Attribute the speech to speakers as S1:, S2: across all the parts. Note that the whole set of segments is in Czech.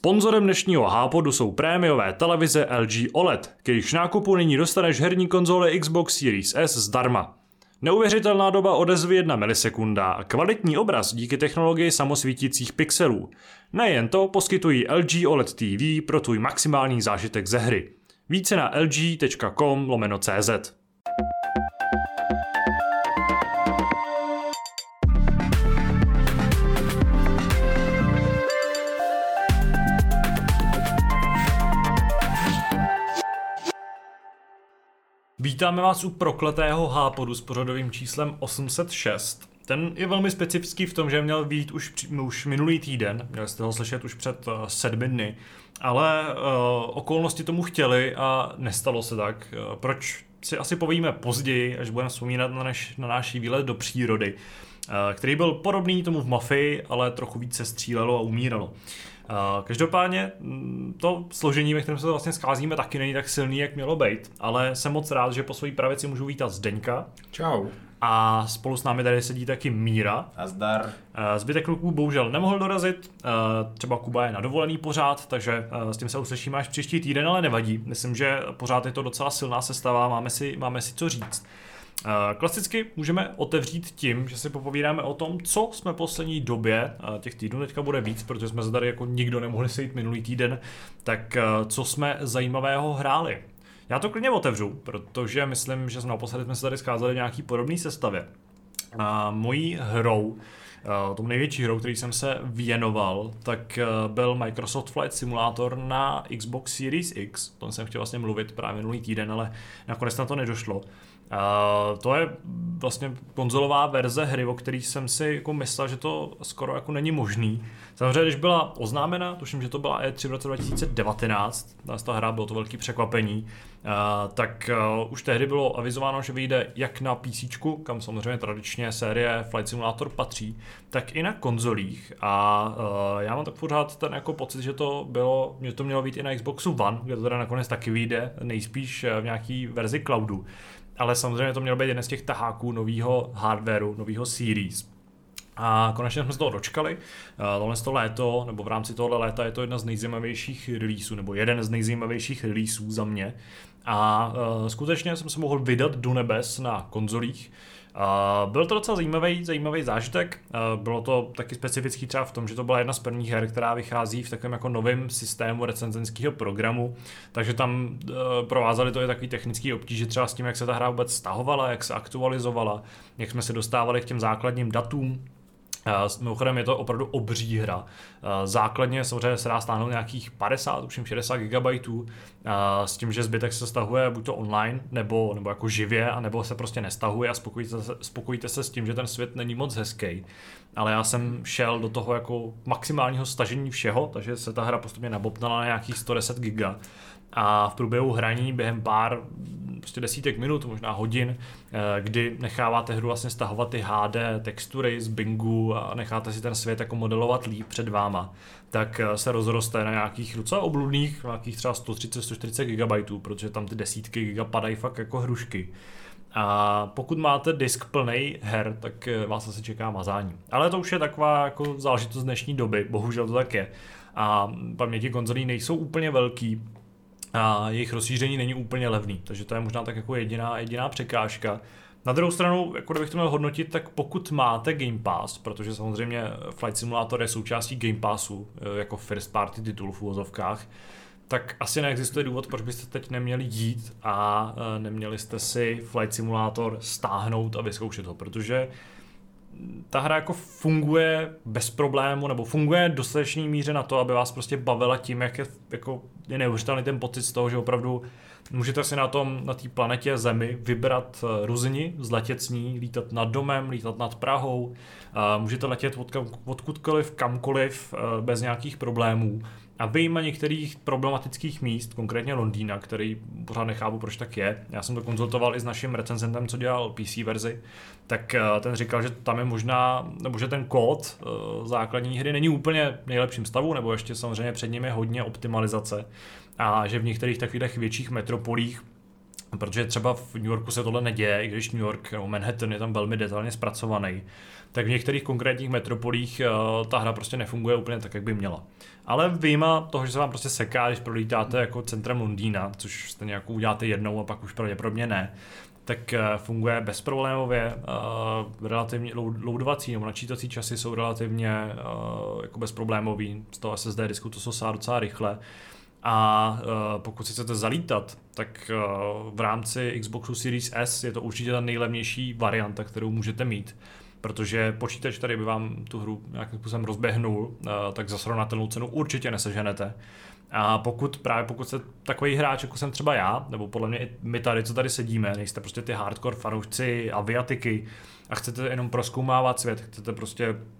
S1: Sponzorem dnešního Hápodu jsou prémiové televize LG OLED, k jejichž nákupu nyní dostaneš herní konzole Xbox Series S zdarma. Neuvěřitelná doba odezvy 1 milisekunda a kvalitní obraz díky technologii samosvítících pixelů. Nejen to poskytují LG OLED TV pro tvůj maximální zážitek ze hry. Více na lg.com lomeno CZ. Vítáme vás u prokletého hápodu s pořadovým číslem 806. Ten je velmi specifický v tom, že měl být už, už minulý týden, měli jste ho slyšet už před uh, sedmi dny, ale uh, okolnosti tomu chtěli a nestalo se tak. Uh, proč si asi povíme později, až budeme vzpomínat na, naš, na náš výlet do přírody, uh, který byl podobný tomu v Mafii, ale trochu více střílelo a umíralo. Každopádně mm, to složení, ve kterém se vlastně scházíme, taky není tak silný, jak mělo být, ale jsem moc rád, že po své pravici můžu vítat Zdeňka.
S2: Čau.
S1: A spolu s námi tady sedí taky Míra.
S2: A zdar.
S1: Zbytek kluků bohužel nemohl dorazit, třeba Kuba je na dovolený pořád, takže s tím se uslyšíme až příští týden, ale nevadí. Myslím, že pořád je to docela silná sestava, máme si, máme si co říct. Klasicky můžeme otevřít tím, že si popovídáme o tom, co jsme poslední době, těch týdnů teďka bude víc, protože jsme se tady jako nikdo nemohli sejít minulý týden, tak co jsme zajímavého hráli. Já to klidně otevřu, protože myslím, že jsme naposledy jsme se tady scházeli nějaký podobný sestavě. A mojí hrou, tou největší hrou, který jsem se věnoval, tak byl Microsoft Flight Simulator na Xbox Series X. O tom jsem chtěl vlastně mluvit právě minulý týden, ale nakonec na to nedošlo. Uh, to je vlastně konzolová verze hry, o který jsem si jako myslel, že to skoro jako není možný. Samozřejmě, když byla oznámena, tuším, že to byla E3 v roce 2019, ta hra bylo to velký překvapení, uh, tak uh, už tehdy bylo avizováno, že vyjde jak na PC, kam samozřejmě tradičně série Flight Simulator patří, tak i na konzolích. A já mám tak pořád ten jako pocit, že to bylo, že to mělo být i na Xboxu One, kde to teda nakonec taky vyjde, nejspíš v nějaký verzi cloudu ale samozřejmě to mělo být jeden z těch taháků nového hardwareu, nového series. A konečně jsme se toho dočkali. Tohle to léto, nebo v rámci tohle léta je to jedna z nejzajímavějších releaseů, nebo jeden z nejzajímavějších releaseů za mě. A uh, skutečně jsem se mohl vydat do nebes na konzolích. Byl to docela zajímavý, zajímavý zážitek. Bylo to taky specifický třeba v tom, že to byla jedna z prvních her, která vychází v takovém jako novém systému recenzenského programu, takže tam uh, provázali to i takový technický obtíže třeba s tím, jak se ta hra vůbec stahovala, jak se aktualizovala, jak jsme se dostávali k těm základním datům, Mimochodem je to opravdu obří hra. Základně samozřejmě se dá stáhnout nějakých 50, už 60 GB, s tím, že zbytek se stahuje buď to online, nebo, nebo jako živě, a nebo se prostě nestahuje a spokojíte se, spokojíte se s tím, že ten svět není moc hezký. Ale já jsem šel do toho jako maximálního stažení všeho, takže se ta hra postupně nabopnala na nějakých 110 GB a v průběhu hraní během pár prostě desítek minut, možná hodin, eh, kdy necháváte hru vlastně stahovat ty HD textury z Bingu a necháte si ten svět jako modelovat líp před váma, tak eh, se rozroste na nějakých docela obludných, nějakých třeba 130-140 GB, protože tam ty desítky giga padají fakt jako hrušky. A pokud máte disk plný her, tak eh, vás asi čeká mazání. Ale to už je taková jako záležitost dnešní doby, bohužel to tak je. A paměti konzolí nejsou úplně velký, a jejich rozšíření není úplně levný, takže to je možná tak jako jediná, jediná překážka. Na druhou stranu, jako kdybych to měl hodnotit, tak pokud máte Game Pass, protože samozřejmě Flight Simulator je součástí Game Passu, eh, jako first party titul v úvozovkách, tak asi neexistuje důvod, proč byste teď neměli jít a eh, neměli jste si Flight Simulator stáhnout a vyzkoušet ho, protože ta hra jako funguje bez problému, nebo funguje v dostatečné míře na to, aby vás prostě bavila tím, jak je, jako, je neuvěřitelný ten pocit z toho, že opravdu můžete si na tom, na té planetě Zemi vybrat eh, zletět s ní, lítat nad domem, lítat nad Prahou, můžete letět od, odkudkoliv, kamkoliv, eh, bez nějakých problémů. A vyjma některých problematických míst, konkrétně Londýna, který pořád nechápu, proč tak je, já jsem to konzultoval i s naším recenzentem, co dělal PC verzi, tak eh, ten říkal, že tam je možná, nebo že ten kód eh, základní hry není úplně v nejlepším stavu, nebo ještě samozřejmě před ním je hodně optimalizace. A že v některých takových větších metropolích protože třeba v New Yorku se tohle neděje, i když New York nebo Manhattan je tam velmi detailně zpracovaný, tak v některých konkrétních metropolích uh, ta hra prostě nefunguje úplně tak, jak by měla. Ale výjima toho, že se vám prostě seká, když prolítáte jako centrem Londýna, což jste nějakou uděláte jednou a pak už pravděpodobně ne, tak uh, funguje bezproblémově, uh, relativně loadovací nebo načítací časy jsou relativně uh, jako bezproblémový, z toho SSD disku to sosá docela rychle. A pokud si chcete zalítat, tak v rámci Xboxu Series S je to určitě ta nejlevnější varianta, kterou můžete mít protože počítač tady by vám tu hru nějakým způsobem rozběhnul, uh, tak za srovnatelnou cenu určitě neseženete. A pokud právě pokud jste takový hráč, jako jsem třeba já, nebo podle mě i my tady, co tady sedíme, nejste prostě ty hardcore fanoušci aviatiky a chcete jenom proskoumávat svět, chcete prostě Eh,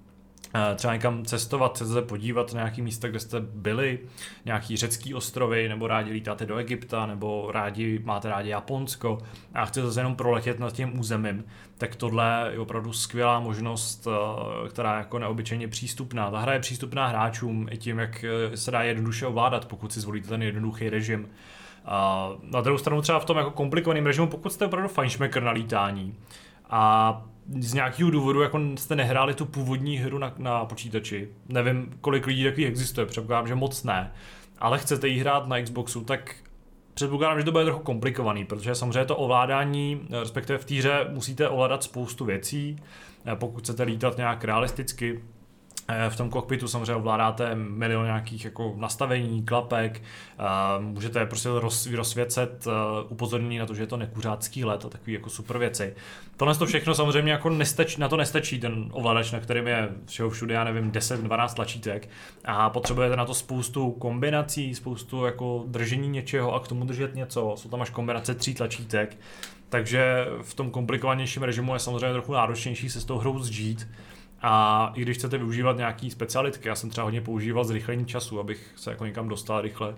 S1: třeba někam cestovat, se podívat na nějaký místa, kde jste byli, nějaký řecký ostrovy, nebo rádi lítáte do Egypta, nebo rádi, máte rádi Japonsko a chcete zase jenom proletět nad tím územím, tak tohle je opravdu skvělá možnost, eh, která je jako neobyčejně přístupná. Ta hra je přístupná hráčům i tím, jak eh, se dá jednoduše ovládat, pokud si zvolíte ten jednoduchý režim. A na druhou stranu třeba v tom jako komplikovaném režimu, pokud jste opravdu fajnšmekr na lítání a z nějakého důvodu jako jste nehráli tu původní hru na, na počítači. Nevím, kolik lidí takových existuje, předpokládám, že moc ne. Ale chcete jí hrát na Xboxu, tak předpokládám, že to bude trochu komplikovaný, protože samozřejmě to ovládání, respektive v týře musíte ovládat spoustu věcí, pokud chcete lítat nějak realisticky, Eh, v tom kokpitu samozřejmě ovládáte milion nějakých jako nastavení, klapek, eh, můžete prostě roz, rozsvěcet eh, upozornění na to, že je to nekuřácký let a takové jako super věci. Tohle to všechno samozřejmě jako nestačí, na to nestačí ten ovladač, na kterým je všeho všude, já nevím, 10-12 tlačítek a potřebujete na to spoustu kombinací, spoustu jako držení něčeho a k tomu držet něco. Jsou tam až kombinace tří tlačítek, takže v tom komplikovanějším režimu je samozřejmě trochu náročnější se s tou hrou zžít. A i když chcete využívat nějaký specialitky, já jsem třeba hodně používal zrychlení času, abych se jako někam dostal rychle, uh,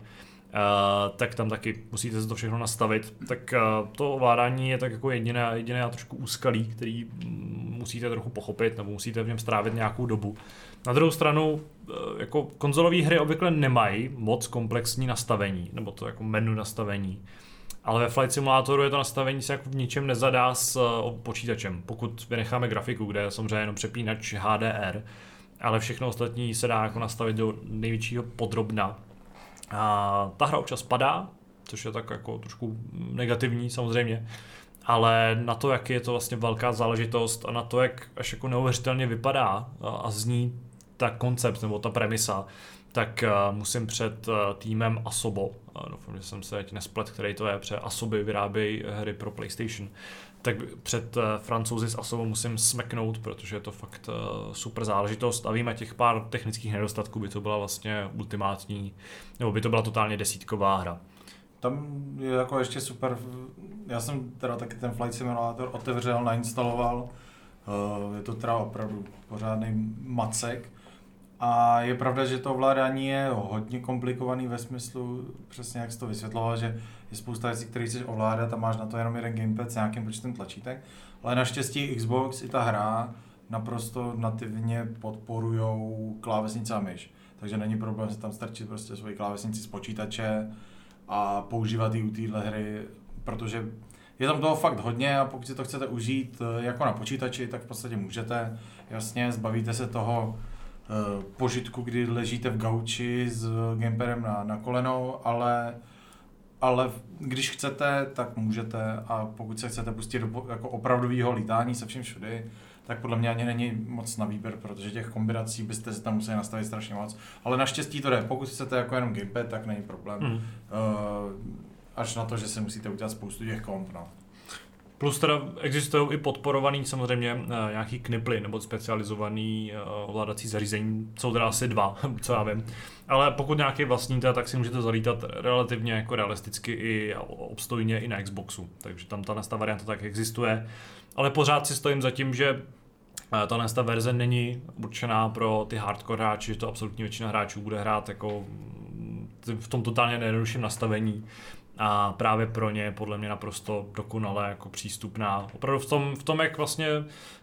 S1: tak tam taky musíte se to všechno nastavit. Tak uh, to ovládání je tak jako jediné, jediné a trošku úskalí, který musíte trochu pochopit nebo musíte v něm strávit nějakou dobu. Na druhou stranu, uh, jako konzolové hry obvykle nemají moc komplexní nastavení, nebo to jako menu nastavení. Ale ve Flight Simulatoru je to nastavení se jako v ničem nezadá s uh, počítačem, pokud vynecháme grafiku, kde je samozřejmě jenom přepínač HDR, ale všechno ostatní se dá jako nastavit do největšího podrobna. A ta hra občas padá, což je tak jako trošku negativní samozřejmě, ale na to, jak je to vlastně velká záležitost a na to, jak až jako neuvěřitelně vypadá a, zní ta koncept nebo ta premisa, tak uh, musím před uh, týmem Asobo, uh, doufám, že jsem se teď nesplet, který to je, protože Asoby vyrábějí hry pro PlayStation, tak před uh, francouzi s Asobo musím smeknout, protože je to fakt uh, super záležitost. A víme těch pár technických nedostatků by to byla vlastně ultimátní, nebo by to byla totálně desítková hra.
S2: Tam je jako ještě super, já jsem teda taky ten Flight Simulator otevřel, nainstaloval, uh, je to teda opravdu pořádný macek, a je pravda, že to ovládání je hodně komplikovaný ve smyslu, přesně jak jsi to vysvětloval, že je spousta věcí, které chceš ovládat a máš na to jenom jeden gamepad s nějakým počtem tlačítek. Ale naštěstí Xbox i ta hra naprosto nativně podporují klávesnice a myš. Takže není problém se tam strčit prostě svoji klávesnici z počítače a používat ji u téhle hry, protože je tam toho fakt hodně a pokud si to chcete užít eh, jako na počítači, tak v podstatě můžete. Jasně, zbavíte se toho požitku, kdy ležíte v gauči s gamepadem na, na kolenou, ale, ale když chcete, tak můžete a pokud se chcete pustit do jako opravdového lítání se vším všudy, tak podle mě ani není moc na výběr, protože těch kombinací byste si tam museli nastavit strašně moc. Ale naštěstí to jde. Pokud chcete jako jenom gamepad, tak není problém. Mm. Uh, až na to, že se musíte udělat spoustu těch komp. No.
S1: Plus teda existují i podporovaný samozřejmě uh, nějaký kniply nebo specializovaný uh, ovládací zařízení, jsou teda asi dva, co já vím. Ale pokud nějaký vlastníte, tak si můžete zalítat relativně jako realisticky i obstojně i na Xboxu. Takže tam ta varianta tak existuje. Ale pořád si stojím za tím, že eh, ta verze není určená pro ty hardcore hráči, že to absolutní většina hráčů bude hrát jako mm, v tom totálně nejjednodušším nastavení a právě pro ně je podle mě naprosto dokonale jako přístupná. Opravdu v tom, v tom jak vlastně,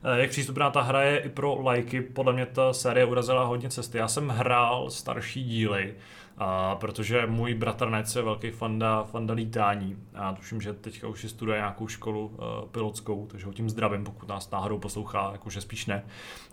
S1: eh, jak přístupná ta hra je i pro lajky, podle mě ta série urazila hodně cesty. Já jsem hrál starší díly, a protože můj bratranec je velký fanda, fanda lítání a tuším, že teďka už studuje nějakou školu uh, pilotskou, takže ho tím zdravím, pokud nás náhodou poslouchá, jakože spíš ne.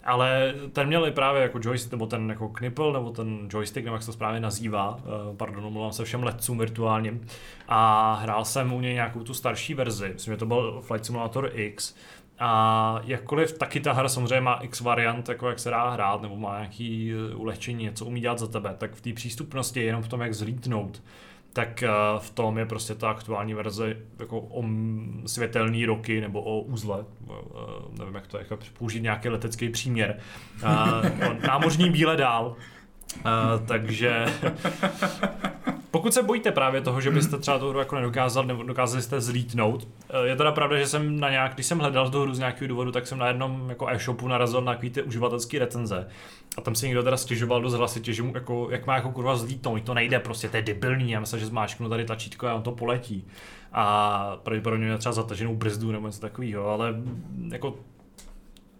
S1: Ale ten měl i právě jako joystick, nebo ten jako knipl, nebo ten joystick, nebo jak se to správně nazývá, uh, pardon, omlouvám se všem letcům virtuálním. A hrál jsem u něj nějakou tu starší verzi, myslím, že to byl Flight Simulator X, a jakkoliv taky ta hra samozřejmě má x variant, jako jak se dá hrát, nebo má nějaký eh, ulehčení, něco umí dělat za tebe, tak v té přístupnosti, jenom v tom, jak zlítnout, tak eh, v tom je prostě ta aktuální verze jako o světelný roky nebo o uzle, eh, nevím jak to je, jak použít nějaký letecký příměr, námořní bíle dál, takže pokud se bojíte právě toho, že byste třeba tu hru jako nedokázali nebo dokázali jste zlítnout, eh, je teda pravda, že jsem na nějak, když jsem hledal tu hru z nějakého důvodu, tak jsem na jednom jako e-shopu narazil na ty uživatelský recenze. A tam se někdo teda stěžoval dost hlasitě, že mu jako, jak má jako kurva zlítnout, to nejde prostě, to je debilní, já myslím, že zmáčknu tady tlačítko a on to poletí. A pravděpodobně měl třeba zataženou brzdu nebo něco takového, ale jako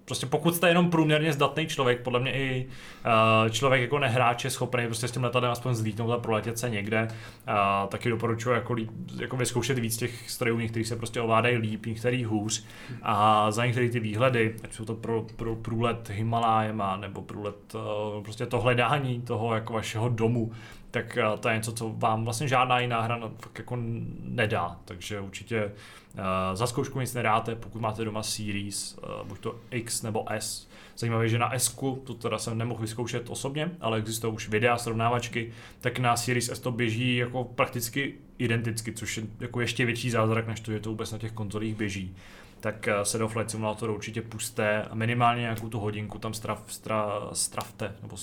S1: prostě pokud jste jenom průměrně zdatný člověk, podle mě i uh, člověk jako nehráč je schopný prostě s tím letadlem aspoň zlítnout a proletět se někde, uh, taky doporučuji jako, jako vyzkoušet víc těch strojů, některý se prostě ovládají líp, některý hůř. A za některé ty výhledy, ať jsou to pro, pro průlet Himalájema nebo průlet uh, prostě to hledání toho jako vašeho domu, tak uh, to je něco, co vám vlastně žádná jiná hra fakt jako nedá, takže určitě Eh, za zkoušku nic nedáte, pokud máte doma Series, eh, buď to X nebo S. Zajímavé, že na S, to teda jsem nemohl vyzkoušet osobně, ale existují už videa, srovnávačky, tak na Series S to běží jako prakticky identicky, což je jako ještě větší zázrak, než to, že to vůbec na těch konzolích běží tak eh, se do Flight Simulatoru určitě puste a minimálně nějakou tu hodinku tam strav, stra, stravte nebo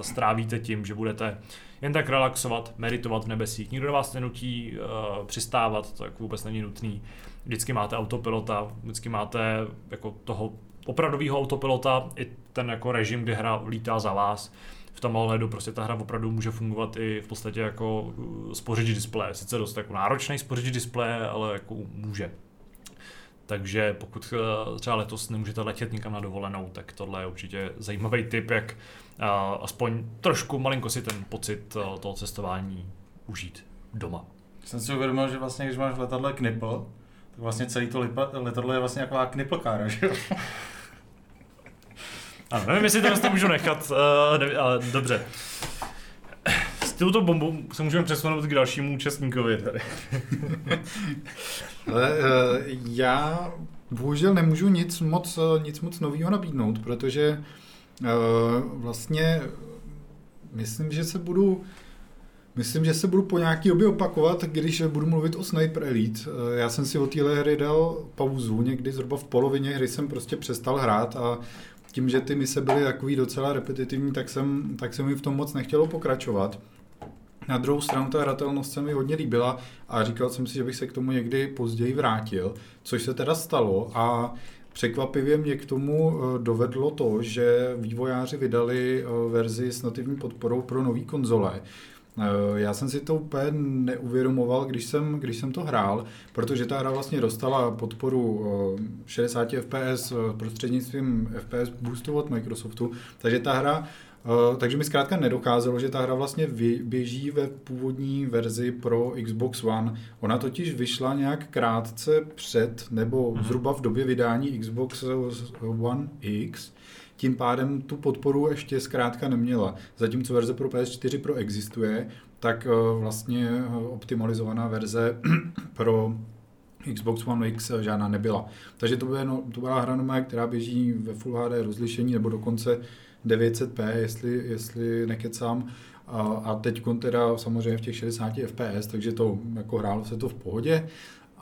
S1: strávíte tím, že budete jen tak relaxovat, meditovat v nebesích. Nikdo vás nenutí uh, přistávat, to jako vůbec není nutný vždycky máte autopilota, vždycky máte jako toho opravdového autopilota i ten jako režim, kdy hra lítá za vás. V tom ohledu prostě ta hra opravdu může fungovat i v podstatě jako spořič displeje. Sice dost jako náročný spořič displeje, ale jako může. Takže pokud uh, třeba letos nemůžete letět nikam na dovolenou, tak tohle je určitě zajímavý tip, jak uh, aspoň trošku malinko si ten pocit toho cestování užít doma.
S2: Jsem si uvědomil, že vlastně, když máš v letadle knipl, tak vlastně celý to letadlo je vlastně taková kniplkára, že jo?
S1: Ano, nevím, jestli to můžu nechat, ale dobře. S touto bombou se můžeme přesunout k dalšímu účastníkovi tady.
S3: ale uh, já bohužel nemůžu nic moc, nic moc nového nabídnout, protože uh, vlastně myslím, že se budu Myslím, že se budu po nějaký době opakovat, když budu mluvit o Sniper Elite. Eh, já jsem si o téhle hry dal pauzu, někdy zhruba v polovině hry jsem prostě přestal hrát a tím, že ty mise byly takový docela repetitivní, tak jsem, tak jsem mi v tom moc nechtělo pokračovat. Na druhou stranu ta hratelnost se mi hodně líbila a říkal jsem si, že bych se k tomu někdy později vrátil, což se teda stalo a Překvapivě mě k tomu eh, dovedlo to, že vývojáři vydali eh, verzi s nativní podporou pro nové konzole, Eh, já jsem si to úplně neuvědomoval, když jsem, když jsem to hrál, protože ta hra vlastně dostala podporu 60 FPS prostřednictvím FPS boostu od Microsoftu, takže ta hra takže mi zkrátka nedocházelo, že ta hra vlastně běží ve původní verzi pro Xbox One. Ona totiž vyšla nějak krátce před, nebo mhm. zhruba v době vydání Xbox One X, tím pádem tu podporu ještě zkrátka neměla. Zatímco verze pro PS4 Pro existuje, tak eh, vlastně eh, optimalizovaná verze pro Xbox One X žádná nebyla. Takže to, byla, no, to byla hra která běží ve Full HD rozlišení nebo dokonce 900p, jestli, jestli nekecám. A, a teď teda samozřejmě v těch 60 fps, takže to jako hrálo se to v pohodě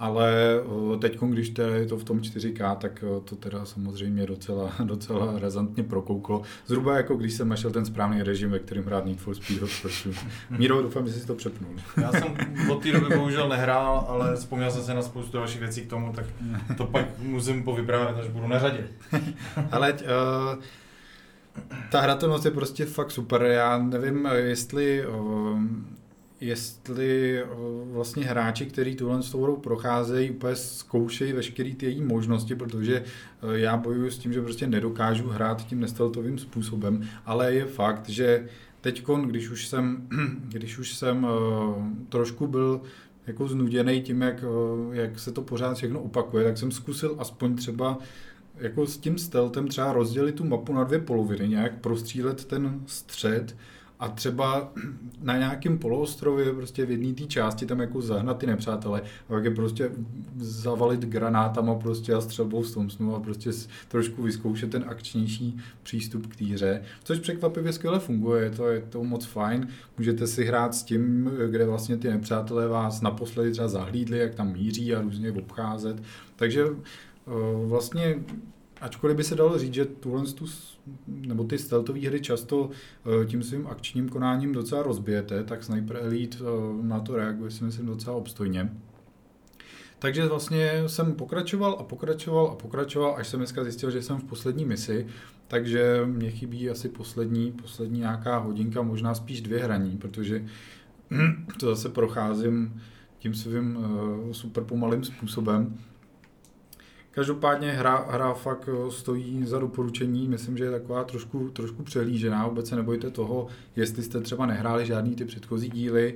S3: ale eh, teď, když teda je to v tom 4K, tak eh, to teda samozřejmě docela, docela razantně prokouklo. Zhruba jako když jsem našel ten správný režim, ve kterém hrát Need for Speed Hot Pursuit. Míro, doufám, že jsi to přepnul.
S2: Já jsem od té doby bohužel nehrál, ale vzpomněl jsem se na spoustu dalších věcí k tomu, tak to pak musím povyprávět, až budu na řadě.
S3: ale uh, ta hratelnost je prostě fakt super. Já nevím, jestli jestli vlastně hráči, kteří tuhle s tou procházejí, úplně zkoušejí veškeré ty její možnosti, protože já bojuju s tím, že prostě nedokážu hrát tím nesteltovým způsobem, ale je fakt, že teď, když už jsem, když už jsem trošku byl jako znuděný tím, jak, jak se to pořád všechno opakuje, tak jsem zkusil aspoň třeba jako s tím stealthem třeba rozdělit tu mapu na dvě poloviny, nějak prostřílet ten střed a třeba na nějakém poloostrově prostě v jedné té části tam jako zahnat ty nepřátele a pak je prostě zavalit granátama prostě a střelbou z Thompsonu a prostě trošku vyzkoušet ten akčnější přístup k týře, což překvapivě skvěle funguje, to je to moc fajn, můžete si hrát s tím, kde vlastně ty nepřátelé vás naposledy třeba zahlídli, jak tam míří a různě obcházet, takže vlastně ačkoliv by se dalo říct, že tuhle tu, nebo ty stealthové hry často eh, tím svým akčním konáním docela rozbijete, tak Sniper Elite eh, na to reaguje si myslím docela obstojně. Takže vlastně jsem pokračoval a pokračoval a pokračoval, až jsem dneska zjistil, že jsem v poslední misi, takže mě chybí asi poslední, poslední nějaká hodinka, možná spíš dvě hraní, protože to zase procházím tím svým uh, super pomalým způsobem. Každopádně hra, hra fakt stojí za doporučení, myslím, že je taková trošku, trošku přehlížená, vůbec se nebojte toho, jestli jste třeba nehráli žádný ty předchozí díly,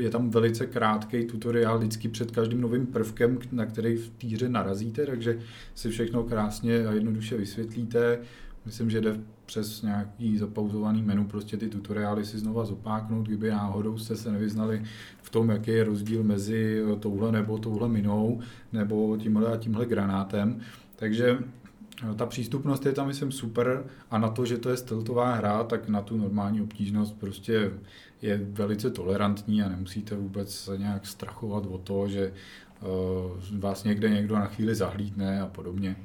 S3: je tam velice krátký tutoriál vždycky před každým novým prvkem, na který v týře narazíte, takže si všechno krásně a jednoduše vysvětlíte. Myslím, že jde přes nějaký zapauzovaný menu prostě ty tutoriály si znova zopáknout, kdyby náhodou jste se nevyznali v tom, jaký je rozdíl mezi touhle nebo touhle minou, nebo tímhle a tímhle granátem. Takže eh, ta přístupnost je tam, myslím, super a na to, že to je steltová hra, tak na tu normální obtížnost prostě je velice tolerantní a nemusíte vůbec nějak strachovat o to, že uh, vás někde někdo na chvíli zahlídne a podobně.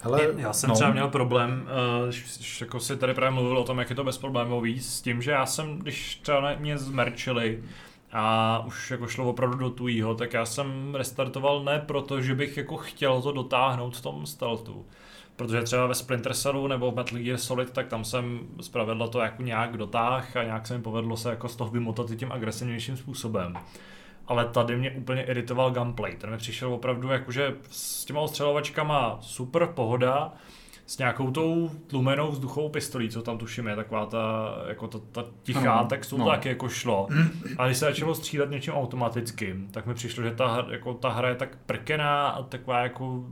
S1: Hele, já jsem no. třeba měl problém, uh, jako si tady právě mluvil o tom, jak je to bezproblémový, s tím, že já jsem, když třeba mě zmerčili a už jako šlo opravdu do tujího, tak já jsem restartoval ne proto, že bych jako chtěl to dotáhnout v tom stealthu, protože třeba ve Splinter Cellu nebo v Metal Gear Solid, tak tam jsem zpravedla to jako nějak dotáh a nějak se mi povedlo se jako z toho vymotat tím agresivnějším způsobem ale tady mě úplně iritoval gameplay. Ten mi přišel opravdu jakože s těma ostřelovačkama super pohoda, s nějakou tou tlumenou vzduchovou pistolí, co tam tuším je, taková ta, jako ta, ta tichá, no, tak to no. taky jako šlo. A když se začalo střílet něčím automatickým, tak mi přišlo, že ta, jako, ta hra je tak prkená a taková jako,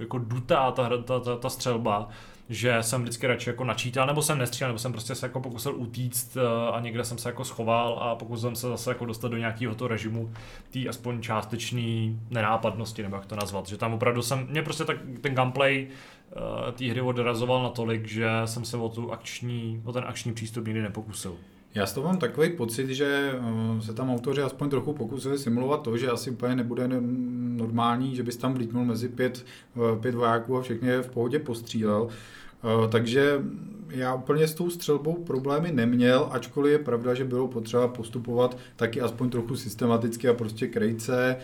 S1: jako dutá ta, ta, ta, ta střelba, že jsem vždycky radši jako načítal, nebo jsem nestřílel, nebo jsem prostě se jako pokusil utíct eh, a někde jsem se jako schoval a pokusil jsem se zase jako dostat do nějakého toho režimu té aspoň částečné nenápadnosti, nebo jak to nazvat, že tam opravdu jsem, mě prostě tak ten gameplay uh, té hry odrazoval natolik, že jsem se o, tu akční, o ten akční přístup nikdy nepokusil.
S3: Já z toho mám takový pocit, že eh, se tam autoři aspoň trochu pokusili simulovat to, že asi úplně nebude normální, že bys tam vlítnul mezi pět, pět vojáků a všechny je v pohodě postřílel. Eh, takže já úplně s tou střelbou problémy neměl, ačkoliv je pravda, že bylo potřeba postupovat taky aspoň trochu systematicky a prostě krejce, eh,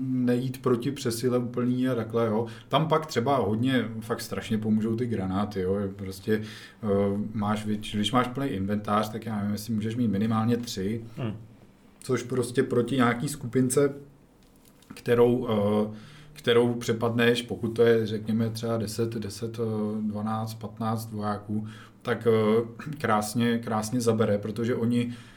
S3: nejít proti přesile úplný a takhle, jo. Tam pak třeba hodně, fakt strašně pomůžou ty granáty, jo. Prostě eh, máš, když máš plný inventář, tak já nevím, jestli můžeš mít minimálně tři, hmm. což prostě proti nějaký skupince, kterou kterou přepadneš, pokud to je, řekněme, třeba 10, 10, 12, 15 vojáků, tak eh, krásně, krásně zabere, protože oni Eh,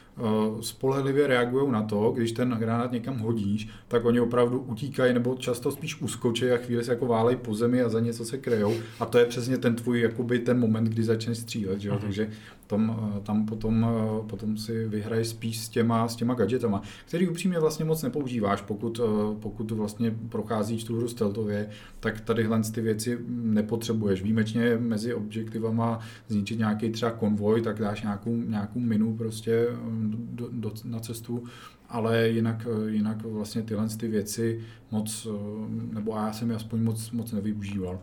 S3: spolehlivě reagují na to, když ten granát někam hodíš, tak oni opravdu utíkají nebo často spíš uskočí a chvíli se jako válej po zemi a za něco se kryjou. A to je přesně ten tvůj jakoby ten moment, kdy začneš střílet, že? Uh-huh. takže tam, eh, tam potom, eh, potom si vyhraješ spíš s těma, s těma gadgetama, který upřímně vlastně moc nepoužíváš, pokud, pokud vlastně procházíš tu hru stealthově, tak tadyhle ty věci nepotřebuješ. Výjimečně mezi objektivama zničit nějaký třeba konvoj, tak dáš nějakou, nějakou minu prostě do, do, na cestu, ale jinak, jinak vlastně tyhle ty věci moc, nebo já jsem je aspoň moc, moc nevyužíval.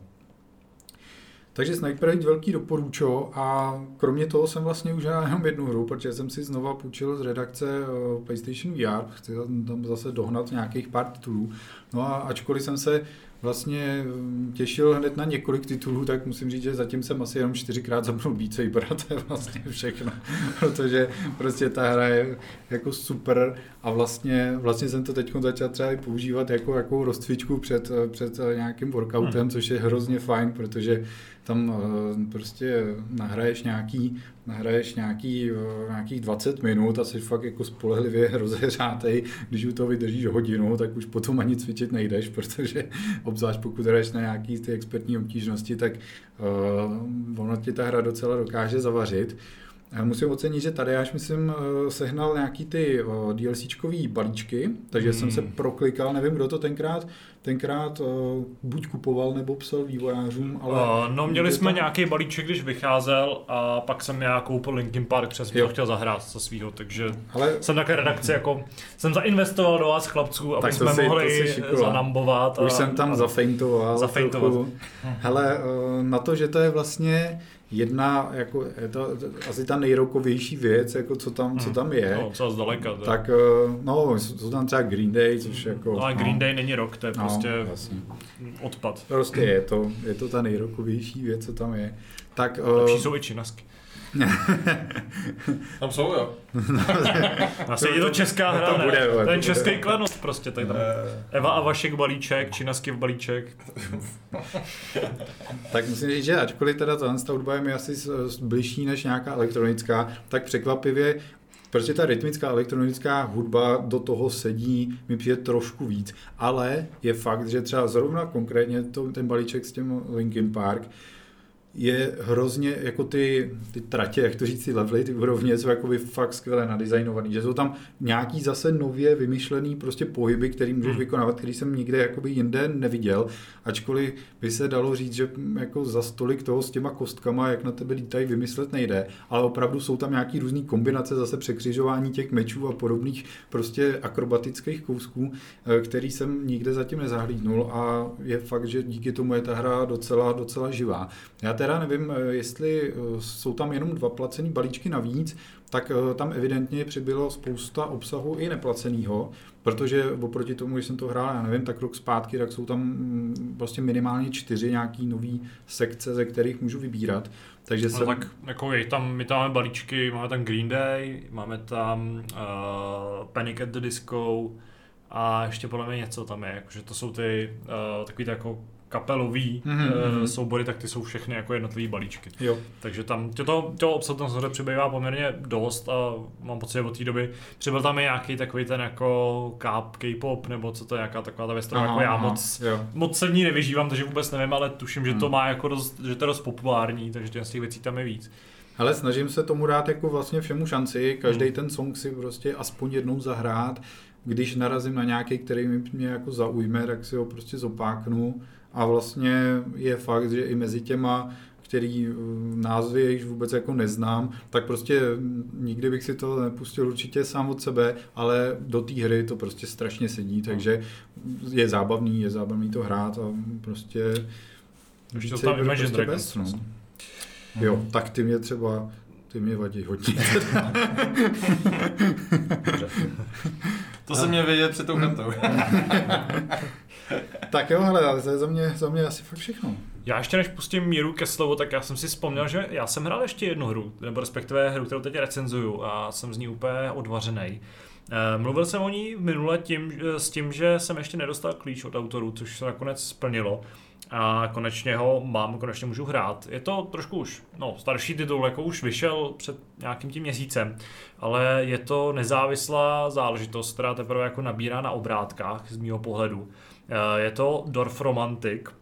S3: Takže Sniper Elite velký doporučo a kromě toho jsem vlastně už jenom jednu hru, protože jsem si znova půjčil z redakce PlayStation VR, chci tam zase dohnat nějakých pár titulů. No a ačkoliv jsem se vlastně mm, těšil hned na několik titulů, tak musím říct, že zatím jsem asi jenom čtyřikrát zapnul Beat Saber a to je vlastně všechno, protože prostě ta hra je jako super a vlastně, vlastně jsem to teď začal třeba i používat jako, jako rozcvičku před, před nějakým workoutem, hmm. což je hrozně fajn, protože tam eh, prostě nahraješ nějaký, nahraješ nějaký, eh, nějakých 20 minut a jsi fakt jako spolehlivě rozehřátej, když u toho vydržíš hodinu, tak už potom ani cvičit nejdeš, protože obzvlášť pokud hraješ na nějaký ty expertní obtížnosti, tak uh, ono ti ta hra docela dokáže zavařit. Musím ocenit, že tady až myslím sehnal nějaký ty DLCčkový balíčky, takže hmm. jsem se proklikal, nevím, kdo to tenkrát tenkrát uh, buď kupoval nebo psal vývojářům, ale...
S1: Uh, no měli jsme tam... nějaký balíček, když vycházel a pak jsem já koupil Linkin Park, protože jsem to chtěl zahrát ze svého, takže ale... jsem také redakci jako, jsem zainvestoval do vás chlapců, aby jsme si, mohli zanambovat.
S3: Už a, jsem tam a, zafeintoval.
S1: Zafeintovat.
S3: Hele, na to, že to je vlastně jedna, jako je to asi ta nejrokovější věc, jako co tam, co hmm. tam je.
S1: No, co zdaleka.
S3: Tak, tak eh, no, jsou tam třeba Green Day, což jako...
S1: No, ale Green no. Day není rok, to je no, prostě jasně. odpad.
S3: Prostě je to, je to ta nejrokovější věc, co tam je. Tak,
S1: Lepší uh, jsou i činasky.
S2: tam jsou, jo.
S1: Asi je to česká hra, to bude, ne? Ten český klenost prostě. Tady tam. Eva a Vašek balíček, Činasky v balíček.
S3: tak musím říct, že ačkoliv teda ta hudba je mi asi bližší než nějaká elektronická, tak překvapivě Prostě ta rytmická elektronická hudba do toho sedí, mi přijde trošku víc. Ale je fakt, že třeba zrovna konkrétně to, ten balíček s tím Linkin Park, je hrozně, jako ty, ty tratě, jak to říct, ty levely, ty úrovně jsou jakoby fakt skvěle nadizajnovaný, že jsou tam nějaký zase nově vymyšlený prostě pohyby, který můžeš hmm. vykonávat, který jsem nikde jakoby jinde neviděl, ačkoliv by se dalo říct, že jako za stolik toho s těma kostkama, jak na tebe lítají, vymyslet nejde, ale opravdu jsou tam nějaký různý kombinace, zase překřižování těch mečů a podobných prostě akrobatických kousků, eh, který jsem nikde zatím nezahlídnul a je fakt, že díky tomu je ta hra docela, docela živá. Já teda nevím, eh, jestli eh, jsou tam jenom dva placený balíčky navíc, tak eh, tam evidentně přibylo spousta obsahu i neplaceného, protože oproti tomu, když jsem to hrál, já nevím, tak rok zpátky, tak jsou tam prostě minimálně čtyři nějaký nový sekce, ze kterých můžu vybírat. Takže
S1: no, jsem... tak jako je tam, my tam máme balíčky, máme tam Green Day, máme tam uh, Panic at the Disco a ještě podle mě něco tam je, jakože to jsou ty uh, takový jako kapelový mm-hmm. soubory, tak ty jsou všechny jako jednotlivý balíčky.
S3: Jo.
S1: Takže tam to, to obsah tam samozřejmě přibývá poměrně dost a mám pocit, že od té doby přibyl tam i nějaký takový ten jako K-pop nebo co to je, nějaká taková ta věc, kterou jako já aha, moc, jo. moc se v ní nevyžívám, takže vůbec nevím, ale tuším, že to hmm. má jako dost, že to je dost populární, takže těch, z těch věcí tam je víc.
S3: Ale snažím se tomu dát jako vlastně všemu šanci, každý hmm. ten song si prostě aspoň jednou zahrát, když narazím na nějaký, který mě jako zaujme, tak si ho prostě zopáknu a vlastně je fakt, že i mezi těma, který eh, názvy jejich vůbec jako neznám, tak prostě nikdy bych si to nepustil určitě sám od sebe, ale do té hry to prostě strašně sedí, takže je zábavný, je zábavný to hrát a prostě
S1: Už to tam Imagine prostě Dragons.
S3: no. Jo, tak ty mě třeba ty mě vadí hodně.
S2: to se mě vědět před tou kartou.
S3: tak jo, ale to je za mě, za mě asi fakt všechno.
S1: Já ještě než pustím míru ke slovu, tak já jsem si vzpomněl, že já jsem hrál ještě jednu hru, nebo respektive hru, kterou teď recenzuju a jsem z ní úplně odvařený. Eh, mluvil jsem o ní minule tím, s tím, že jsem ještě nedostal klíč od autorů, což se nakonec splnilo a konečně ho mám, konečně můžu hrát. Je to trošku už no, starší titul, jako už vyšel před nějakým tím měsícem, ale je to nezávislá záležitost, která teprve jako nabírá na obrátkách z mého pohledu. Eh, je to Dorf Romantic,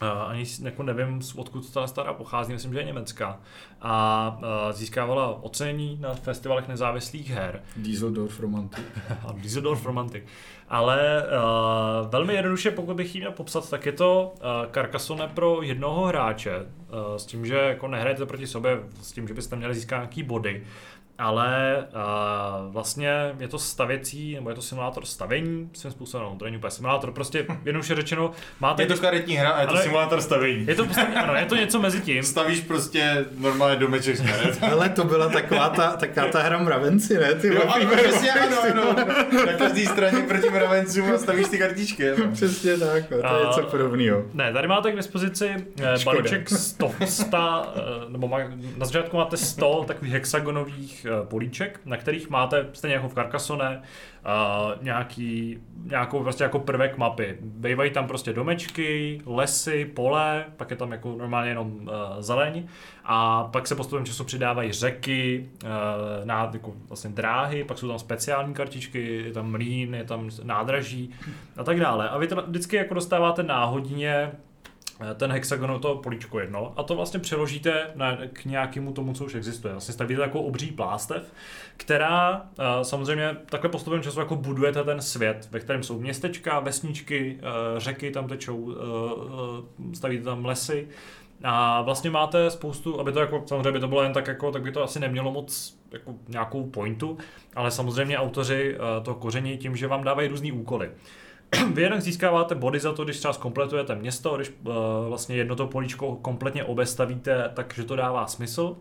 S1: ani jako nevím, odkud ta stará pochází, myslím, že je německá. A uh, získávala ocenění na festivalech nezávislých her.
S3: Dieseldorf Romantic.
S1: Dieseldorf Romantic. Ale uh, velmi jednoduše, pokud bych ji měl popsat, tak je to uh, Carcassonne pro jednoho hráče. Uh, s tím, že jako nehrajete proti sobě, s tím, že byste měli získat nějaký body ale uh, vlastně je to stavěcí, nebo je to simulátor stavění, svým způsobem, no, to není úplně simulátor, prostě jednoduše řečeno, máte...
S2: Je to karetní hra a je to simulátor stavění.
S1: je to, prostě, ano, je to něco mezi tím.
S2: Stavíš prostě normálně domeček z karet.
S3: Ale to byla taková ta, taková ta hra mravenci, ne? Ty
S2: Jo, ano, přesně, ano, ano. Na každý straně proti mravencům a stavíš ty kartičky. ano.
S3: Přesně tak, no, to je
S1: A-
S3: něco podobného.
S1: Ne, tady máte k dispozici eh,
S3: Škoda.
S1: balíček 100, 100 eh, nebo má, na začátku máte 100 takových hexagonových eh, políček, na kterých máte, stejně jako v Carcassonne, eh, nějaký, nějakou prostě jako prvek mapy. Bývají tam prostě domečky, lesy, pole, pak je tam jako normálně jenom eh, zeleň a pak se postupem času přidávají řeky, ná, jako vlastně dráhy, pak jsou tam speciální kartičky, je tam mlín, je tam nádraží a tak dále. A vy to vždycky jako dostáváte náhodně ten hexagon, to políčko jedno, a to vlastně přeložíte na, k nějakému tomu, co už existuje. Vlastně stavíte takovou obří plástev, která eh, samozřejmě takhle postupem času jako budujete ten svět, ve kterém jsou městečka, vesničky, eh, řeky tam tečou, eh, eh, stavíte tam lesy, a vlastně máte spoustu, aby to jako, samozřejmě by to bylo jen tak jako, tak by to asi nemělo moc jako nějakou pointu, ale samozřejmě autoři eh, to koření tím, že vám dávají různý úkoly. Vy jednak získáváte body za to, když třeba zkompletujete město, když uh, vlastně jedno to políčko kompletně obestavíte, takže to dává smysl.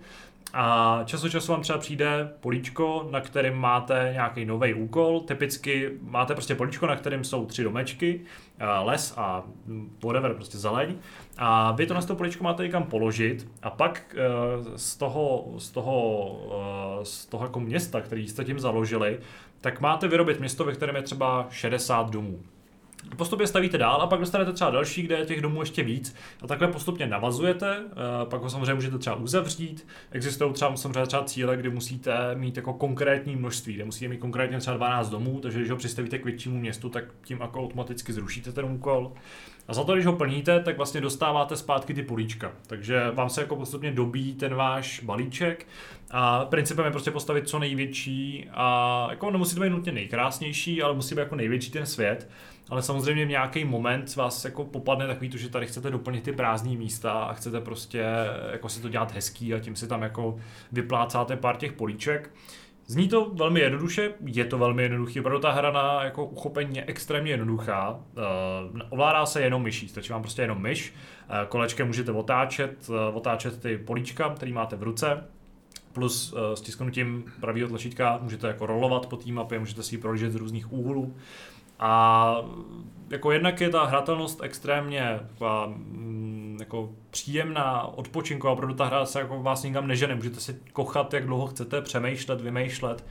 S1: A čas od času vám třeba přijde políčko, na kterém máte nějaký nový úkol. Typicky máte prostě políčko, na kterém jsou tři domečky, eh, les a mm, whatever, prostě zeleň. A vy to na to políčko máte někam položit a pak eh, z toho, z toho, z toho jako města, který jste tím založili, tak máte vyrobit město, ve kterém je třeba 60 domů. Postupně stavíte dál a pak dostanete třeba další, kde je těch domů ještě víc a takhle postupně navazujete, eh, pak ho samozřejmě můžete třeba uzavřít, existují třeba samozřejmě třeba cíle, kdy musíte mít jako konkrétní množství, kde musíte mít konkrétně třeba 12 domů, takže když ho přistavíte k většímu městu, tak tím jako automaticky zrušíte ten úkol. A za to, když ho plníte, tak vlastně dostáváte zpátky ty políčka. Takže vám se jako postupně dobí ten váš balíček a principem je prostě postavit co největší a jako nemusí to být nutně nejkrásnější, ale musí být jako největší ten svět. Ale samozřejmě v nějaký moment vás jako popadne takový to, že tady chcete doplnit ty prázdné místa a chcete prostě jako si to dělat hezký a tím si tam jako vyplácáte pár těch políček. Zní to velmi jednoduše, je to velmi jednoduchý, opravdu ta hra na jako uchopení je extrémně jednoduchá. Uh, ovládá se jenom myší, stačí vám prostě jenom myš. Uh, kolečkem můžete otáčet, uh, otáčet ty políčka, který máte v ruce. Plus stisknutím pravého tlačítka můžete jako rolovat po té mapě, můžete si ji prohlížet z různých úhlů. A jako jednak je ta hratelnost extrémně taková, mm, jako příjemná, odpočinková, opravdu ta hra se jako vás nikam nežene, můžete si kochat, jak dlouho chcete, přemýšlet, vymýšlet.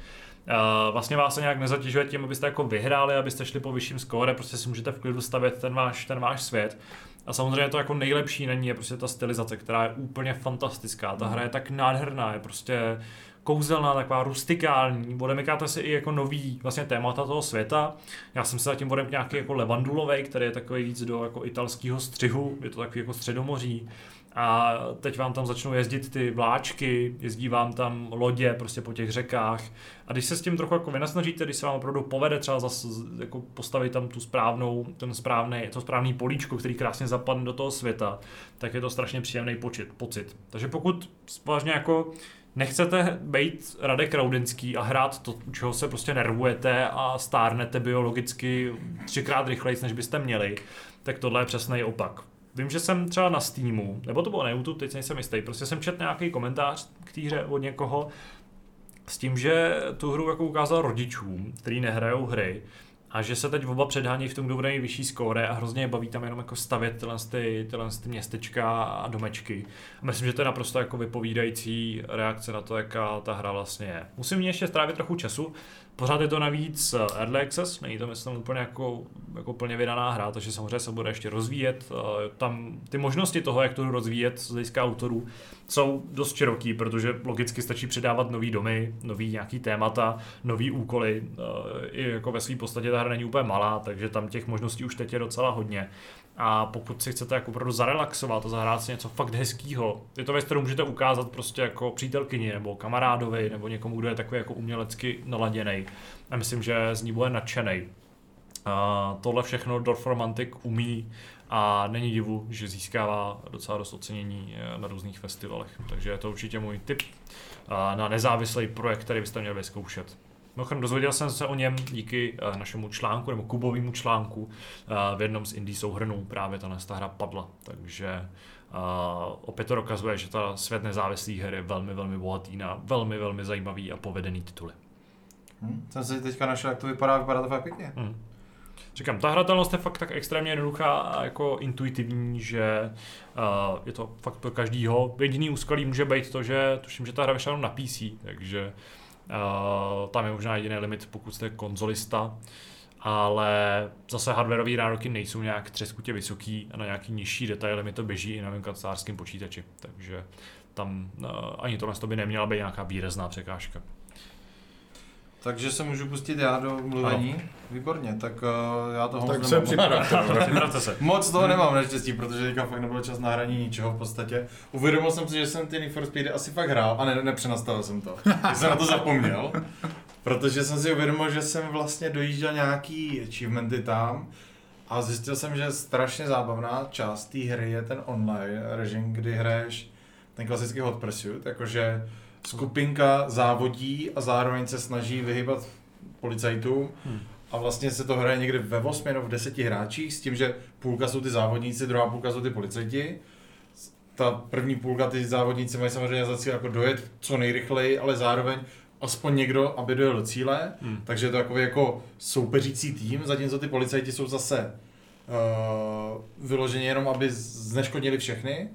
S1: Vlastně vás se nějak nezatěžuje tím, abyste jako vyhráli, abyste šli po vyšším skóre, prostě si můžete v klidu stavět ten váš, ten váš svět. A samozřejmě to jako nejlepší není je prostě ta stylizace, která je úplně fantastická. Ta hra je tak nádherná, je prostě kouzelná, taková rustikální, odemykáte si i jako nový vlastně témata toho světa. Já jsem se zatím odemk nějaký jako levandulovej, který je takový víc do jako italského střihu, je to takový jako středomoří. A teď vám tam začnou jezdit ty vláčky, jezdí vám tam lodě prostě po těch řekách. A když se s tím trochu jako vynasnažíte, když se vám opravdu povede třeba zase jako postavit tam tu správnou, ten správný, to správný políčko, který krásně zapadne do toho světa, tak je to strašně příjemný počit, pocit. Takže pokud vážně jako nechcete být Radek Raudenský a hrát to, čeho se prostě nervujete a stárnete biologicky třikrát rychleji, než byste měli, tak tohle je přesný opak. Vím, že jsem třeba na Steamu, nebo to bylo na YouTube, teď nejsem jistý, prostě jsem četl nějaký komentář k té hře od někoho s tím, že tu hru jako ukázal rodičům, který nehrajou hry, a že se teď oba předhání v tom, kdo bude mít vyšší skóre a hrozně je baví tam jenom jako stavět tyhle, ty, tyhle ty městečka a domečky. A myslím, že to je naprosto jako vypovídající reakce na to, jaká ta hra vlastně je. Musím mě ještě strávit trochu času, Pořád je to navíc eh, Early Access, není to myslím úplně jako, jako plně vydaná hra, takže samozřejmě se bude ještě rozvíjet. Eh, Tam ty možnosti toho, jak to rozvíjet z hlediska autorů, jsou dost široký, protože logicky stačí přidávat nový domy, nový nějaký témata, nový úkoly. Eh, I jako ve své podstatě ta hra není úplně malá, takže tam těch možností už teď je docela hodně. A pokud si chcete jako opravdu zarelaxovat a zahrát si něco fakt hezkýho, je to věc, kterou můžete ukázat prostě jako přítelkyni nebo kamarádovi nebo někomu, kdo je takový jako umělecky naladěný. A myslím, že z ní bude nadšený. A tohle všechno Dorf Romantic umí a není divu, že získává docela dost ocenění eh, na různých festivalech. Takže je to určitě můj tip. na nezávislý projekt, který byste měli vyzkoušet. Mimochodem, dozvěděl jsem se o něm díky uh, našemu článku, nebo Kubovému článku uh, v jednom z indie souhrnů. Právě ta ta hra padla, takže uh, opět to dokazuje, že ta svět nezávislých her je velmi, velmi bohatý na velmi, velmi zajímavý a povedený tituly.
S2: Hmm, jsem si teďka našel, jak to vypadá, vypadá to fakt pěkně.
S1: Hmm. Říkám, ta hratelnost je fakt tak extrémně jednoduchá a jako intuitivní, že uh, je to fakt pro každýho. Jediný úskalí může být to, že tuším, že ta hra vyšla na PC, takže uh, tam je možná jediný limit, pokud jste konzolista. Ale zase hardwareové nároky nejsou nějak třeskutě vysoký a na nějaký nižší detaily mi to běží i na mém kancelářském počítači. Takže tam uh, ani tohle by neměla být nějaká výrazná překážka.
S2: Takže se můžu pustit já do mluvení? Ano. Výborně, tak uh, já toho
S3: tak moc se
S1: připravte
S2: se. Moc toho nemám naštěstí, protože teďka fakt nebyl čas na hraní ničeho v podstatě. Uvědomil jsem si, že jsem ty Need for Speed asi fakt hrál a ne, nepřenastavil jsem to. Já jsem na to zapomněl. Protože jsem si uvědomil, že jsem vlastně dojížděl nějaký achievementy tam a zjistil jsem, že strašně zábavná část té hry je ten online režim, kdy hraješ ten klasický hot pursuit, jakože skupinka závodí a zároveň se snaží vyhybat policajtům. Hmm. A vlastně se to hraje někde ve 8 nebo v 10 hráčích s tím, že půlka jsou ty závodníci, druhá půlka jsou ty policajti. Ta první půlka ty závodníci mají samozřejmě za cíl jako dojet co nejrychleji, ale zároveň aspoň někdo, aby dojel do cíle. Hmm. Takže je to takový jako soupeřící tým, zatímco ty policajti jsou zase uh, vyloženě jenom, aby zneškodnili všechny.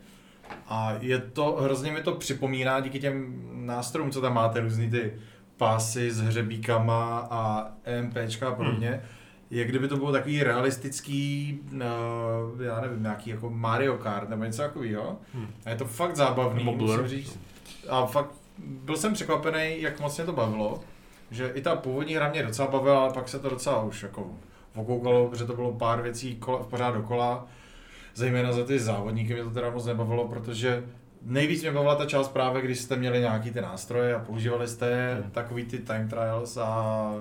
S2: A je to, hrozně mi to připomíná díky těm nástrojům, co tam máte, různý ty pásy s hřebíkama a EMPčka a podobně. Hmm. Je kdyby to bylo takový realistický, uh, já nevím, nějaký jako Mario Kart nebo něco takového. Hmm. A je to fakt zábavný, musím říct. A fakt byl jsem překvapený, jak moc mě to bavilo. Že i ta původní hra mě docela bavila, ale pak se to docela už jako okoukalo, protože to bylo pár věcí kola, pořád dokola zejména za ty závodníky mě to teda moc nebavilo, protože nejvíc mě bavila ta část právě, když jste měli nějaký ty nástroje a používali jste hmm. takový ty time trials a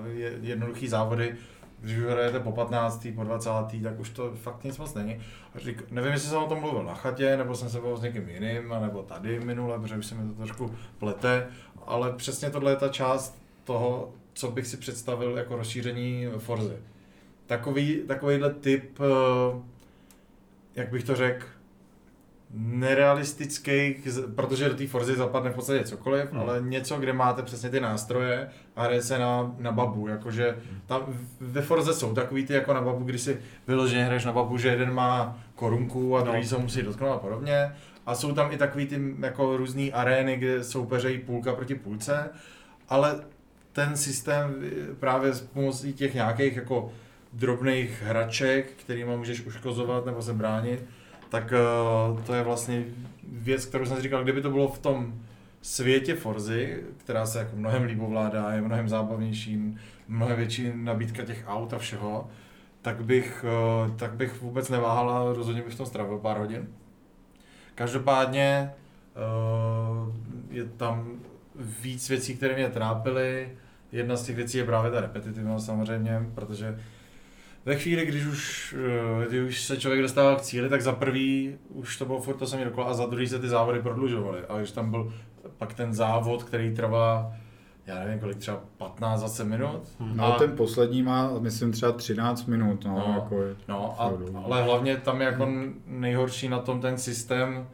S2: jednoduchý závody, když už hrajete po 15. po 20. tak už to fakt nic moc není. A řík, nevím, jestli jsem o tom mluvil na chatě, nebo jsem se bavil s někým jiným, nebo tady minule, protože už se mi to trošku plete, ale přesně tohle je ta část toho, co bych si představil jako rozšíření Forzy. Takový, takovýhle typ uh, jak bych to řekl, nerealistický, protože do té Forzy zapadne v podstatě cokoliv, hmm. ale něco, kde máte přesně ty nástroje a hraje se na, na babu, jakože tam ve Forze jsou takový ty jako na babu, kdy si vyloženě hraješ na babu, že jeden má korunku a druhý no. se musí dotknout a podobně. A jsou tam i takový ty jako různé arény, kde soupeřejí půlka proti půlce, ale ten systém právě s pomocí těch nějakých jako drobných hraček, kterými můžeš uškozovat nebo se bránit, tak uh, to je vlastně věc, kterou jsem si říkal, kdyby to bylo v tom světě Forzy, která se jako mnohem líp ovládá, je mnohem zábavnější, mnohem větší nabídka těch aut a všeho, tak bych, uh, tak bych vůbec neváhal a rozhodně bych v tom strávil pár hodin. Každopádně uh, je tam víc věcí, které mě trápily. Jedna z těch věcí je právě ta repetitivnost samozřejmě, protože ve chvíli, když už, eh, když už se člověk dostával k cíli, tak za prvý už to bylo furt to samé dokola a za druhý se ty závody prodlužovaly. A když tam byl pak ten závod, který trvá já nevím kolik, třeba 15-20 minut.
S3: Hmm. No a ten poslední má, myslím, třeba 13 minut. No,
S2: no,
S3: jako je,
S2: no a, ale hlavně tam je jako nejhorší na tom ten systém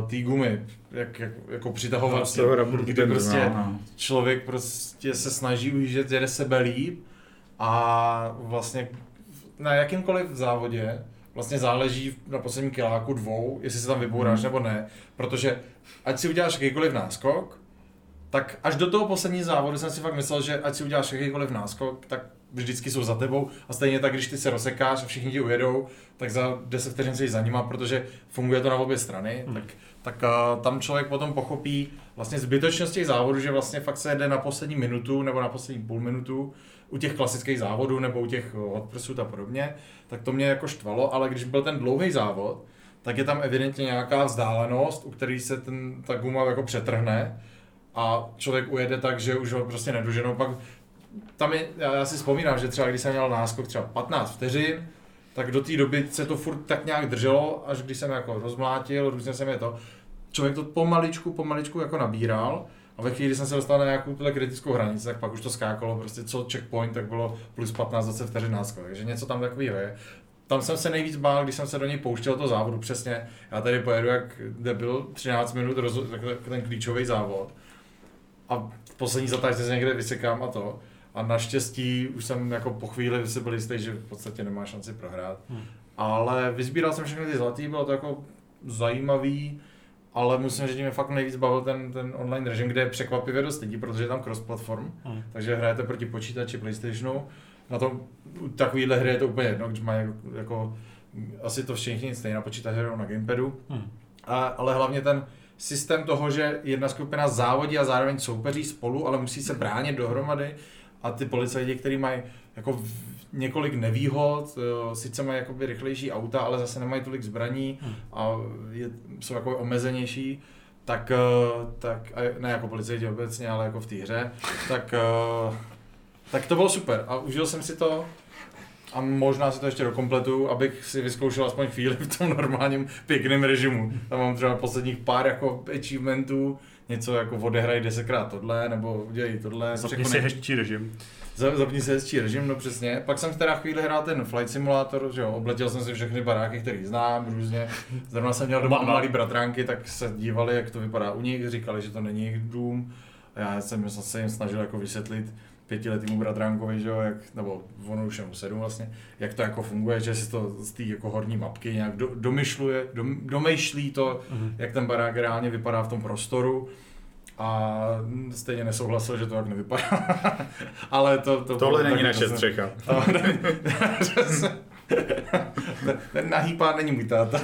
S2: uh, té gumy, jak, jak, jako přitahovat,
S3: no,
S2: kdy prostě no, no. člověk prostě se snaží ujíždět, jede sebe líp a vlastně na jakýmkoliv závodě vlastně záleží na posledním kiláku dvou, jestli se tam vybouráš hmm. nebo ne, protože ať si uděláš jakýkoliv náskok, tak až do toho posledního závodu jsem si fakt myslel, že ať si uděláš jakýkoliv náskok, tak vždycky jsou za tebou a stejně tak, když ty se rozsekáš a všichni ti ujedou, tak za 10 vteřin se za nima, protože funguje to na obě strany, hmm. tak, tak uh, tam člověk potom pochopí vlastně zbytočnost těch závodů, že vlastně fakt se jede na poslední minutu nebo na poslední půl minutu u těch klasických závodů nebo u těch odprsů a podobně, tak to mě jako štvalo, ale když byl ten dlouhý závod, tak je tam evidentně nějaká vzdálenost, u který se ten, ta guma jako přetrhne a člověk ujede tak, že už ho prostě nedoženou. Pak tam je, já si vzpomínám, že třeba když jsem měl náskok třeba 15 vteřin, tak do té doby se to furt tak nějak drželo, až když jsem jako rozmlátil, různě jsem je to, člověk to pomaličku, pomaličku jako nabíral A ve chvíli, kdy jsem se dostal na nějakou tuhle kritickou hranici, tak pak už to skákalo, prostě co checkpoint, tak bylo plus 15 20 vteřin náskok, takže něco tam takového je. Tam jsem se nejvíc bál, když jsem se do něj pouštěl to závodu, přesně. Já tady pojedu jak debil, 13 minut roz, ten klíčový závod. A v poslední zatáčce se někde vysekám a to. A naštěstí už jsem jako po chvíli si byl jistý, že v podstatě nemá šanci prohrát. Hmm. Ale vyzbíral jsem všechny ty zlatý, bylo to jako zajímavý, ale musím říct, že mě fakt nejvíc bavil ten, ten online režim, kde je překvapivě dost lidí, protože je tam cross-platform, hmm. takže hrajete proti počítači PlayStationu. Na tom takovýhle hry je to úplně jedno, když mají jako, jako asi to všichni stejně na počítači na gamepadu. Hmm. A, ale hlavně ten systém toho, že jedna skupina závodí a zároveň soupeří spolu, ale musí se bránit dohromady a ty policajti, kteří mají jako několik nevýhod, sice mají jakoby rychlejší auta, ale zase nemají tolik zbraní hmm. a je, jsou jako omezenější, tak, eh, tak ne jako policajti obecně, ale jako v té hře, tak, eh, tak to bylo super a užil jsem si to a možná si to ještě dokompletu, abych si vyzkoušel aspoň chvíli v tom normálním pěkném režimu. Tam mám třeba posledních pár jako achievementů, něco jako odehraj desetkrát tohle, nebo udělej tohle.
S1: Zapni si hezčí režim.
S2: Zapni si hezčí režim, no přesně. Pak jsem teda chvíli hrál ten Flight Simulator, že jo, obletěl jsem si všechny baráky, které znám různě. Zrovna jsem měl doma malý bratránky, tak se dívali, jak to vypadá u nich, říkali, že to není jejich dům. A já jsem se jim snažil jako vysvětlit, pětiletýmu bratránkovi, že jo, jak, nebo ono už je mu sedm vlastně, jak to jako funguje, že si to z té jako horní mapky nějak do, domyšluje, dom, domyšlí to, mm-hmm. jak ten barák reálně vypadá v tom prostoru a stejně nesouhlasil, že to tak nevypadá. Ale to, to
S3: Tohle není naše střecha.
S2: ten nahý pán není můj táta.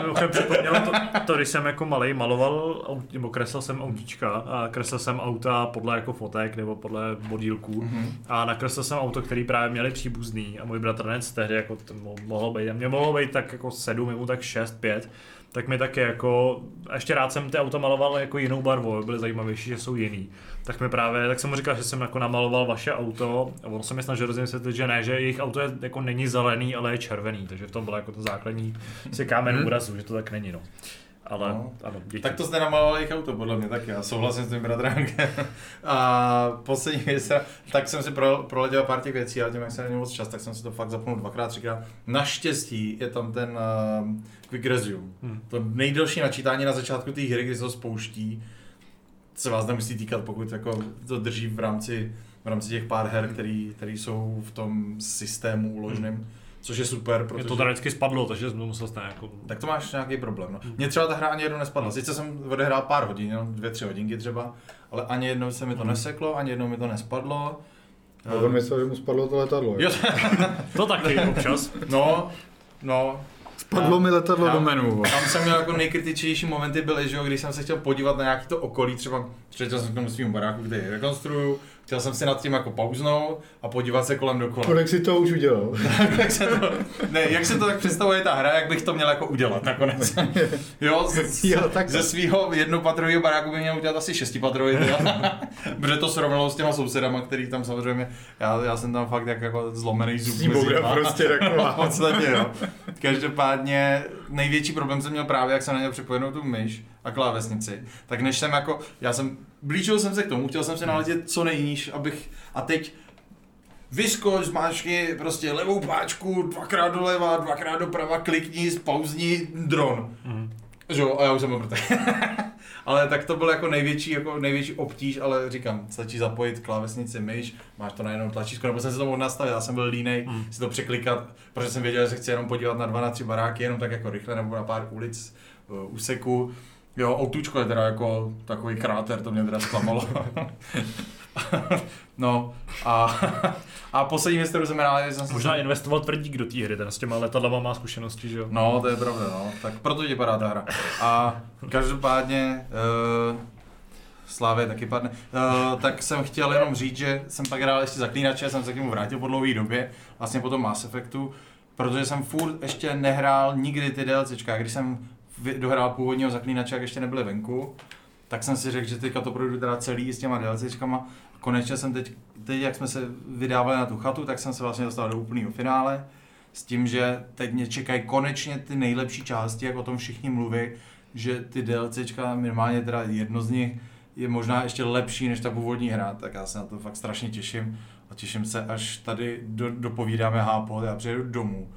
S1: Mimochodem připomnělo to, to, když jsem jako malý maloval, nebo kreslil jsem autíčka a kreslil jsem auta podle jako fotek nebo podle modílků mm-hmm. a nakreslil jsem auto, který právě měli příbuzný a můj bratranec tehdy jako to mohlo být, mě mohlo být tak jako sedm, mu tak šest, pět tak mi taky jako, ještě rád jsem ty auta maloval jako jinou barvou, byly zajímavější, že jsou jiný. Tak mi právě, tak jsem mu říkal, že jsem jako namaloval vaše auto a on se mi snažil rozmyslet, že ne, že jejich auto je, jako není zelený, ale je červený, takže v tom bylo jako to základní si kámen mm. úrazu, že to tak není, no. Ale no. ano,
S2: děti. Tak to jste namaloval jejich auto, podle mě taky, já souhlasím s tím bratránkem. a poslední věc, tak jsem si pro, proletěl pár těch věcí, ale tím, jak jsem neměl moc čas, tak jsem si to fakt zapnul dvakrát, třikrát. Naštěstí je tam ten uh, quick resume. Hmm. To nejdelší načítání na začátku té hry, kdy se to spouští, se vás nemusí týkat, pokud jako to drží v rámci, v rámci těch pár her, které jsou v tom systému uloženém. Hmm což je super.
S1: Protože... Mě to teda vždycky spadlo, takže jsem to musel stát jako...
S2: Tak to máš nějaký problém. No. Mně třeba ta hra ani jednou nespadla. Sice jsem odehrál pár hodin, no, dvě, tři hodinky třeba, ale ani jednou se mi to neseklo, ani jednou mi to nespadlo.
S3: A on myslel, že mu spadlo to letadlo. Jo.
S1: to taky občas.
S2: No, no,
S3: Spadlo mi letadlo do menu.
S2: Tam jsem měl jako nejkritičnější momenty byly, že jo, když jsem se chtěl podívat na nějaký to okolí, třeba přišel jsem k tomu svým baráku, kde rekonstruju, chtěl jsem si nad tím jako pauznout a podívat se kolem dokola.
S3: Kolik si to už udělal?
S2: jak se to, ne, jak se to tak představuje ta hra, jak bych to měl jako udělat nakonec. jo, z, jo tak ze svého jednopatrového baráku bych měl udělat asi šestipatrový, protože to srovnalo s těma sousedama, který tam samozřejmě, já, já jsem tam fakt jak jako zlomený zub.
S3: prostě taková.
S2: podstatě, jo. Každopádně největší problém jsem měl právě, jak jsem neměl připojenou tu myš a klávesnici. Tak než jsem jako, já jsem, blížil jsem se k tomu, chtěl jsem se naletět co nejníž, abych, a teď vyskoč, zmáčkni prostě levou páčku, dvakrát doleva, dvakrát doprava, klikni, spauzni, dron. Mm. Jo, a já už jsem mrtvý. ale tak to byl jako největší, jako největší obtíž, ale říkám, stačí zapojit klávesnici, myš, máš to na jednom tlačítku, nebo jsem se to mohl nastavit, já jsem byl línej mm. si to překlikat, protože jsem věděl, že se chci jenom podívat na dva, na tři baráky, jenom tak jako rychle, nebo na pár ulic, uh, úseku. Jo, autůčko je teda jako takový kráter, to mě teda zklamalo. no a, a poslední věc, kterou jsem rád, jsem
S1: Možná se... investoval tvrdík do té hry, ten s těma letadlama má zkušenosti, že jo?
S2: No, to je pravda, no. Tak proto ti padá ta hra. A každopádně, uh, Slávě taky padne. Uh, tak jsem chtěl jenom říct, že jsem pak hrál ještě zaklínače, jsem se k němu vrátil po dlouhé době, vlastně po tom Mass Effectu, protože jsem furt ještě nehrál nikdy ty DLCčka. Když jsem dohrál původního zaklínače, jak ještě nebyly venku, tak jsem si řekl, že teďka to projdu teda celý s těma DLCčkama. Konečně jsem teď, teď, jak jsme se vydávali na tu chatu, tak jsem se vlastně dostal do úplného finále. S tím, že teď mě čekají konečně ty nejlepší části, jak o tom všichni mluví, že ty DLCčka, minimálně teda jedno z nich, je možná ještě lepší než ta původní hra, tak já se na to fakt strašně těším a těším se, až tady do, dopovídáme hápo, já přijedu domů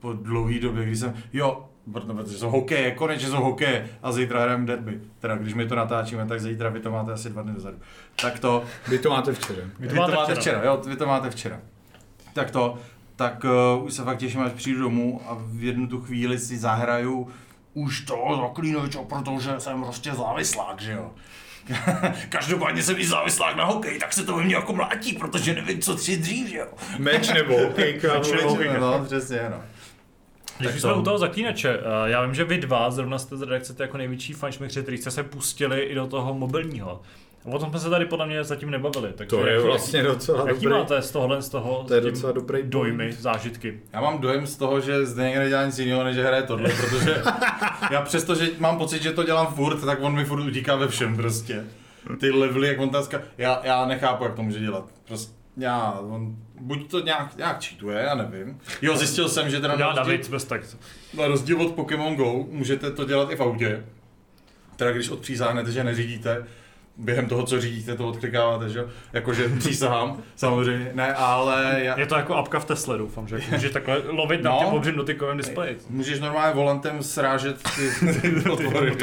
S2: po dlouhé době, kdy jsem, jo, protože jsou hokeje, konečně jsou hokeje a zítra hrajeme derby. Teda když my to natáčíme, tak zítra vy to máte asi dva dny dozadu. Tak to...
S3: Vy to máte včera.
S2: Vy to, vy máte, máte včera. včera, jo, vy to máte včera. Tak to, tak uh, už se fakt těším, až přijdu domů a v jednu tu chvíli si zahraju už to zaklínovičo, protože jsem prostě závislák, že jo. Každopádně jsem i závislák na hokej, tak se to ve mně jako mlátí, protože nevím, co tři dřív, že jo.
S3: Meč nebo hokejka.
S2: Meč nebo hokejka. No, přesně, no.
S1: Když jsme u toho zaklínače, eh, já vím, že vy dva zrovna jste z redakce jako největší fanšmekři, kteří jste se pustili i do toho mobilního. O tom jsme se tady podle mě zatím nebavili.
S3: Takže to je jaký, vlastně docela
S1: jaký
S3: dobrý.
S1: máte z tohohle, z toho,
S3: to je docela dobrý
S1: dojmy, zážitky?
S2: Já mám dojem z toho, že zde někde nedělá nic jiného, než že hraje tohle, protože já přesto, že mám pocit, že to dělám furt, tak on mi furt utíká ve všem prostě. Ty levely, jak on tam já, já nechápu, jak to může dělat. Prostě já, on buď to nějak, nějak cheatuje, já nevím. Jo, zjistil jsem, že teda
S1: na rozdíl, bez tak.
S2: na rozdíl od Pokémon Go můžete to dělat i v autě. Teda když odpřísáhnete, že neřídíte, během toho, co řídíte, to odklikáváte, že Jakože přísahám, samozřejmě, ne, ale... Já...
S1: Je to jako apka v Tesle, doufám, že můžeš takhle lovit no, na těm obřím dotykovém displeji.
S2: Můžeš normálně volantem srážet ty, ty otvory,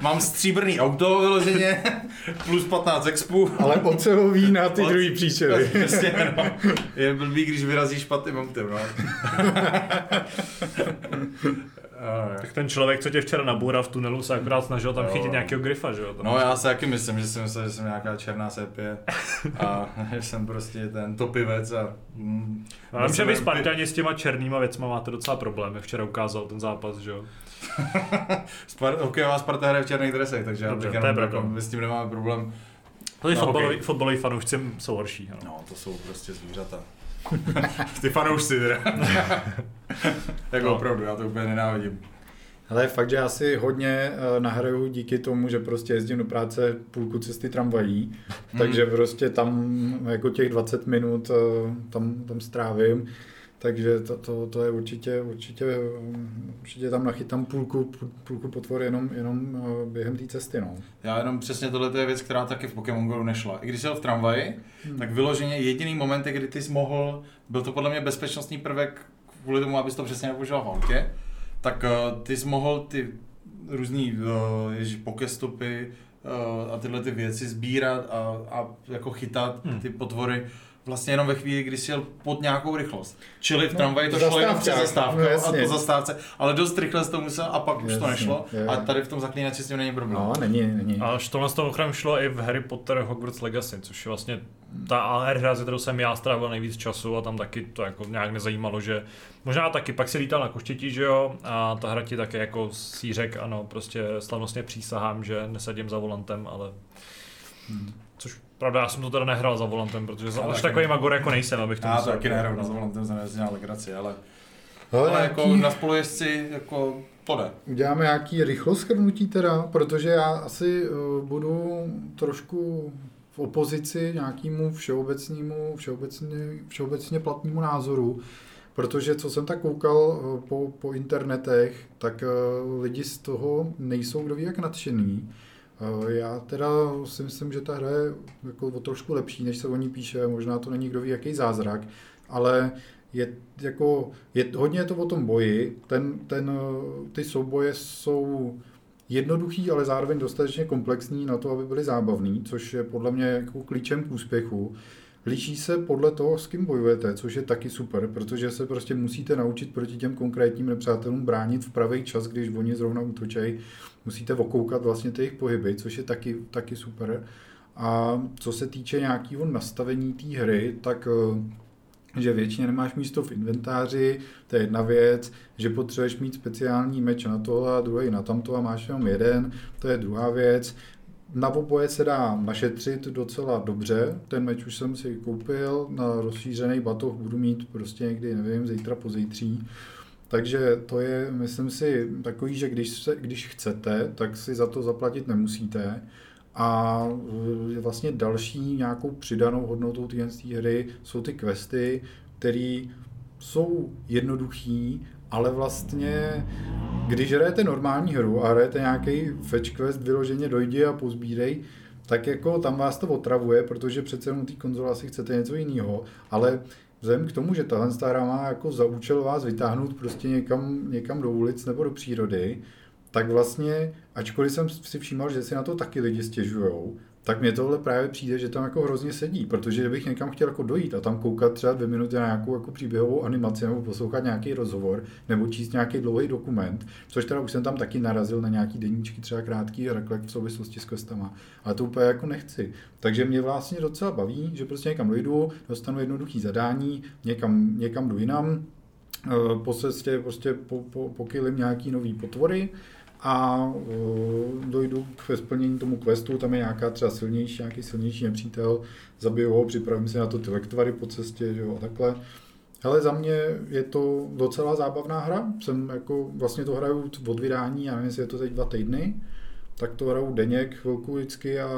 S2: Mám stříbrný auto vyloženě, plus 15 expu.
S3: Ale ocelový na ty druhý příčely.
S2: Přesně, no. Je blbý, když vyrazíš špatným autem, no.
S1: Tak ten člověk, co tě včera naboural v tunelu, se akorát snažil tam chytit nějakého grifa, že jo?
S2: No já si taky myslím, že si myslel, že jsem nějaká černá sepě a že jsem prostě ten topivec a...
S1: Mm, já vím, že vy Spartani s těma černýma věcma máte docela problémy, včera ukázal ten zápas, že jo?
S2: Spar- hokejová Sparta hraje v černých dresech, takže Dobře, já to je jako, my s tím nemáme problém.
S1: Ty fotbalový, fotbalový fanoušci jsou horší.
S2: No. no, to jsou prostě zvířata. Ty fanoušci teda. jako no. opravdu, já to úplně nenávidím.
S3: Ale fakt, že já si hodně uh, nahraju díky tomu, že prostě jezdím do práce půlku cesty tramvají, hmm. takže prostě tam jako těch 20 minut uh, tam, tam strávím. Takže to, to, to je určitě, určitě, určitě tam nachytám půlku, půlku potvor jenom, jenom eh, během té cesty. No.
S2: Já jenom přesně tohle je věc, která taky v Pokémon Go nešla. I když jsi v tramvaji, hmm. tak vyloženě jediný moment, kdy ty jsi mohl, byl to podle mě bezpečnostní prvek kvůli tomu, abys to přesně nepoužíval v autě, tak uh, ty jsi mohl ty různý uh, ježi, pokestopy uh, a tyhle ty věci sbírat a, a jako chytat hmm. ty potvory vlastně jenom ve chvíli, kdy jsi jel pod nějakou rychlost. Čili v no, tramvaji to šlo jenom přes zastávku no, a po zastávce, ale dost rychle to musel a pak jasně, už to nešlo. Je. A tady v tom zaklínači s tím není problém.
S3: No, není, není.
S1: A tohle z toho ochranu šlo i v Harry Potter Hogwarts Legacy, což je vlastně ta AR hra, kterou jsem já strávil nejvíc času a tam taky to jako nějak nezajímalo, že možná taky, pak si lítal na koštětí, že jo, a ta hra ti také jako si řek, ano, prostě slavnostně přísahám, že nesedím za volantem, ale hmm. což Pravda, já jsem to teda nehrál za volantem, protože za, až takový magor jako nejsem, abych to
S2: Já to taky nehrál za volantem, jsem nedělal legraci, ale, ale, ale jako na spolujezdci jako to
S3: Uděláme nějaký rychlost schrnutí teda, protože já asi uh, budu trošku v opozici nějakému všeobecnému, všeobecně, všeobecně platnému názoru, protože co jsem tak koukal uh, po, po internetech, tak uh, lidi z toho nejsou kdo ví jak nadšený. Eh, já teda si myslím, že ta hra je jako o trošku lepší, než se o ní píše, možná to není kdo ví jaký zázrak, ale je, jako, je, hodně je to o tom boji, ten, ten, eh, ty souboje jsou jednoduchý, ale zároveň dostatečně komplexní na to, aby byly zábavný, což je podle mě jako klíčem k úspěchu. Liší se podle toho, s kým bojujete, což je taky super, protože se prostě musíte naučit proti těm konkrétním nepřátelům bránit v pravý čas, když oni zrovna útočejí. Musíte okoukat vlastně ty jejich pohyby, což je taky, taky super. A co se týče nějakého nastavení té hry, tak eh, že většině nemáš místo v inventáři, to je jedna věc, že potřebuješ mít speciální meč na to a druhý na tamto a máš jenom jeden, to je druhá věc. Na oboje se dá našetřit docela dobře. Ten meč už jsem si koupil, na rozšířený batoh budu mít prostě někdy, nevím, zítra po zítří. Takže to je, myslím si, takový, že když, se, když chcete, tak si za to zaplatit nemusíte. A e, vlastně další nějakou přidanou hodnotou té hry jsou ty questy, které jsou jednoduchý, ale vlastně, když hrajete normální hru a hrajete nějaký fetch quest, vyloženě dojdi a pozbírej, tak jako tam vás to otravuje, protože přece jenom té konzole asi chcete něco jiného, ale vzhledem k tomu, že tahle hra má jako za účel vás vytáhnout prostě někam, někam do ulic nebo do přírody, tak vlastně, ačkoliv jsem si všímal, že si na to taky lidi stěžujou, tak mně tohle právě přijde, že tam jako hrozně sedí, protože kdybych někam chtěl jako dojít a tam koukat třeba dvě minuty na nějakou jako příběhovou animaci nebo poslouchat nějaký rozhovor nebo číst nějaký dlouhý dokument, což teda už jsem tam taky narazil na nějaký deníčky třeba krátký reklek v souvislosti s questama, ale to úplně jako nechci. Takže mě vlastně docela baví, že prostě někam dojdu, dostanu jednoduchý zadání, někam, někam jdu jinam, eh, po cestě prostě po, po, pokylím nějaký nový potvory, a uh, dojdu k splnění tomu questu, tam je nějaká třeba silnější, nějaký silnější nepřítel, zabiju ho, připravím si na to ty lektvary po cestě, že jo, a takhle. Ale za mě je to docela zábavná hra, jsem jako, vlastně to hraju od vydání, já nevím, jestli je to teď dva týdny, tak to hraju denně, chvilku vždycky a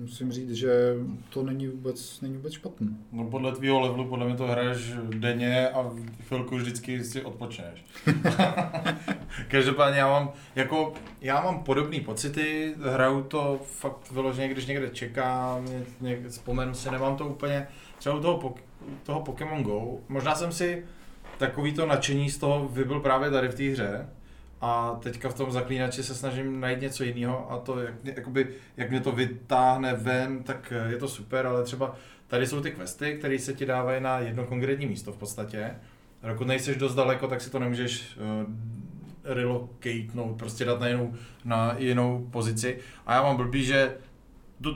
S3: musím říct, že to není vůbec, není vůbec špatný.
S2: No podle tvýho levelu podle mě to hraješ denně a chvilku vždycky si odpočneš. Každopádně já mám, jako, já mám podobné pocity, hraju to fakt vyloženě, když někde čekám, ně, ně, vzpomenu si, nemám to úplně, třeba u toho, toho Pokémon Go, možná jsem si takový to nadšení z toho vybil právě tady v té hře, a teďka v tom zaklínači se snažím najít něco jiného a to, jak, jakoby, jak mě to vytáhne ven, tak je to super, ale třeba tady jsou ty questy, které se ti dávají na jedno konkrétní místo v podstatě. A dokud nejseš dost daleko, tak si to nemůžeš uh, relocatenout, prostě dát na jinou, na jinou pozici. A já mám blbý, že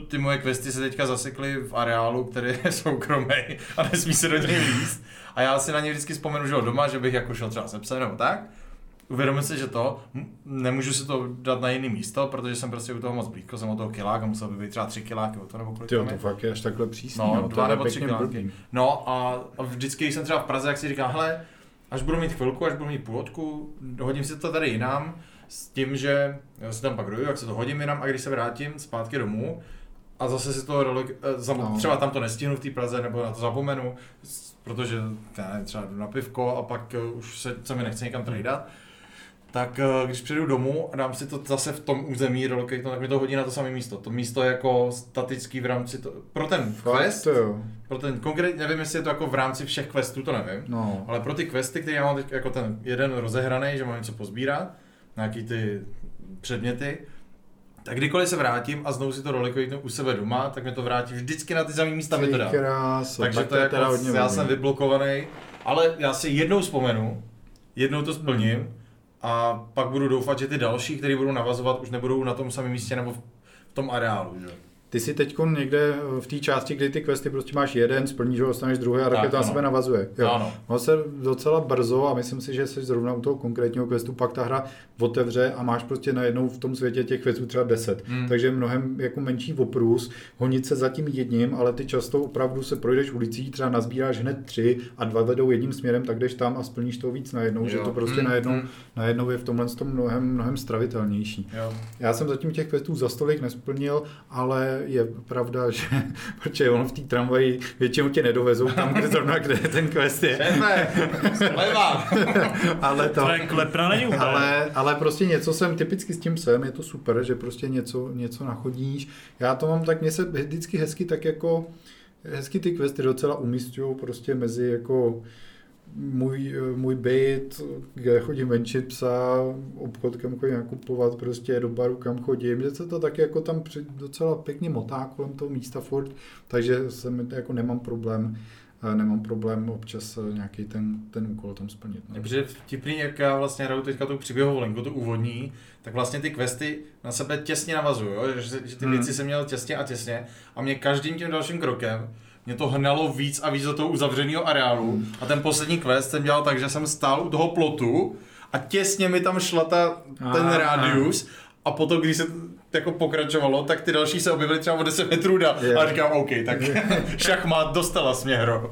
S2: ty moje questy se teďka zasekly v areálu, který je soukromý a nesmí se do něj líst. A já si na ně vždycky vzpomenu, že doma, že bych jako šel třeba se psem nebo tak uvědomil si, že to, nemůžu si to dát na jiný místo, protože jsem prostě u toho moc blízko, jsem od toho kiláka, musel by být třeba tři kiláky o to nebo kolik
S3: Tyjo, to fakt je až takhle přísný.
S2: No, no dva nebo tři kiláky. No a, a vždycky, když jsem třeba v Praze, jak si říkám, hele, až budu mít chvilku, až budu mít půlotku, hodím si to tady jinam, s tím, že si tam pak doju, jak se to hodím jinam a když se vrátím zpátky domů, a zase si to roli, eh, no. třeba tam to nestihnu v té Praze, nebo na to zapomenu, protože já nevím, třeba jdu na pivko a pak eh, už se, se mi nechce někam tradat, tak eh, když přijdu domů a dám si to zase v tom území relocate, tak mi to hodí na to samé místo. To místo je jako statický v rámci to, pro ten quest, pro ten konkrétně, nevím jestli je to jako v rámci všech questů, to nevím,
S3: no.
S2: ale pro ty questy, které já mám teď jako ten jeden rozehraný, že mám něco pozbírat, nějaký ty předměty, tak kdykoliv se vrátím a znovu si to rolikuji u sebe doma, tak mi to vrátí vždycky na ty samé místa, mi to dá.
S3: Krása,
S2: Takže tak to je jako, já jsem vyblokovaný, ale já si jednou vzpomenu, jednou to splním, hmm a pak budu doufat, že ty další, které budou navazovat, už nebudou na tom samém místě nebo v tom areálu. Že?
S3: Ty si teď někde v té části, kdy ty questy prostě máš jeden, splníš ho, dostaneš druhý a tak, to na sebe navazuje. Jo.
S2: Ano.
S3: No se docela brzo a myslím si, že jsi zrovna u toho konkrétního questu, pak ta hra otevře a máš prostě najednou v tom světě těch questů třeba 10. Hmm. Takže mnohem jako menší oprus, honit se za tím jedním, ale ty často opravdu se projdeš ulicí, třeba nazbíráš hned tři a dva vedou jedním směrem, tak jdeš tam a splníš to víc najednou, jo. že to prostě hmm. najednou, hmm. najednou je v tomhle tom mnohem, mnohem stravitelnější.
S2: Jo.
S3: Já jsem zatím těch questů za stolik nesplnil, ale je pravda, že protože on v té tramvaji většinou tě nedovezou tam, kde zrovna kde ten quest je. ale to, ale, ale prostě něco jsem, typicky s tím jsem, je to super, že prostě něco, něco nachodíš. Já to mám tak, mně se vždycky hezky tak jako, hezky ty questy docela umístují prostě mezi jako můj, můj byt, kde chodím venčit psa, obchod, kam chodím nakupovat, prostě do baru, kam chodím, že se to tak jako tam docela pěkně motá kolem toho místa furt, takže jsem, jako nemám problém nemám problém občas nějaký ten, ten úkol tam splnit.
S2: No. Protože vtipný, jak já vlastně hraju teďka tu příběhovou linku, tu úvodní, tak vlastně ty questy na sebe těsně navazují, že, že ty hmm. věci jsem měl těsně a těsně a mě každým tím dalším krokem mě to hnalo víc a víc do toho uzavřeného areálu. A ten poslední quest jsem dělal tak, že jsem stál u toho plotu a těsně mi tam šla ta, ten ah, rádius a potom, když se jako pokračovalo, tak ty další se objevily třeba o 10 metrů dál. Yeah. A říkám, OK, tak šachmát dostala mě hro.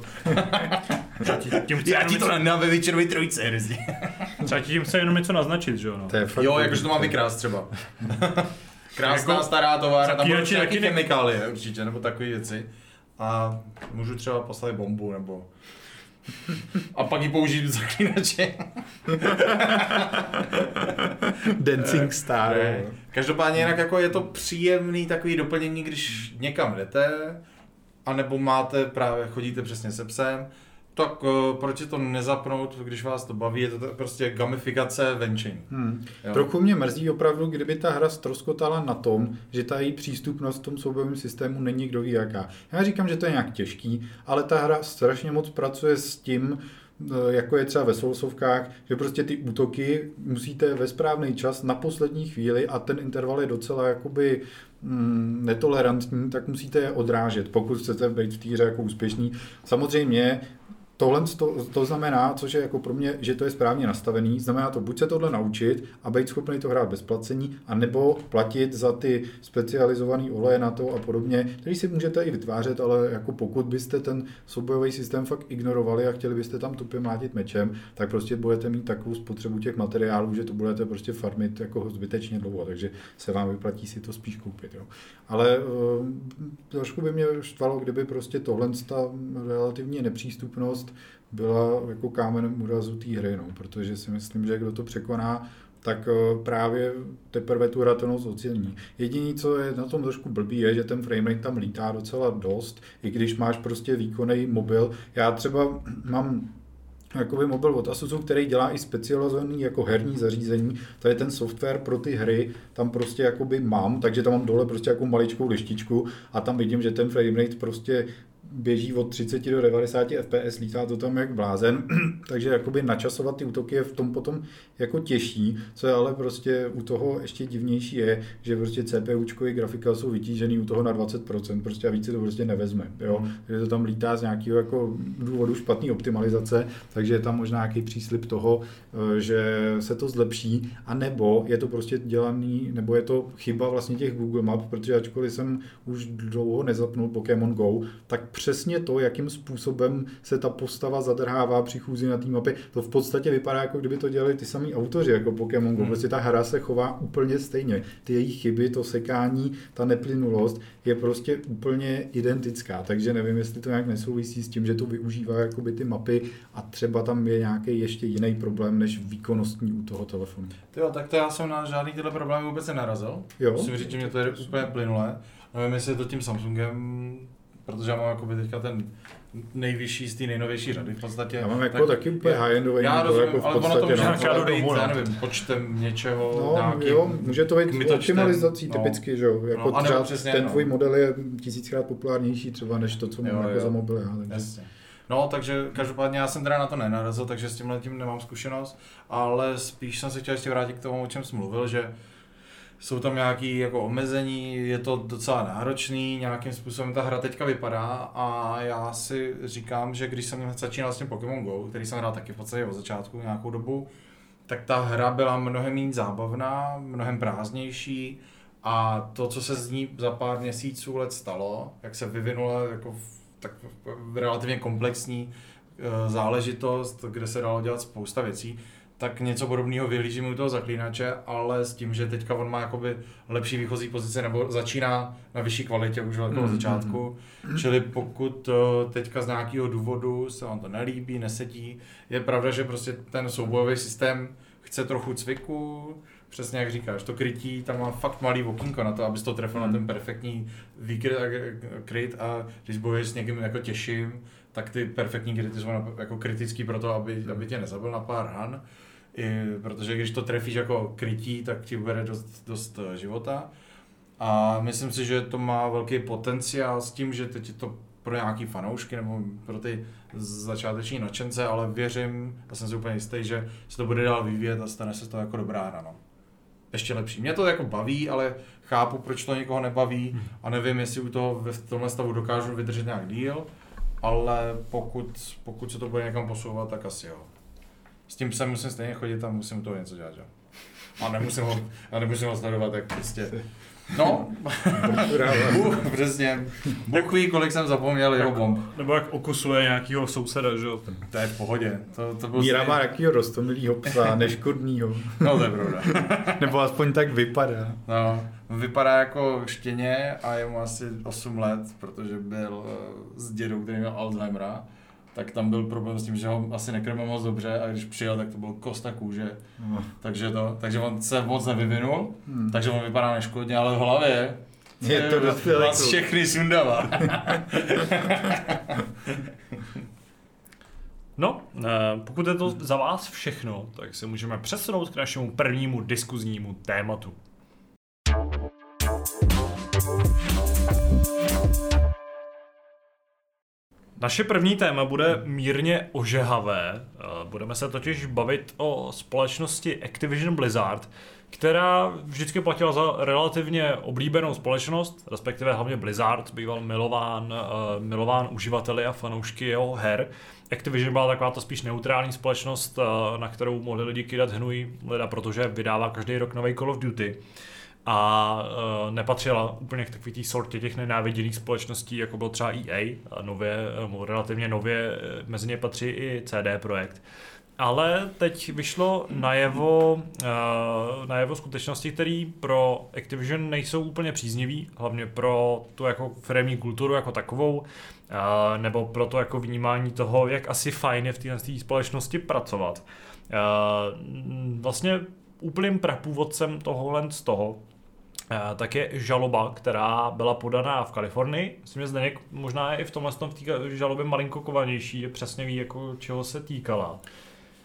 S2: tím Já ti to na ve večerové trojice hrozně.
S1: Třeba tím chce jenom něco naznačit, že jo? No.
S2: jo, jakože to mám vykrást třeba. Krásná jako, stará továrna, tam budou nějaké chemikálie určitě, nebo takové věci a můžu třeba poslat bombu nebo A pak ji použít v zaklínači.
S3: Dancing Star.
S2: Ne. Každopádně jinak jako je to příjemný takový doplnění, když někam jdete, anebo máte právě, chodíte přesně se psem, tak uh, proč to nezapnout, když vás to baví, je to prostě gamifikace venčení.
S3: Hmm.
S2: Jo.
S3: Trochu mě mrzí opravdu, kdyby ta hra ztroskotala na tom, že ta její přístupnost v tom soubojovém systému není kdo ví jaká. Já říkám, že to je nějak těžký, ale ta hra strašně moc pracuje s tím, eh, jako je třeba ve Soulsovkách, že prostě ty útoky musíte ve správný čas na poslední chvíli a ten interval je docela jakoby mm, netolerantní, tak musíte je odrážet, pokud chcete být v té hře jako úspěšný. Samozřejmě Tohle to, to znamená, což je jako pro mě, že to je správně nastavený, znamená to buď se tohle naučit a být schopný to hrát bez placení, anebo platit za ty specializované oleje na to a podobně, který si můžete i vytvářet, ale jako pokud byste ten soubojový systém fakt ignorovali a chtěli byste tam tupě mlátit mečem, tak prostě budete mít takovou spotřebu těch materiálů, že to budete prostě farmit jako zbytečně dlouho, takže se vám vyplatí si to spíš koupit. Jo. Ale uh, trošku by mě štvalo, kdyby prostě tohle ta relativní nepřístupnost byla jako kámenem úrazu té hry, no, protože si myslím, že kdo to překoná, tak eh, právě teprve tu hratelnost ocení. Jediné, co je na tom trošku blbý, je, že ten framerate tam lítá docela dost, i když máš prostě výkonný mobil. Já třeba mám jakoby mobil od Asusu, který dělá i specializovaný jako herní zařízení, to je ten software pro ty hry, tam prostě jakoby mám, takže tam mám dole prostě jako maličkou lištičku a tam vidím, že ten framerate prostě běží od 30 do 90 fps, lítá to tam jak blázen, takže jakoby načasovat ty útoky je v tom potom jako těžší, co je ale prostě u toho ještě divnější je, že prostě CPUčkový grafika jsou vytížený u toho na 20%, prostě a více to prostě nevezme, jo, že to tam lítá z nějakého jako důvodu špatné optimalizace, takže je tam možná nějaký příslip toho, eh, že se to zlepší, a nebo je to prostě dělaný, nebo je to chyba vlastně těch Google Map, protože ačkoliv jsem už dlouho nezapnul Pokémon Go, tak přesně to, jakým způsobem se ta postava zadrhává při chůzi na té mapě, to v podstatě vypadá, jako kdyby to dělali ty samý autoři, jako Pokémon Go.
S2: Hmm.
S3: Prostě ta hra se chová úplně stejně. Ty její chyby, to sekání, ta neplynulost je prostě úplně identická. Takže nevím, jestli to nějak nesouvisí s tím, že to využívá jakoby ty mapy a třeba tam je nějaký ještě jiný problém než výkonnostní u toho telefonu.
S2: Jo, tak to já jsem na žádný tyhle problémy vůbec nenarazil.
S3: Jo?
S2: Musím říct, že mě to je úplně plynulé. Nevím, jestli je to tím Samsungem, protože já mám jakoby teďka ten nejvyšší z té nejnovější řady v podstatě.
S3: Já mám jako taky úplně high-endový
S2: Já rozumím,
S3: jako v
S2: ale ono to může
S3: no.
S1: nějaká domů,
S2: já
S1: no.
S2: nevím, počtem něčeho,
S3: No,
S2: nějakým,
S3: jo, může to být
S2: kmitočtem,
S3: optimalizací
S2: no.
S3: typicky, že jo, jako
S2: No,
S3: třeba
S2: přesně,
S3: ten
S2: no.
S3: tvůj model je tisíckrát populárnější třeba než to, co mám
S2: Jo,
S3: jako
S2: jo.
S3: za mobil já, takže.
S2: Jasně. No, takže každopádně já jsem teda na to nenarazil, takže s tímhle tím nemám zkušenost, ale spíš jsem se chtěl ještě vrátit k tomu, o čem jsem mluvil, že jsou tam nějaké jako omezení, je to docela náročný, nějakým způsobem ta hra teďka vypadá a já si říkám, že když jsem začínal s tím Pokémon Go, který jsem hrál taky v podstatě od začátku nějakou dobu, tak ta hra byla mnohem méně zábavná, mnohem prázdnější a to, co se z ní za pár měsíců let stalo, jak se vyvinula jako v, tak v relativně komplexní eh, záležitost, kde se dalo dělat spousta věcí, tak něco podobného vyhlížím u toho zaklínače, ale s tím, že teďka on má jakoby lepší výchozí pozici nebo začíná na vyšší kvalitě už od
S3: Mm,
S2: začátku. Čili pokud eh, teďka z nějakého důvodu se vám to nelíbí, nesedí, je pravda, že prostě ten soubojový systém chce trochu cviku, přesně jak říkáš, to krytí, tam má fakt malý okýnko na to, abys to trefil
S3: Hmm.
S2: na ten perfektní výkryt a kryt a když bojuješ s někým jako těžším, tak ty perfektní kryty jsou jako kritický pro to, aby, aby tě nezabil na pár ran. I, protože když to trefíš jako krytí, tak ti ubere dost, dost eh, života. A myslím si, že to má velký potenciál s tím, že teď je to pro nějaký fanoušky nebo pro ty začáteční nadšence, ale věřím, já jsem si úplně jistý, že se to bude dál vyvíjet a stane se to jako dobrá hra. No. Ještě lepší. Mě to jako baví, ale chápu, proč to někoho nebaví a nevím, jestli u toho v tomhle stavu dokážu vydržet nějak díl, ale pokud, pokud se to bude někam posouvat, tak asi jo. S tím psem musím stejně chodit a musím toho něco dělat, že? jo. A nemusím ho, a nemusím ho sledovat, tak prostě. No, Bůh, přesně. Bůh ví, kolik jsem zapomněl jeho bomb.
S1: Nebo jak okusuje nějakýho souseda, že jo?
S2: To je v pohodě. To, to byl
S3: Míra
S2: stejný-
S3: má jakýho rostomilýho psa, neškodnýho.
S2: No, to je pravda.
S3: Nebo aspoň tak vypadá.
S2: No, vypadá jako štěně a je mu asi 8 let, protože byl eh, s dědou, který měl Alzheimera. Tak tam byl problém s tím, že ho asi nekrmil moc dobře a když přijel, tak to byl kosta kůže.
S3: No.
S2: Takže, to, takže on se moc nevyvinul,
S3: Hmm.
S2: takže on vypadá neškodně, ale v hlavě
S3: Je to dospělý
S2: vás všechny sundává.
S1: No, eh, pokud je to za vás všechno, tak se můžeme přesunout k našemu prvnímu diskuznímu tématu. Naše první téma bude mírně ožehavé. Eh, Budeme se totiž bavit o společnosti Activision Blizzard, která vždycky platila za relativně oblíbenou společnost, respektive hlavně Blizzard býval milován, eh, milován uživateli a fanoušky jeho her. Activision byla taková ta spíš neutrální společnost, eh, na kterou mohli lidi kydat hnůj, leda, protože vydává každý rok nový Call of Duty a uh, nepatřila úplně k takový té sortě těch nenáviděných společností, jako byl třeba EA, a nově, nebo relativně nově eh, mezi ně patří i CD Projekt. Ale teď vyšlo najevo, uh, najevo skutečnosti, které pro Activision nejsou úplně příznivý, hlavně pro tu jako firmní kulturu jako takovou, uh, nebo pro to jako vnímání toho, jak asi fajn je v této společnosti pracovat. Uh, vlastně úplným prapůvodcem tohohle z toho tak je žaloba, která byla podaná v Kalifornii. Myslím, že Zdeněk možná je i v tomhle tom v té žalobě malinko kovanější, je přesně ví, jako čeho se týkala.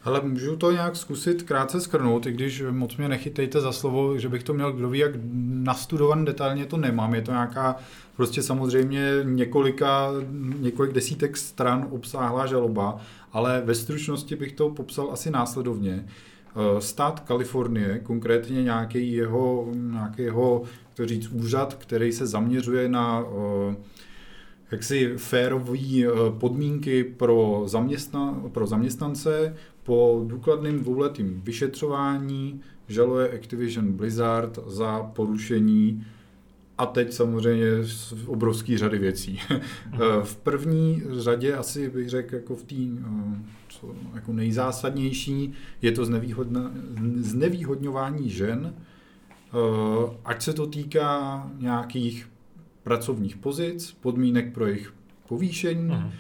S3: Ale můžu to nějak zkusit krátce skrnout, i když moc mě nechytejte za slovo, že bych to měl kdo ví jak nastudovan detailně, to nemám. Je to nějaká prostě samozřejmě několika, několik desítek stran obsáhlá žaloba, ale ve stručnosti bych to popsal asi následovně. Eh, Stát Kalifornie, konkrétně nějaký jeho, nějaký jeho to říct, úřad, který se zaměřuje na eh, jaksi férové podmínky pro, zaměstna, pro zaměstnance, po důkladným dvouletým vyšetřování žaluje Activision Blizzard za porušení a teď samozřejmě obrovský řady věcí. v první řadě asi bych řekl jako v té jako nejzásadnější je to znevýhodňování žen, eh, ať se to týká nějakých pracovních pozic, podmínek pro jejich povýšení,
S1: Mhm.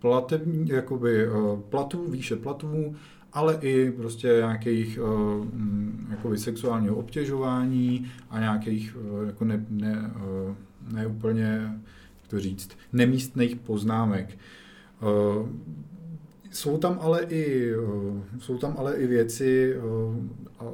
S3: platební, jakoby eh, platů, výše platů, ale i prostě nějakých eh, mm, jakoby sexuálního obtěžování a nějakých jako ne, ne, ne úplně, jak to říct, nemístných poznámek. Jsou tam ale i, eh, jsou tam ale i věci eh,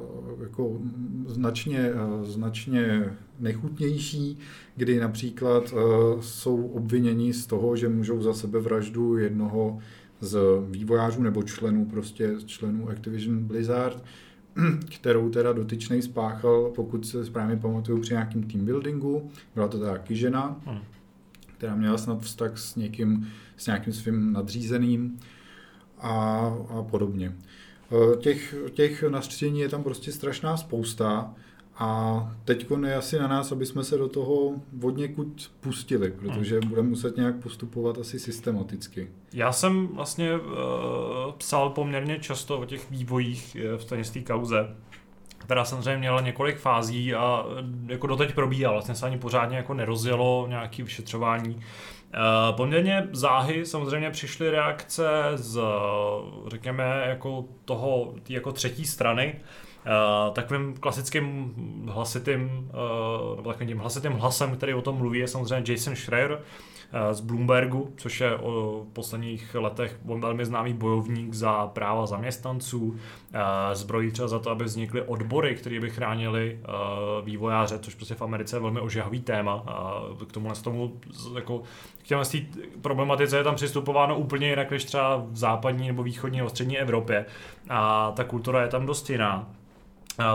S3: jako značně, eh, značně nechutnější, kdy například jsou obviněni z toho, že můžou za sebevraždu jednoho z vývojářů nebo členů prostě členů Activision Blizzard, kterou teda dotyčnej spáchal, pokud se správně pamatuju, při nějakým team buildingu. Byla to taky žena,
S1: Hmm.
S3: která měla snad vztah s někým, s nějakým svým nadřízeným a, a podobně. Eh, Těch, těch nařčení je tam prostě strašná spousta a teď je asi na nás, aby jsme se do toho od někud pustili, protože budeme muset nějak postupovat asi systematicky.
S1: Já jsem vlastně uh, psal poměrně často o těch vývojích eh, v té kauze, která samozřejmě měla několik fází a jako doteď probíhá, vlastně se ani pořádně jako nerozjelo nějaké vyšetřování. Uh, poměrně záhy samozřejmě přišly reakce z, řekněme, jako toho, jako třetí strany, Uh, takovým klasickým hlasitým, uh, nebo takovým tím hlasitým hlasem, který o tom mluví, je samozřejmě Jason Schreier z Bloombergu, což je v posledních letech velmi známý bojovník za práva zaměstnanců, uh, zbrojí třeba za to, aby vznikly odbory, které by chránili uh, vývojáře, což prostě v Americe je velmi ožehavý téma. A k tomu z tomu jako k té problematice je tam přistupováno úplně jinak, než třeba v západní nebo východní nebo střední Evropě. A ta kultura je tam dost jiná.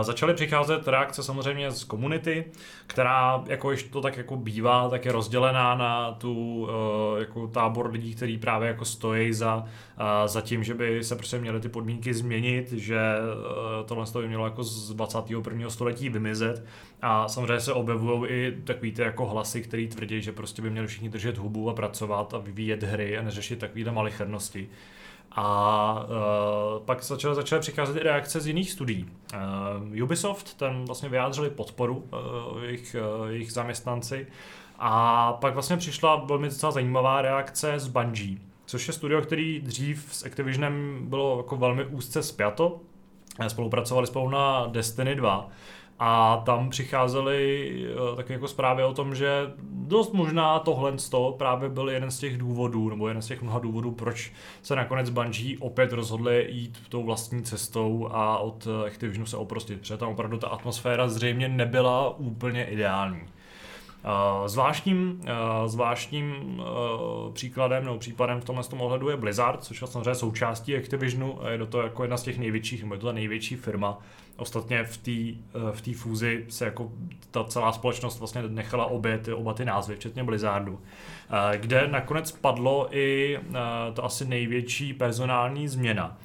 S1: Začaly přicházet reakce samozřejmě z komunity, která, jako již to tak jako bývá, tak je rozdělená na tu eh, jako tábor lidí, kteří právě jako stojí za, eh, za tím, že by se prostě měly ty podmínky změnit, že eh, tohle by mělo jako z 21. století vymizet. A samozřejmě se objevují i takový ty jako hlasy, který tvrdí, že prostě by měli všichni držet hubu a pracovat a vyvíjet hry a neřešit takovýhle malichernosti. A uh, pak začaly, začaly přicházet i reakce z jiných studií. Uh, Ubisoft, ten vlastně vyjádřili podporu uh, jejich, uh, jejich zaměstnanci. A pak vlastně přišla velmi docela zajímavá reakce z Bungie, což je studio, který dřív s Activisionem bylo jako velmi úzce spjato. Spolupracovali spolu na Destiny 2 a tam přicházely uh, taky jako zprávy o tom, že dost možná tohle právě byl jeden z těch důvodů, nebo jeden z těch mnoha důvodů, proč se nakonec Bungie opět rozhodli jít tou vlastní cestou a od Activisionu se oprostit, protože tam opravdu ta atmosféra zřejmě nebyla úplně ideální. Uh, zvláštním, zvláštním příkladem nebo případem v tomhle tom ohledu je Blizzard, což je samozřejmě součástí Activisionu a je toho jako jedna z těch největších, nebo je to ta největší firma, Ostatně v té eh, v fúzi se jako ta celá společnost vlastně nechala obě ty, oba ty názvy, včetně Blizzardu, eh, kde nakonec padlo i eh, to asi největší personální změna.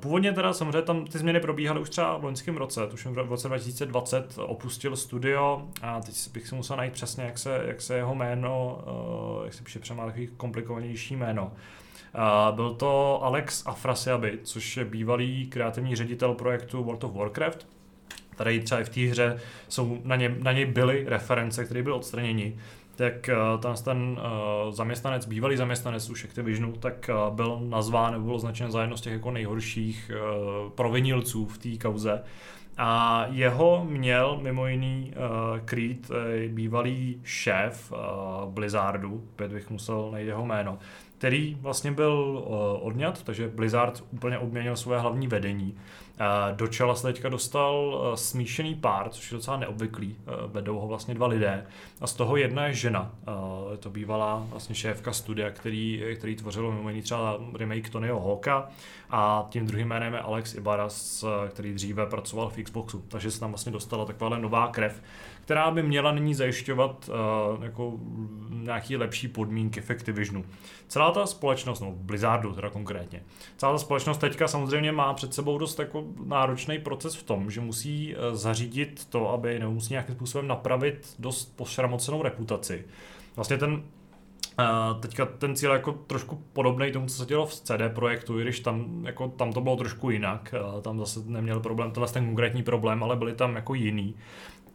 S1: Původně teda samozřejmě tam ty změny probíhaly už třeba v loňském roce, tuším v roce 2020 opustil studio a teď bych si musel najít přesně, jak se, jak se jeho jméno, jak se píše přemá takový komplikovanější jméno. Uh, byl to Alex Afrasiabi, což je bývalý kreativní ředitel projektu World of Warcraft. Tady třeba i v té hře jsou na, ně, na něj byly reference, které byly odstraněni tak uh, ten, ten uh, zaměstnanec, bývalý zaměstnanec už Activisionu, tak uh, byl nazván nebo byl označen za jedno z těch jako nejhorších provinilců v té kauze. A jeho měl mimo jiný uh, uh, bývalý šéf uh, Blizzardu, opět bych musel najít jeho jméno, který vlastně byl uh, odňat, takže Blizzard úplně obměnil svoje hlavní vedení. Uh, do čela se teďka dostal uh, smíšený pár, což je docela neobvyklý. Vedou ho vlastně dva lidé a z toho jedna je žena. Je to bývalá vlastně šéfka studia, který, který tvořilo mimo jiný třeba remake Tonyho Hawka a tím druhým jménem je Alex Ibaras, který dříve pracoval v Xboxu. Takže se tam vlastně dostala taková nová krev, která by měla nyní zajišťovat uh, jako nějaký lepší podmínky v Activisionu. Celá ta společnost, no Blizzardu teda konkrétně, celá ta společnost teďka samozřejmě má před sebou dost jako náročný proces v tom, že musí uh, zařídit to, aby nebo musí nějakým způsobem napravit dost pošramocenou reputaci. Vlastně ten Uh, teďka ten cíl je jako trošku podobný tomu, co se dělo v CD projektu, i když tam, jako, tam to bylo trošku jinak. Tam zase neměl problém, tenhle ten konkrétní problém, ale byly tam jako jiný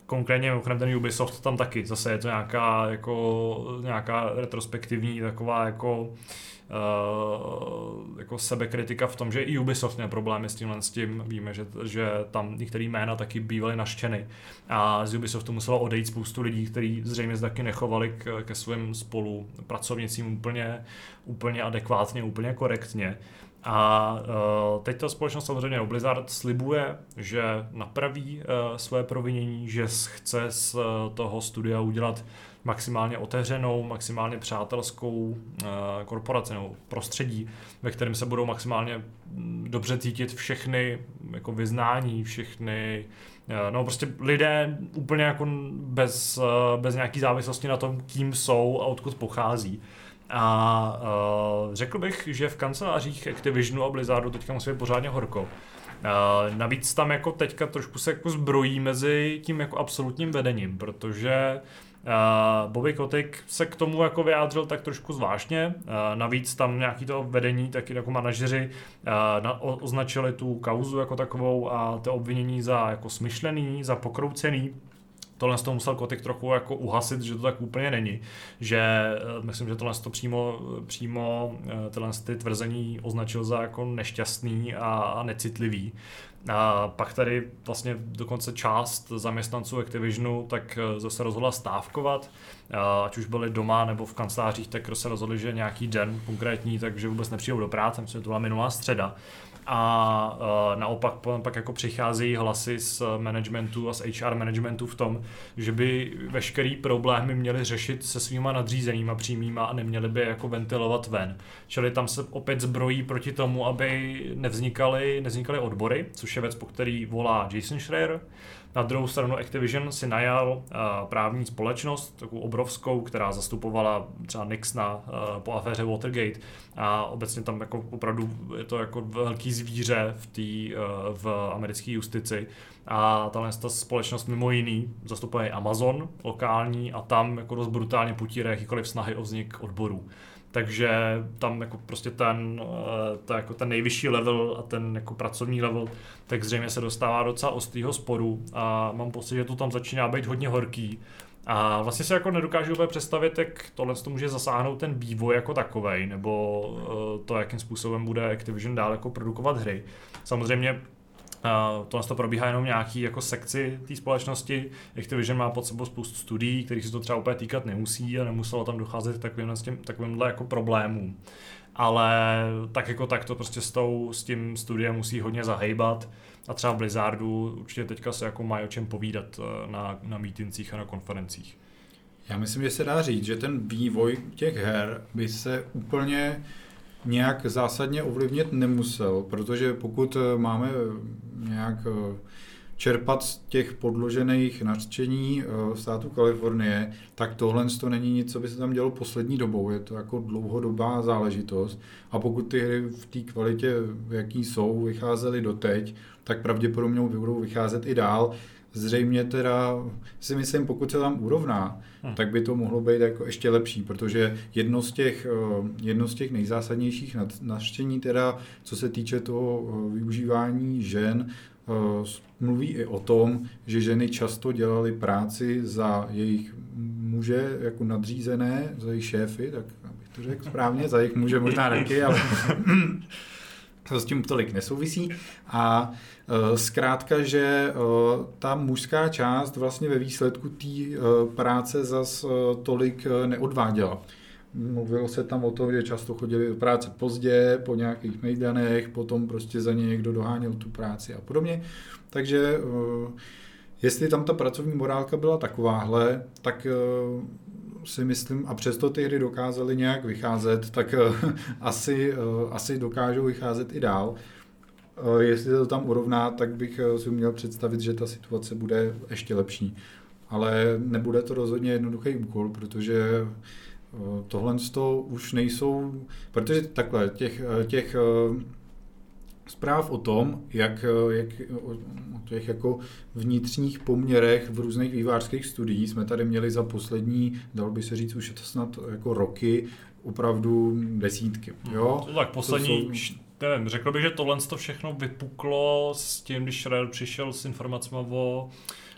S1: konkrétně mimochodem ten Ubisoft tam taky, zase je to nějaká, jako, nějaká retrospektivní taková jako Uh, jako sebekritika v tom, že i Ubisoft měl problémy s tímhle s tím. Víme, že, že tam některé jména taky bývaly naštěny a z Ubisoftu muselo odejít spoustu lidí, kteří zřejmě taky nechovali k, ke svým spolupracovnicím úplně, úplně adekvátně, úplně korektně. A uh, teď ta společnost samozřejmě Blizzard slibuje, že napraví uh, své provinění, že chce z uh, toho studia udělat maximálně otevřenou, maximálně přátelskou korporaci nebo prostředí, ve kterém se budou maximálně mm, dobře cítit všechny jako vyznání, všechny No prostě lidé úplně jako bez, bez nějaký závislosti na tom, kým jsou a odkud pochází. A uh, řekl bych, že v kancelářích Activisionu a Blizzardu teďka musí být pořádně horko. Uh, navíc tam jako teďka trošku se jako zbrojí mezi tím jako absolutním vedením, protože Uh, Bobby Kotick se k tomu jako vyjádřil tak trošku zvláštně. Uh, navíc tam nějaký to vedení, taky jako manažeři uh, na, o, označili tu kauzu jako takovou a to obvinění za jako smyšlený, za pokroucený tohle to musel Kotik trochu jako uhasit, že to tak úplně není. Že uh, myslím, že tohle to přímo, přímo uh, tyhle ty tvrzení označil za jako nešťastný a, a necitlivý. A pak tady vlastně dokonce část zaměstnanců Activisionu tak eh, zase rozhodla stávkovat, ať už byli doma nebo v kancelářích, tak se rozhodli, že nějaký den konkrétní, takže vůbec nepřijdou do práce, myslím, že to byla minulá středa a uh, naopak pak jako přicházejí hlasy z managementu a z HR managementu v tom, že by veškerý problémy měli řešit se svýma nadřízenýma přímýma a neměli by jako ventilovat ven. Čili tam se opět zbrojí proti tomu, aby nevznikaly, nevznikaly odbory, což je věc, po který volá Jason Schreier, na druhou stranu Activision si najal uh, právní společnost, takovou obrovskou, která zastupovala třeba Nixona uh, po aféře Watergate. A obecně tam jako opravdu je to jako velký zvíře v, tý, uh, v americké justici. A tahle ta společnost mimo jiný zastupuje Amazon lokální a tam jako dost brutálně potírá jakýkoliv snahy o vznik odborů takže tam jako prostě ten, eh, to jako ten nejvyšší level a ten jako pracovní level, tak zřejmě se dostává docela ostrýho sporu a mám pocit, že to tam začíná být hodně horký A vlastně se jako nedokážu úplně představit, jak tohle to může zasáhnout ten vývoj jako takový, nebo uh, to, jakým způsobem bude Activision dál jako produkovat hry. Samozřejmě Uh, to to probíhá jenom nějaký jako sekci té společnosti. Activision má pod sebou spoustu studií, kterých se to třeba úplně týkat nemusí a nemuselo tam docházet k takovým, tím, takovýmhle jako problémům. Ale tak jako tak to prostě s, tou, s tím studiem musí hodně zahejbat a třeba v Blizzardu určitě teďka se jako mají o čem povídat eh, na, na mítincích a na konferencích.
S3: Já myslím, že se dá říct, že ten vývoj těch her by se úplně nějak zásadně ovlivnit nemusel, protože pokud eh, máme nějak eh, čerpat z těch podložených nařčení státu Kalifornie, tak tohle to není nic, co by se tam dělo poslední dobou. Je to jako dlouhodobá záležitost. A pokud ty hry v té kvalitě, jaký jsou, vycházely doteď, tak pravděpodobně budou vycházet i dál. Zřejmě teda si myslím, pokud se tam urovná, hmm. tak by to mohlo být jako ještě lepší, protože jedno z těch, eh, jedno z těch nejzásadnějších naštění teda, co se týče toho eh, využívání žen, eh, mluví i o tom, že ženy často dělaly práci za jejich muže jako nadřízené, za jejich šéfy, tak abych to řekl správně, za jejich muže možná taky, ale to s tím tolik nesouvisí. A e, zkrátka, že e, ta mužská část vlastně ve výsledku té e, práce zas tolik neodváděla. Mluvilo se tam o tom, že často chodili do práce pozdě, po nějakých mejdanech, potom prostě za ně někdo doháněl tu práci a podobně. Takže jestli tam ta pracovní morálka byla takováhle, tak si myslím, a přesto ty hry dokázaly nějak vycházet, tak uh, asi, uh, asi dokážou vycházet i dál. Uh, jestli to tam urovná, tak bych si měl představit, že ta situace bude ještě lepší. Ale nebude to rozhodně jednoduchý úkol, protože tohle to už nejsou, protože takhle, těch, těch zpráv o tom, jak, jak o těch jako vnitřních poměrech v různých vývářských studiích jsme tady měli za poslední, dalo by se říct, už je to snad jako roky, opravdu desítky. Jo?
S1: To tak poslední, to jsou... nevím, řekl bych, že tohle to všechno vypuklo s tím, když Rare přišel s informacemi o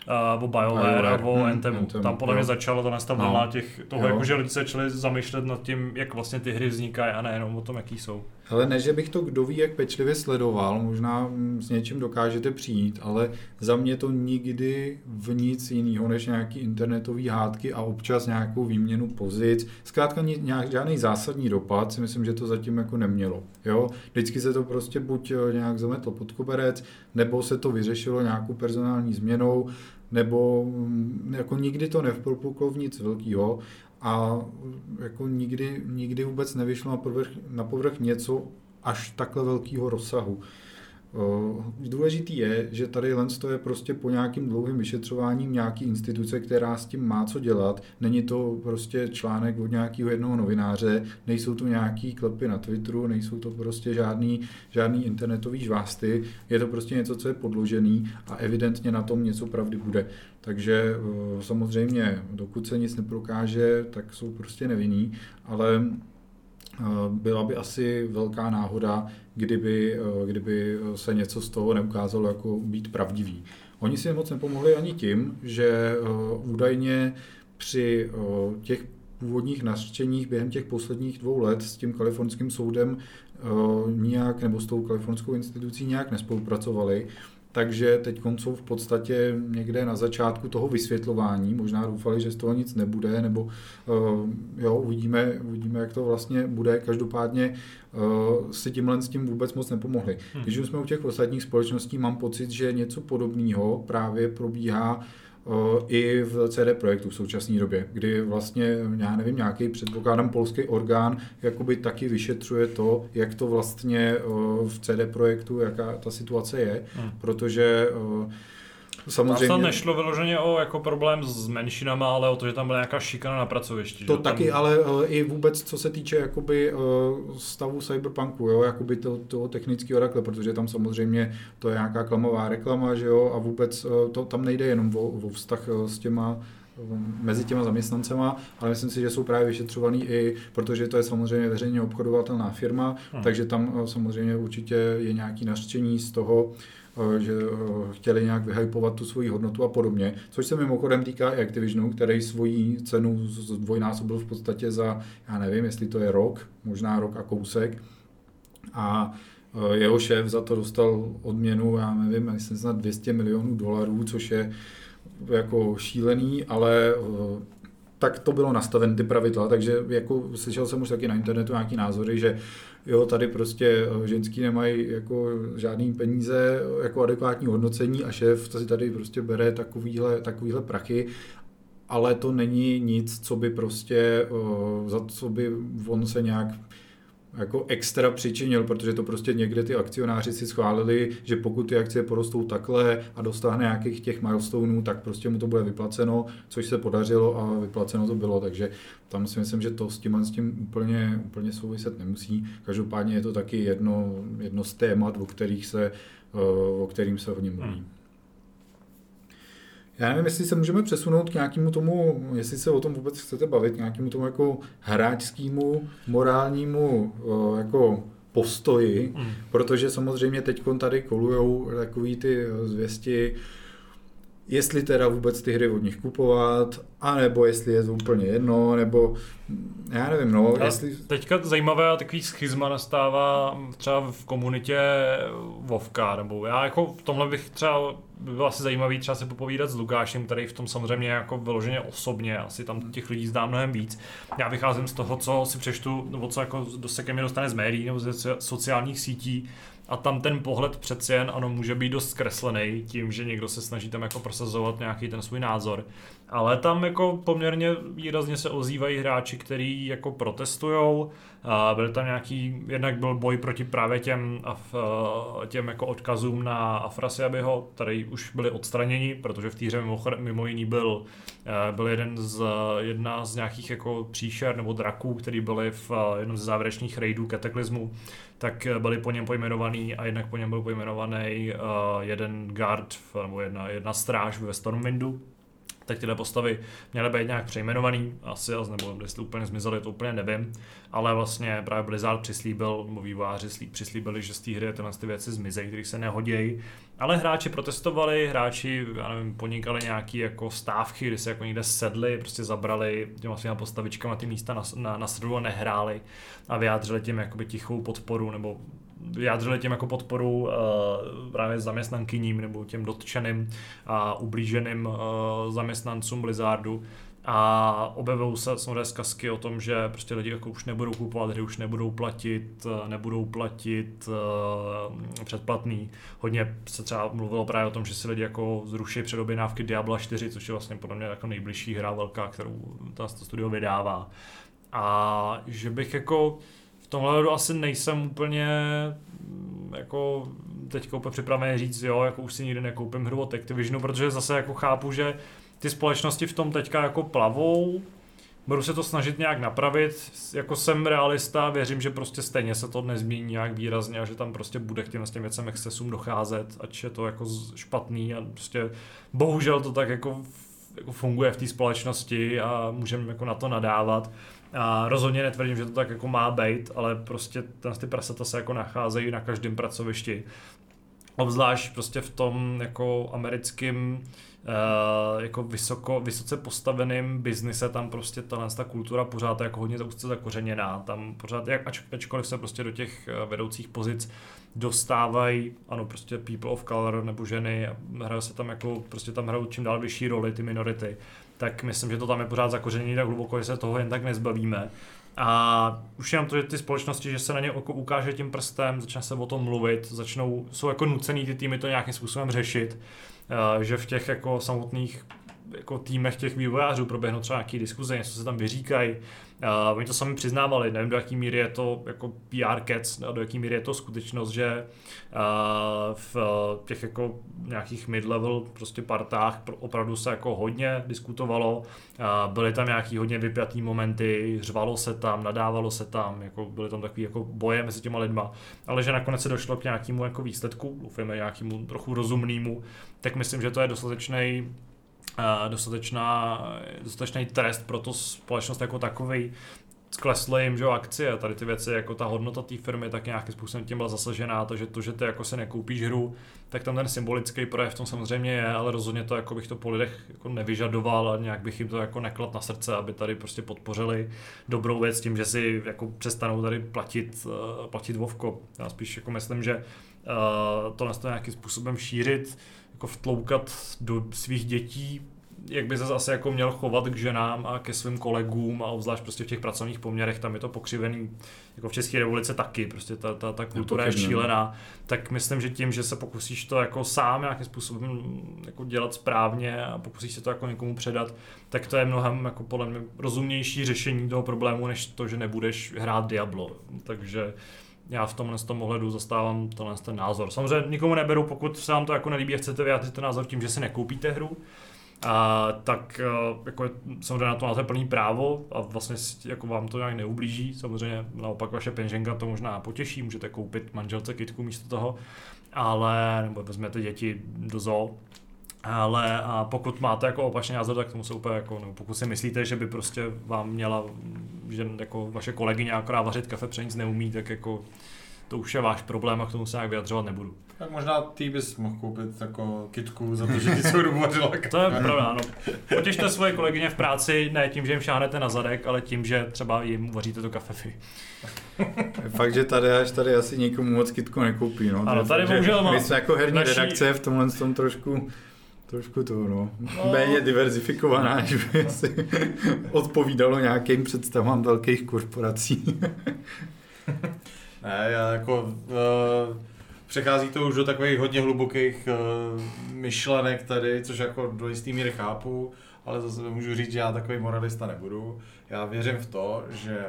S1: uh, o BioWare a o hmm, Anthemu. Anthem, Tam podle mě začalo to nastavit no. těch, toho, jako, že lidi se začali zamýšlet nad tím, jak vlastně ty hry vznikají a nejenom o tom, jaký jsou.
S3: Ale ne, že bych to kdo ví, jak pečlivě sledoval, možná s něčím dokážete přijít, ale za mě to nikdy v nic jiného než nějaký internetový hádky a občas nějakou výměnu pozic. Zkrátka nějak, žádný zásadní dopad si myslím, že to zatím jako nemělo. Jo? Vždycky se to prostě buď eh, nějak zametlo pod koberec, nebo se to vyřešilo nějakou personální změnou, nebo mm, jako nikdy to nevpropuklo v nic velkého a jako nikdy, nikdy vůbec nevyšlo na povrch, na povrch něco až takhle velkého rozsahu. Důležitý je, že tady Lens to je prostě po nějakým dlouhým vyšetřováním nějaký instituce, která s tím má co dělat. Není to prostě článek od nějakého jednoho novináře, nejsou to nějaký klepy na Twitteru, nejsou to prostě žádný, žádný internetový žvásty, je to prostě něco, co je podložený a evidentně na tom něco pravdy bude. Takže samozřejmě, dokud se nic neprokáže, tak jsou prostě nevinný, ale byla by asi velká náhoda, kdyby, eh, kdyby se něco z toho neukázalo jako být pravdivý. Oni si moc nepomohli ani tím, že eh, údajně při eh, těch původních nařčeních během těch posledních dvou let s tím kalifornským soudem nijak nebo s tou kalifornskou institucí nějak nespolupracovali takže teď jsou v podstatě někde na začátku toho vysvětlování, možná doufali, že z toho nic nebude, nebo uh, jo, uvidíme, uvidíme, jak to vlastně bude. Každopádně uh, si tímhle s tím vůbec moc nepomohli. Hmm. Když jsme u těch ostatních společností, mám pocit, že něco podobného právě probíhá i v CD Projektu v současné době, kdy vlastně, já nevím, nějaký předpokládám polský orgán jakoby taky vyšetřuje to, jak to vlastně v CD Projektu, jaká ta situace je, hmm. protože
S1: Samozřejmě. Tam nešlo vyloženě o jako problém s menšinama, ale o to, že tam byla nějaká šikana na pracovišti.
S3: To
S1: že
S3: taky,
S1: tam...
S3: ale uh, i vůbec, co se týče jakoby, uh, stavu cyberpunku, jo, jakoby to, toho technického takhle, protože tam samozřejmě to je nějaká klamová reklama, že jo, a vůbec uh, to tam nejde jenom o, o vztah s těma mezi těma zaměstnancema, ale myslím si, že jsou právě vyšetřovaný i, protože to je samozřejmě veřejně obchodovatelná firma, hmm. takže tam samozřejmě určitě je nějaký nařčení z toho, že chtěli nějak vyhypovat tu svoji hodnotu a podobně, což se mimochodem týká i Activisionu, který svoji cenu zdvojnásobil v podstatě za, já nevím, jestli to je rok, možná rok a kousek. A jeho šéf za to dostal odměnu, já nevím, myslím snad 200 milionů dolarů, což je jako šílený, ale tak to bylo nastaven ty pravidla, takže jako slyšel jsem už taky na internetu nějaký názory, že jo, tady prostě ženský nemají jako žádný peníze, jako adekvátní hodnocení a šéf si tady prostě bere takovýhle, takovýhle prachy. Ale to není nic, co by prostě, za co by on se nějak jako extra přičinil, protože to prostě někde ty akcionáři si schválili, že pokud ty akcie porostou takhle a dostane nějakých těch milestoneů, tak prostě mu to bude vyplaceno, což se podařilo a vyplaceno to bylo, takže tam si myslím, že to s tím, s tím úplně, úplně souviset nemusí. Každopádně je to taky jedno, jedno z témat, o kterých se, o kterým se hodně mluví. Hmm. Já nevím, jestli se můžeme přesunout k nějakému tomu, jestli se o tom vůbec chcete bavit, k nějakému tomu jako hráčskému, morálnímu jako postoji, mm. protože samozřejmě teď tady kolujou takový ty zvěsti, jestli teda vůbec ty hry od nich kupovat, anebo jestli je to úplně jedno, nebo já nevím, no, a jestli...
S1: Teďka zajímavé takový schizma nastává třeba v komunitě Vovka, nebo já jako v tomhle bych třeba by bylo asi zajímavý třeba se popovídat s Lukášem, který v tom samozřejmě jako vyloženě osobně, asi tam těch lidí zdá mnohem víc. Já vycházím z toho, co si přečtu, nebo co jako se ke mně dostane z médií nebo ze sociálních sítí, a tam ten pohled přeci jen ano může být dost zkreslený tím, že někdo se snaží tam jako prosazovat nějaký ten svůj názor. Ale tam jako poměrně výrazně se ozývají hráči, kteří jako protestujou. Byl tam nějaký, jednak byl boj proti právě těm, těm jako odkazům na Afrasiabyho, který už byli odstraněni, protože v té hře mimo, jiný byl, byl jeden z, jedna z nějakých jako příšer nebo draků, který byli v jednom ze závěrečných raidů kataklizmu, tak byli po něm pojmenovaný a jednak po něm byl pojmenovaný jeden guard nebo jedna, jedna stráž ve Stormwindu, tak tyhle postavy měly být nějak přejmenovaný, asi, nebo jestli úplně zmizely, to úplně nevím, ale vlastně právě Blizzard přislíbil, nebo vývojáři přislíbili, že z té hry tyhle ty věci zmizejí, které se nehodí. Ale hráči protestovali, hráči, já nevím, ponikali nějaký jako stávky, kdy se jako někde sedli, prostě zabrali těma svýma postavičkama ty místa na, na, na a nehráli a vyjádřili tím jakoby tichou podporu nebo vyjádřili tím jako podporu uh, právě zaměstnankyním nebo těm dotčeným a ublíženým uh, zaměstnancům Blizzardu. A objevou se samozřejmě zkazky o tom, že prostě lidi jako už nebudou kupovat hry, už nebudou platit, eh, nebudou platit uh, předplatný. Hodně se třeba mluvilo právě o tom, že si lidi jako zruší předobědnávky Diablo 4, což je vlastně podle mě jako nejbližší hra velká, kterou ta studio vydává. A že bych jako tomhle hledu asi nejsem úplně mm, jako teď úplně připravený říct, jo, jako už si nikdy nekoupím hru od Activisionu, protože zase jako chápu, že ty společnosti v tom teďka jako plavou, budu se to snažit nějak napravit, jako jsem realista, věřím, že prostě stejně se to nezmění nějak výrazně a že tam prostě bude k těm, těm věcem excesům docházet, ať je to jako špatný a prostě bohužel to tak jako, jako funguje v té společnosti a můžeme jako na to nadávat. A rozhodně netvrdím, že to tak jako má být, ale prostě ty prasata se jako nacházejí na každém pracovišti. Obzvlášť prostě v tom jako americkém Uh, jako vysoko, vysoce postaveným biznise, tam prostě ta, ta kultura pořád je jako hodně úzce zakořeněná. Tam pořád, jak, ač, ačkoliv se prostě do těch uh, vedoucích pozic dostávají, ano, prostě people of color nebo ženy, hrají se tam jako, prostě tam hrajou čím dál vyšší roli ty minority, tak myslím, že to tam je pořád zakořeněné tak hluboko, že se toho jen tak nezbavíme. A už jenom to, že ty společnosti, že se na ně ukáže tím prstem, začne se o tom mluvit, začnou, jsou jako nucený ty týmy to nějakým způsobem řešit, eh, že v těch jako samotných jako týmech těch vývojářů proběhnou třeba nějaké diskuze, něco se tam vyříkají, Uh, oni to sami přiznávali, nevím do jaký míry je to jako PR a do jaký míry je to skutečnost, že uh, v těch jako nějakých mid-level prostě partách opravdu se jako hodně diskutovalo, uh, byly tam nějaký hodně vypjatý momenty, řvalo se tam, nadávalo se tam, jako byly tam takový jako boje mezi těma lidma, ale že nakonec se došlo k nějakému jako výsledku, doufujeme nějakému trochu rozumnému, tak myslím, že to je dostatečný dostatečná, dostatečný trest pro to společnost jako takový sklesly jim že akcie, tady ty věci, jako ta hodnota té firmy, tak nějakým způsobem tím byla zasažená, to, že to, že ty jako se nekoupíš hru, tak tam ten symbolický projev v tom samozřejmě je, ale rozhodně to jako bych to po lidech jako nevyžadoval a nějak bych jim to jako neklad na srdce, aby tady prostě podpořili dobrou věc tím, že si jako přestanou tady platit, uh, platit Vovko. Já spíš jako myslím, že uh, to to nějakým způsobem šířit, jako vtloukat do svých dětí jak by se zase jako měl chovat k ženám a ke svým kolegům a obzvlášť prostě v těch pracovních poměrech, tam je to pokřivený, jako v České republice taky, prostě ta, ta, ta kultura je šílená, tak myslím, že tím, že se pokusíš to jako sám nějakým způsobem jako dělat správně a pokusíš se to jako někomu předat, tak to je mnohem jako podle mě rozumnější řešení toho problému, než to, že nebudeš hrát Diablo. Takže já v tomhle tom ohledu zastávám tenhle ten názor. Samozřejmě nikomu neberu, pokud se vám to jako nelíbí a chcete vyjádřit ten názor tím, že si nekoupíte hru, a, tak jako samozřejmě na to máte plný právo a vlastně jako vám to nějak neublíží. Samozřejmě naopak vaše penženka to možná potěší, můžete koupit manželce kitku místo toho, ale nebo vezmete děti do zoo, ale a pokud máte jako opačný názor, tak tomu se úplně jako, nebo pokud si myslíte, že by prostě vám měla, že jako vaše kolegyně akorát vařit kafe, protože nic neumí, tak jako to už je váš problém a k tomu se nějak vyjadřovat nebudu.
S2: Tak možná ty bys mohl koupit jako kitku za to, že ti jsou dobu
S1: To je pravda, ano. Potěšte svoje kolegyně v práci ne tím, že jim šáhnete na zadek, ale tím, že třeba jim uvaříte to kafe.
S3: Fakt, že tady až tady asi nikomu moc kitku nekoupí. No.
S1: Ano, tady bohužel
S3: má. My jsme jako herní naší... redakce v tomhle tom trošku trošku to, no, no. méně diverzifikovaná, než by si odpovídalo nějakým představám velkých korporací.
S2: ne, já jako uh, přechází to už do takových hodně hlubokých uh, myšlenek tady, což jako do jistý míry chápu, ale zase můžu říct, že já takový moralista nebudu. Já věřím v to, že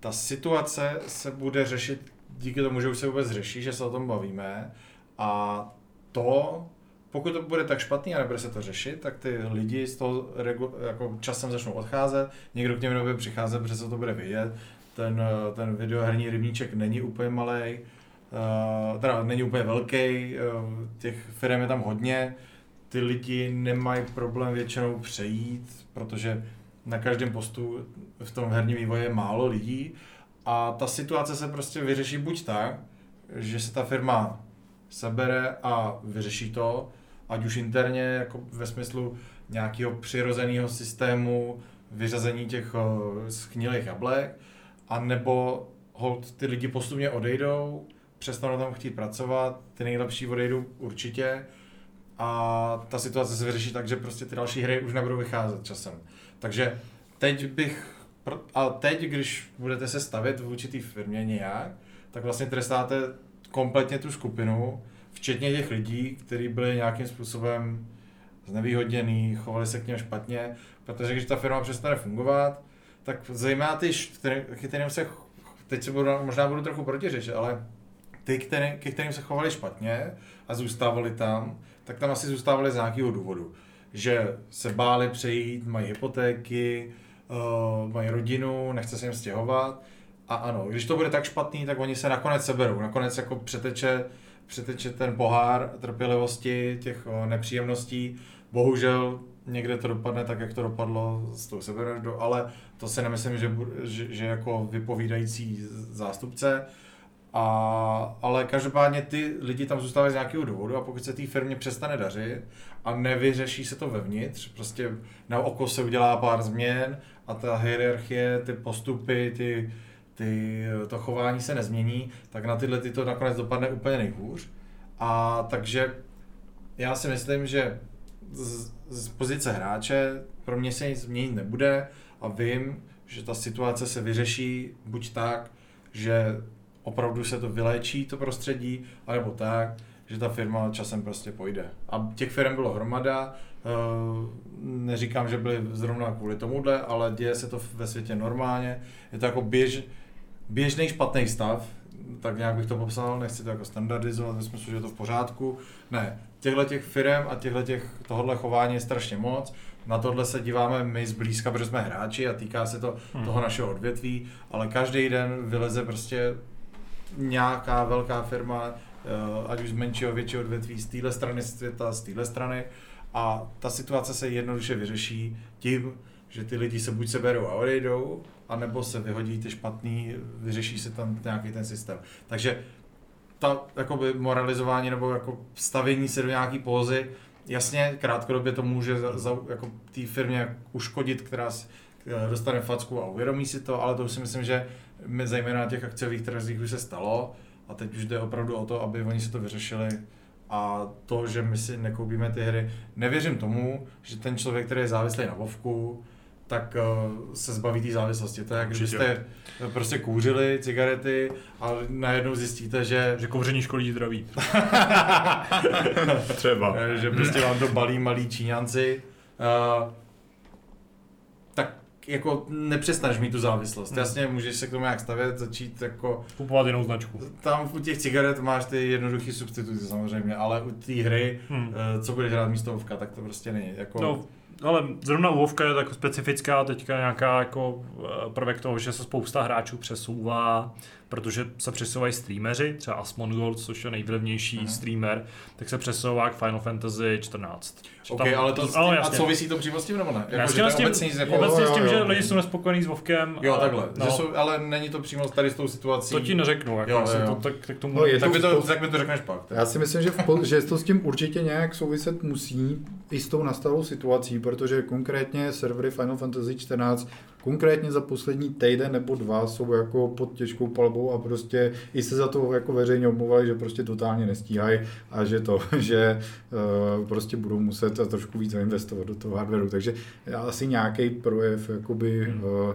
S2: ta situace se bude řešit díky tomu, že už se vůbec řeší, že se o tom bavíme a to, pokud to bude tak špatný a nebude se to řešit, tak ty lidi z toho jako časem začnou odcházet, někdo k něm nebude přicházet, protože se to bude vidět, ten, eh, ten videoherní rybníček není úplně malý, uh, teda není úplně velký, uh, těch firm je tam hodně, ty lidi nemají problém většinou přejít, protože na každém postu v tom herním vývoji je málo lidí. A ta situace se prostě vyřeší buď tak, že se ta firma sebere a vyřeší to, ať už interně, jako ve smyslu nějakého přirozeného systému vyřazení těch schnilých jablek, a nebo hold ty lidi postupně odejdou, přestanou tam chtít pracovat, ty nejlepší odejdou určitě a ta situace se vyřeší tak, že prostě ty další hry už nebudou vycházet časem. Takže teď bych, a teď, když budete se stavět v určitý firmě nějak, tak vlastně trestáte kompletně tu skupinu, včetně těch lidí, kteří byli nějakým způsobem znevýhodněný, chovali se k něm špatně, protože když ta firma přestane fungovat, tak zejména ty, kterým se, teď se budu, možná budu trochu protiřečit, ale ty, který, ke kterým se chovali špatně a zůstávali tam, tak tam asi zůstávali z nějakého důvodu. Že se báli přejít, mají hypotéky, uh, mají rodinu, nechce se jim stěhovat. A ano, když to bude tak špatný, tak oni se nakonec seberou. Nakonec jako přeteče, přeteče ten pohár trpělivosti, těch nepříjemností. Bohužel někde to dopadne tak, jak to dopadlo s tou sebevraždou, ale to si nemyslím, že, že, že jako vypovídající zástupce. A, ale každopádně ty lidi tam zůstávají z nějakého důvodu a pokud se té firmě přestane dařit a nevyřeší se to vevnitř, prostě na oko se udělá pár změn a ta hierarchie, ty postupy, ty, ty, to chování se nezmění, tak na tyhle ty to nakonec dopadne úplně nejhůř. A takže já si myslím, že z, z pozice hráče pro mě se nic změnit nebude a vím, že ta situace se vyřeší buď tak, že opravdu se to vyléčí, to prostředí, anebo tak, že ta firma časem prostě pojde. A těch firm bylo hromada, eh, neříkám, že byly zrovna kvůli tomuhle, ale děje se to ve světě normálně. Je to jako běž, běžný špatný stav, tak nějak bych to popsal, nechci to jako standardizovat, ve smyslu, že je to v pořádku. Ne, těchto těch firm a těchto těch, tohohle chování je strašně moc. Na tohle se díváme my zblízka, protože jsme hráči a týká se to hmm. toho našeho odvětví, ale každý den vyleze prostě nějaká velká firma, eh, ať už z menšího, většího odvětví, z téhle strany světa, z téhle strany A ta situace se jednoduše vyřeší tím, že ty lidi se buď seberou a odejdou, anebo se vyhodí ty špatný, vyřeší se tam nějaký ten systém. Takže ta jakoby moralizování nebo jako stavění se do nějaký pózy, jasně, krátkodobě to může za, za jako té firmě uškodit, která dostane facku a uvědomí si to, ale to už si myslím, že my zejména na těch akciových trzích už se stalo a teď už jde opravdu o to, aby oni si to vyřešili a to, že my si nekoupíme ty hry, nevěřím tomu, že ten člověk, který je závislý na Vovku, tak uh, se zbaví té závislosti. To je jak kdybyste prostě kouřili cigarety a najednou zjistíte, že...
S1: Že kouření školí zdraví.
S3: Třeba.
S2: že prostě vám to balí malí Číňanci. Uh, tak jako nepřestaneš mít tu závislost. Hmm. Jasně, můžeš se k tomu jak stavět, začít jako...
S1: Kupovat jinou značku.
S2: Tam u těch cigaret máš ty jednoduché substituty samozřejmě, ale u té hry, hmm. uh, co budeš hrát místo ovka, tak to prostě není. Jako...
S1: No, ale zrovna Vovka je tak specifická teďka nějaká jako eh, prvek toho, že se spousta hráčů přesouvá protože se přesouvají streameři, třeba Asmongold, což je nejvlivnější uh-huh. streamer, tak se přesouvá k Final Fantasy 14.
S2: OK, tam, ale to, to ale a souvisí to přímo s tím nebo ne?
S1: Jako, s tím, s tím, obecně, jako, obecně s tím, že lidi jsou nespokojení s Vovkem.
S2: Jo, takhle, no. že jsou, ale není to přímo tady s tou situací.
S1: To ti neřeknu, jako, jo, jo, jo. To, tak, tak, tomu,
S2: no, je tak, to, to, tak mi to řekneš pak.
S3: Tak. Já si myslím, že, v, že to s tím určitě nějak souviset musí i s tou nastalou situací, protože konkrétně servery Final Fantasy 14 konkrétně za poslední týden nebo dva jsou jako pod těžkou palbou a prostě i se za to jako veřejně omluvali, že prostě totálně nestíhají a že to, že uh, prostě budou muset trošku víc zainvestovat do toho hardwareu. Takže asi nějaký projev jakoby uh,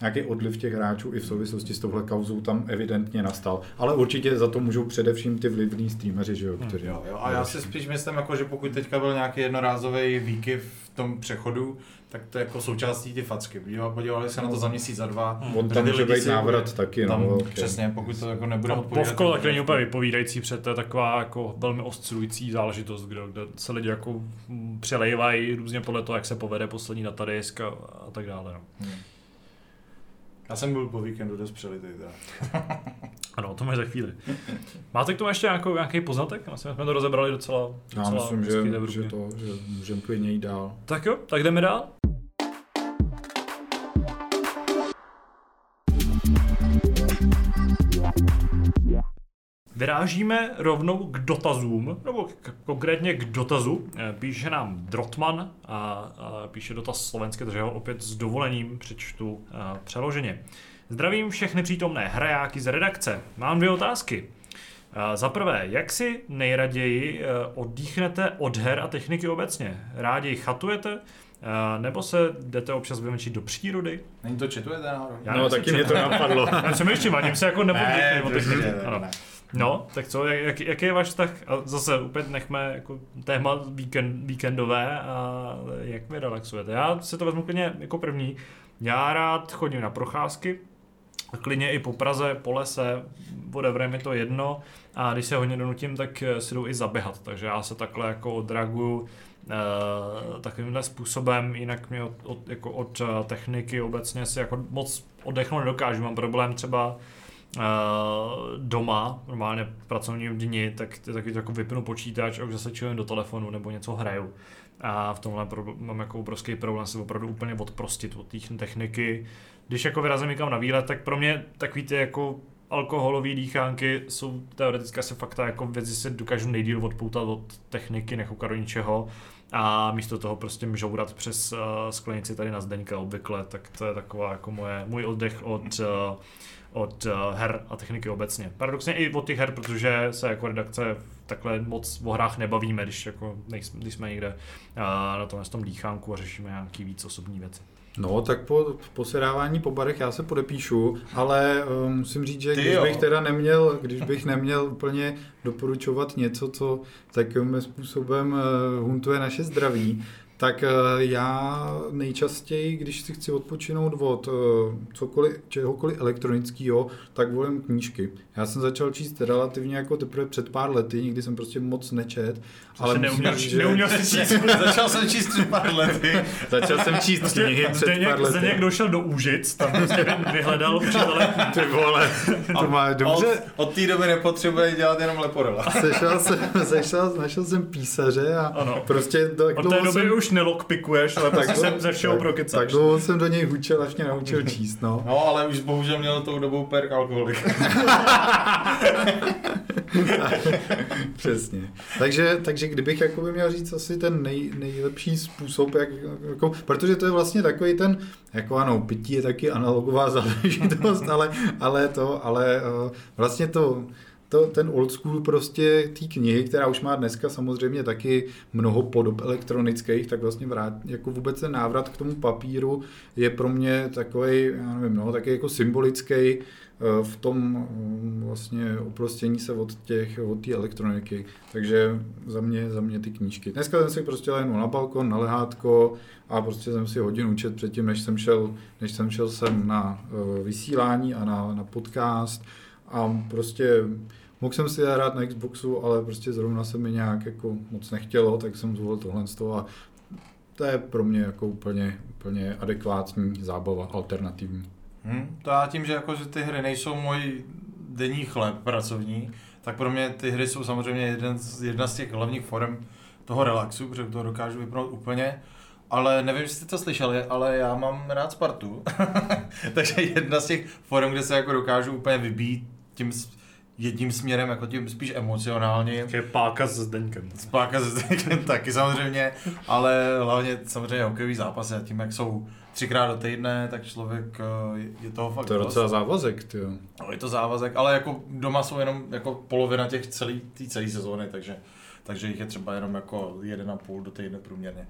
S3: nějaký odliv těch hráčů i v souvislosti s touhle kauzou tam evidentně nastal. Ale určitě za to můžou především ty vlivní streameři, že jo,
S2: hmm. kteří... Jo, jo. A já si spíš myslím, jako, že pokud teďka byl nějaký jednorázový výkyv v tom přechodu, tak to je jako součástí ty facky. Podívali se na to za měsíc, za dva.
S3: Hmm. On tam může být návrat taky.
S2: Tam,
S3: no,
S2: okay. Přesně, pokud to jako nebude
S1: odpovídat. Povko tak není úplně vypovídající před, to je taková jako velmi oscilující záležitost, kde, kde se lidi jako přelejvají různě podle toho, jak se povede poslední datadisk a, a tak dále. No. Hmm.
S2: Já jsem byl po víkendu dost přelitý.
S1: ano, to máš za chvíli. Máte k tomu ještě nějakou, nějaký poznatek? Myslím, jsme to rozebrali docela, docela
S3: Já myslím, že, že, to, že můžeme klidně jít dál.
S1: Tak jo, tak jdeme dál. Vyrážíme rovnou k dotazům, nebo k, konkrétně k dotazu. Eh, píše nám Drotman a, a píše dotaz slovensky, takže ho opět s dovolením přečtu a, eh, přeloženě. Zdravím všechny přítomné hrajáky z redakce. Mám dvě otázky. Eh, za prvé, jak si nejraději oddýchnete od her a techniky obecně? Rádi chatujete? Nebo se jdete občas vymečit do přírody?
S2: Není to četujete náhodou?
S3: No, taky mě to napadlo.
S1: Já přemýšlím, ani se jako nepodívejte. Ne, ne, No, tak co, jak, jaký je váš tak? A zase úplně nechme jako téma víkend, víkendové a jak vy relaxujete. Já si to vezmu klidně jako první. Já rád chodím na procházky, klidně i po Praze, po lese, whatever, mi to jedno. A když se hodně donutím, tak si jdu i zaběhat. Takže já se takhle jako odraguju uh, takovýmhle způsobem, jinak mě od, od, jako od techniky obecně si jako moc oddechnout nedokážu. Mám problém třeba doma, normálně pracovním dni, tak taky jako vypnu počítač a už zase čujem do telefonu nebo něco hraju. A v tomhle mám jako obrovský problém se opravdu úplně odprostit od té techniky. Když jako vyrazím někam na výlet, tak pro mě takový ty jako alkoholové dýchánky jsou teoreticky asi fakt jako věci, se dokážu nejdíl odpoutat od techniky, nechoukat do ničeho a místo toho prostě mžourat přes uh, sklenici tady na Zdeňka obvykle, tak to je taková jako moje, můj oddech od uh, od uh, her a techniky obecně. Paradoxně i od těch her, protože se jako redakce takhle moc o hrách nebavíme, když, jako nejsme, když jsme někde uh, na tom, tom dýchánku a řešíme nějaký víc osobní věci.
S3: No, tak po posedávání po barech já se podepíšu, ale uh, musím říct, že Ty když jo. bych teda neměl, když bych neměl úplně doporučovat něco, co takovým způsobem uh, huntuje naše zdraví, tak eh, já nejčastěji, když si chci odpočinout od eh, cokoliv, čehokoliv elektronického, tak volím knížky. Já jsem začal číst relativně jako teprve před pár lety, nikdy jsem prostě moc nečet.
S1: Ale neuměl, říct, že... neuměl si číst.
S2: začal jsem číst před pár lety.
S3: začal jsem číst prostě knihy před Zdeněk, pár lety.
S1: Zdeněk došel do Úžic, tam prostě vyhledal učitele.
S3: Ty vole, to má dobře.
S2: Od, od té doby nepotřebuje dělat jenom leporela.
S3: Sešel jsem, sešel, našel jsem písaře a ano. prostě...
S1: Do, od té doby jsem... už nelokpikuješ, ale tak prostě se ze všeho prokecáš.
S3: Tak dlouho jsem do něj hučel, až mě naučil číst, no.
S2: No, ale už bohužel měl tou dobou perk alkoholik.
S3: Přesně. Takže, takže kdybych jakoby měl říct asi ten nej, nejlepší způsob, jak, jako, protože to je vlastně takový ten, jako ano, pití je taky analogová záležitost, ale, ale to, ale uh, vlastně to to, ten old school prostě té knihy, která už má dneska samozřejmě taky mnoho podob elektronických, tak vlastně vrát, jako vůbec ten návrat k tomu papíru je pro mě takový, já nevím, no, taky jako symbolický eh, v tom mm, vlastně uprostění se od těch, od té elektroniky. Takže za mě, za mě ty knížky. Dneska jsem si prostě jen na balkon, na lehátko a prostě jsem si hodinu učet předtím, než jsem šel, než jsem šel sem na uh, vysílání a na, na podcast a prostě mohl jsem si hrát na Xboxu, ale prostě zrovna se mi nějak jako moc nechtělo, tak jsem zvolil tohle z toho a to je pro mě jako úplně, úplně adekvátní zábava, alternativní.
S2: Hmm, to já tím, že, jako, že ty hry nejsou můj denní chleb pracovní, tak pro mě ty hry jsou samozřejmě jeden z, jedna z těch hlavních forem toho relaxu, protože to dokážu vypnout úplně. Ale nevím, jestli jste to slyšeli, ale já mám rád Spartu. Takže jedna z těch forem, kde se jako dokážu úplně vybít tím jedním směrem, jako tím spíš emocionálně.
S1: Je páka s Zdeňkem.
S2: Páka s Zdeňkem taky samozřejmě, ale hlavně samozřejmě hokejový zápasy a tím, jak jsou třikrát do týdne, tak člověk eh, je toho fakt
S3: To je docela závazek, ty
S2: No, je to závazek, ale jako doma jsou jenom jako polovina těch celý, tý celý sezóny, takže, takže jich je třeba jenom jako jeden a půl do týdne průměrně.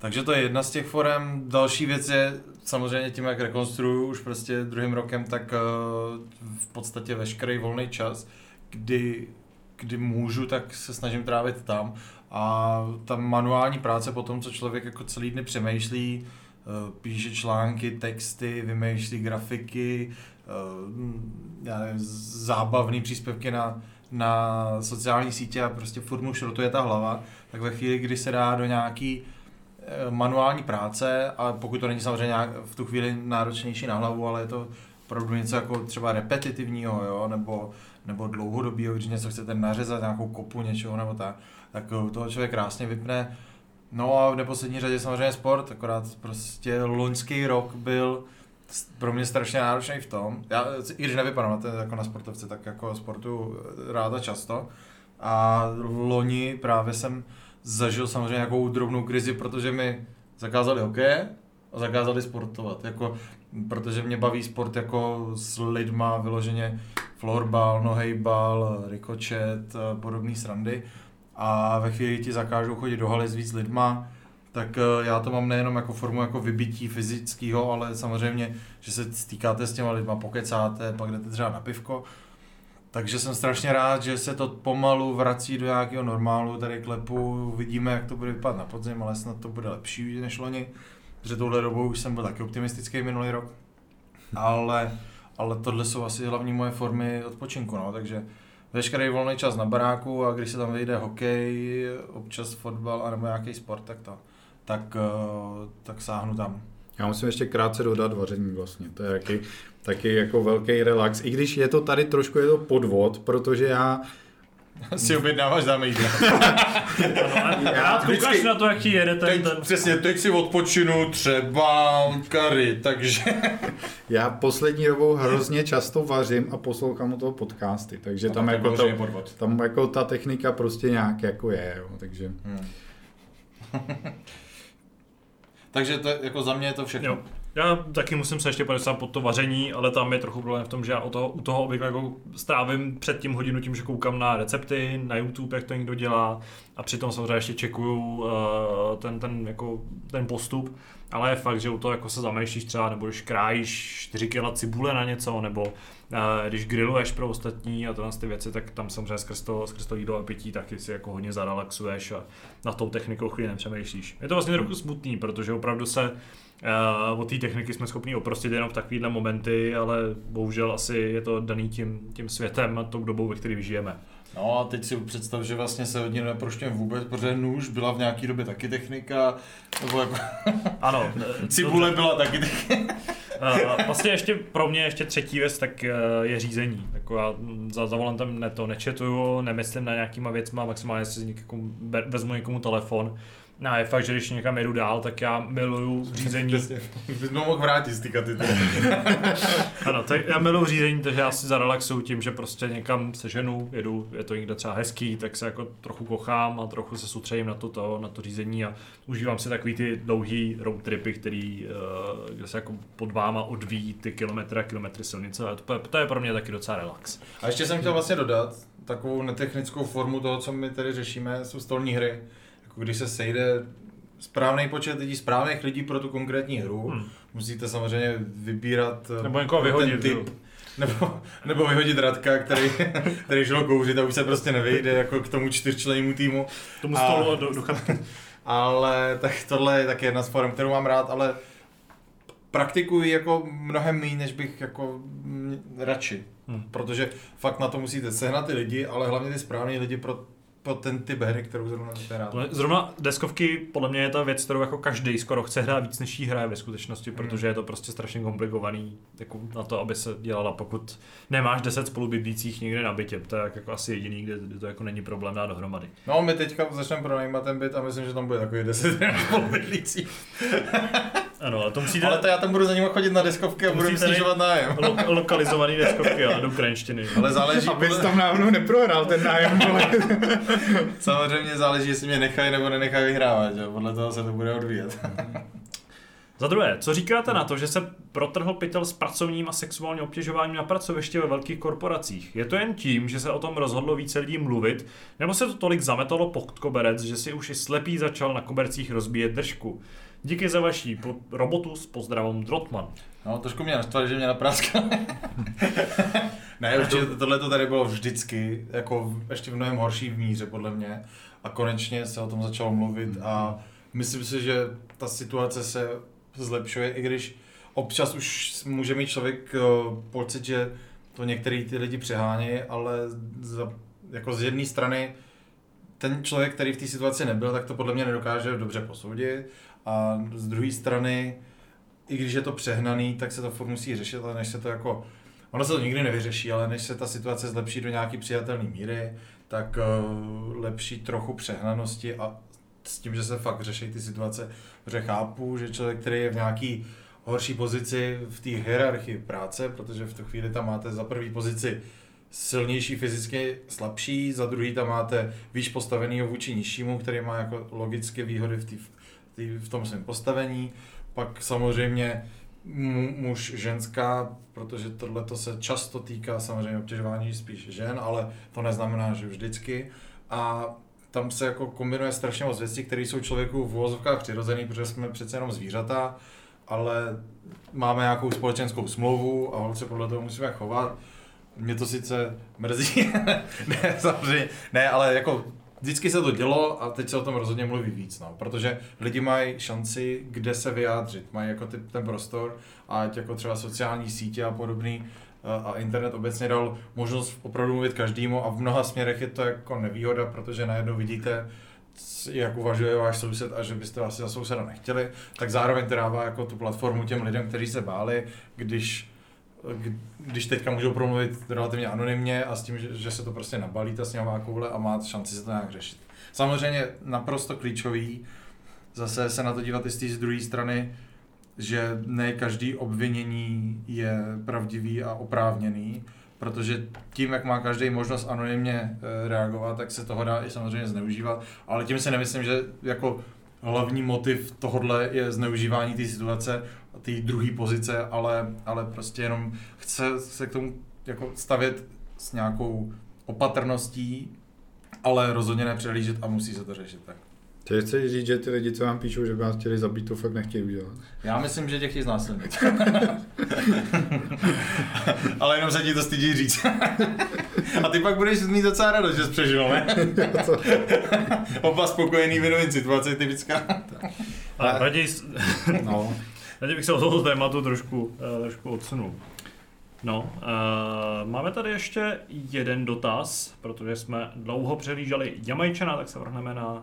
S2: Takže to je jedna z těch forem. Další věc je samozřejmě tím, jak rekonstruju už prostě druhým rokem, tak eh, v podstatě veškerý volný čas, kdy, kdy můžu, tak se snažím trávit tam. A ta manuální práce po tom, co člověk jako celý dny přemýšlí, eh, píše články, texty, vymýšlí grafiky, eh, já nevím, zábavné příspěvky na, na sociální sítě a prostě furt mu šrotuje ta hlava, tak ve chvíli, kdy se dá do nějaký manuální práce, a pokud to není samozřejmě nějak v tu chvíli náročnější na hlavu, ale je to opravdu něco jako třeba repetitivního, jo, nebo, nebo dlouhodobého, když něco chcete nařezat, nějakou kopu něčeho nebo tak, tak toho člověk krásně vypne. No a v neposlední řadě samozřejmě sport, akorát prostě loňský rok byl pro mě strašně náročný v tom, já, i když nevypadám na jako na sportovce, tak jako sportu ráda často. A loni právě jsem zažil samozřejmě nějakou drobnou krizi, protože mi zakázali hokej a zakázali sportovat. Jako, protože mě baví sport jako s lidma, vyloženě florbal, nohejbal, rikočet, podobné srandy. A ve chvíli ti zakážou chodit do haly s víc lidma, tak eh, já to mám nejenom jako formu jako vybití fyzického, ale samozřejmě, že se stýkáte s těma lidma, pokecáte, pak jdete třeba na pivko takže jsem strašně rád, že se to pomalu vrací do nějakého normálu, tady klepu, vidíme, jak to bude vypadat na podzim, ale snad to bude lepší než loni, protože touhle dobou už jsem byl taky optimistický minulý rok, ale, ale tohle jsou asi hlavní moje formy odpočinku, no, takže veškerý volný čas na baráku a když se tam vyjde hokej, občas fotbal anebo nějaký sport, tak to, tak, eh, tak sáhnu tam.
S3: Já musím ještě krátce dodat vaření vlastně, to je taky, taky jako velký relax, i když je to tady trošku je to podvod, protože já
S2: si objednáváš dáme jídlo.
S1: Já koukáš na to, jak ti jede ten,
S2: teď, ten... Přesně, teď si odpočinu třeba kary, takže...
S3: Já poslední dobou hrozně často vařím a poslouchám u toho podcasty, takže no, tam, jako to, tam jako ta technika prostě nějak jako je, jo, takže... Hmm.
S2: Takže to, jako za mě je to všechno. Jo.
S1: Já taky musím se ještě podepsat pod to vaření, ale tam je trochu problém v tom, že já u toho, u toho obvykle jako strávím před tím hodinu tím, že koukám na recepty, na YouTube, jak to někdo dělá a přitom samozřejmě ještě čekuju uh, ten, ten, jako, ten postup. Ale je fakt, že u toho jako se zamýšlíš třeba, nebo když krájíš 4 kg cibule na něco, nebo uh, když grilluješ pro ostatní a tohle ty věci, tak tam samozřejmě skrz to, skrz to jídlo a pití taky si jako hodně zarelaxuješ a na tou technikou chvíli nepřemýšlíš. Je to vlastně trochu smutný, protože opravdu se Uh, od té techniky jsme schopni oprostit jenom v takovýhle momenty, ale bohužel asi je to daný tím, tím světem a tou dobou, ve které žijeme.
S2: No a teď si představ, že vlastně se hodně neproštěm vůbec, protože nůž byla v nějaké době taky technika, nebo jako...
S1: Ano.
S2: Cibule byla taky technika.
S1: Uh, vlastně ještě pro mě ještě třetí věc, tak uh, je řízení. Jako já za, za volantem ne to nečetuju, nemyslím na nějakýma věcma, maximálně si někomu, vezmu někomu telefon, No, je fakt, že když někam jedu dál, tak já miluju řízení.
S2: Bys mohl vrátit z ty
S1: ano, tak já miluju řízení, takže já si zarelaxuju tím, že prostě někam seženu, jedu, je to někde třeba hezký, tak se jako trochu kochám a trochu se soustředím na to, to, na to řízení a užívám si takový ty dlouhý road tripy, který, uh, kde se jako pod váma odvíjí ty kilometry a kilometry silnice a to, to je pro mě taky docela relax.
S2: A ještě jsem chtěl vlastně dodat takovou netechnickou formu toho, co my tady řešíme, jsou stolní hry když se sejde správný počet lidí, správných lidí pro tu konkrétní hru, hmm. musíte samozřejmě vybírat
S1: eh, nebo někoho vyhodit, typ,
S2: nebo, nebo vyhodit Radka, který, který šel kouřit a už se prostě nevejde jako k tomu čtyřčlennému týmu.
S1: Tomu stolu a do, do
S2: Ale tak tohle je taky jedna z form, kterou mám rád, ale praktikuji jako mnohem méně, než bych jako radši. Hmm. Protože fakt na to musíte sehnat ty lidi, ale hlavně ty správní lidi pro po ten typ hry, kterou zrovna hrát.
S1: Zrovna deskovky, podle mě je ta věc, kterou jako každý skoro chce hrát víc, než jí hraje ve skutečnosti, protože je to prostě strašně komplikovaný jako na to, aby se dělala, pokud nemáš 10 spolubydlících někde na bytě, to je jako asi jediný, kde, kde to jako není problém dát dohromady.
S2: No, my teďka začneme pronajímat ten byt a myslím, že tam bude takový 10 spolubydlících.
S1: Ano, ale to musíte...
S2: Ale to já tam budu za ním chodit na deskovky a budu jim snižovat nájem.
S1: Lo- lokalizovaný deskovky, ale do ukrajinštiny.
S2: Ale záleží...
S3: Abys tam náhodou neprohrál ten nájem.
S2: Samozřejmě záleží, jestli mě nechají nebo nenechají vyhrávat, že? podle toho se to bude odvíjet.
S1: Za druhé, co říkáte na to, že se protrhl pytel s pracovním a sexuálním obtěžováním na pracovišti ve velkých korporacích? Je to jen tím, že se o tom rozhodlo více lidí mluvit, nebo se to tolik zametalo pod koberec, že si už i slepý začal na kobercích rozbíjet držku? Díky za vaší robotu s pozdravem Drotman.
S2: No, trošku mě naštvali, že mě napráskal. ne, určitě tohle to tady bylo vždycky, jako ještě v mnohem horší míře podle mě. A konečně se o tom začalo mluvit a myslím si, že ta situace se zlepšuje, i když občas už může mít člověk eh, pocit, že to některý ty lidi přehání, ale za, jako z jedné strany ten člověk, který v té situaci nebyl, tak to podle mě nedokáže dobře posoudit a z druhé strany, i když je to přehnaný, tak se to furt musí řešit, ale než se to jako, ono se to nikdy nevyřeší, ale než se ta situace zlepší do nějaký přijatelné míry, tak uh, lepší trochu přehnanosti a s tím, že se fakt řeší ty situace, protože chápu, že člověk, který je v nějaký horší pozici v té hierarchii práce, protože v tu chvíli tam máte za první pozici silnější fyzicky, slabší, za druhý tam máte výš postaveného vůči nižšímu, který má jako logické výhody v té v tom svém postavení. Pak samozřejmě muž, ženská, protože tohle se často týká samozřejmě obtěžování spíš žen, ale to neznamená, že vždycky. A tam se jako kombinuje strašně moc věcí, které jsou člověku v uvozovkách přirozený, protože jsme přece jenom zvířata, ale máme nějakou společenskou smlouvu a holce podle toho musíme chovat. Mě to sice mrzí, ne, samozřejmě, ne, ale jako vždycky se to dělo a teď se o tom rozhodně mluví víc, no, protože lidi mají šanci, kde se vyjádřit, mají jako ty, ten prostor, ať jako třeba sociální sítě a podobný a internet obecně dal možnost opravdu mluvit každému a v mnoha směrech je to jako nevýhoda, protože najednou vidíte, jak uvažuje váš soused a že byste asi za souseda nechtěli, tak zároveň dává jako tu platformu těm lidem, kteří se báli, když když teďka můžou promluvit relativně anonymně a s tím, že, že se to prostě nabalí ta sněhová koule a má šanci se to nějak řešit. Samozřejmě naprosto klíčový, zase se na to dívat i z té druhé strany, že ne každý obvinění je pravdivý a oprávněný, protože tím, jak má každý možnost anonymně eh, reagovat, tak se toho dá i samozřejmě zneužívat, ale tím si nemyslím, že jako hlavní motiv tohodle je zneužívání té situace, té druhé pozice, ale, ale prostě jenom chce se k tomu jako stavět s nějakou opatrností, ale rozhodně nepřelížet a musí se to řešit tak.
S3: Ty chceš říct, že ty lidi, co vám píšou, že by vás chtěli zabít, to fakt nechtějí udělat.
S2: Já myslím, že tě chtějí znásilnit. Ale jenom se ti to stydí říct. A ty pak budeš mít docela radost, že jsi přežil, ne? Oba spokojený vědomit situace, typická.
S1: A raději,
S3: No,
S1: raději bych se od toho tématu trošku, eh, trošku odsunul. No, uh, máme tady ještě jeden dotaz, protože jsme dlouho přehlíželi Jamajčana, tak se vrhneme na uh,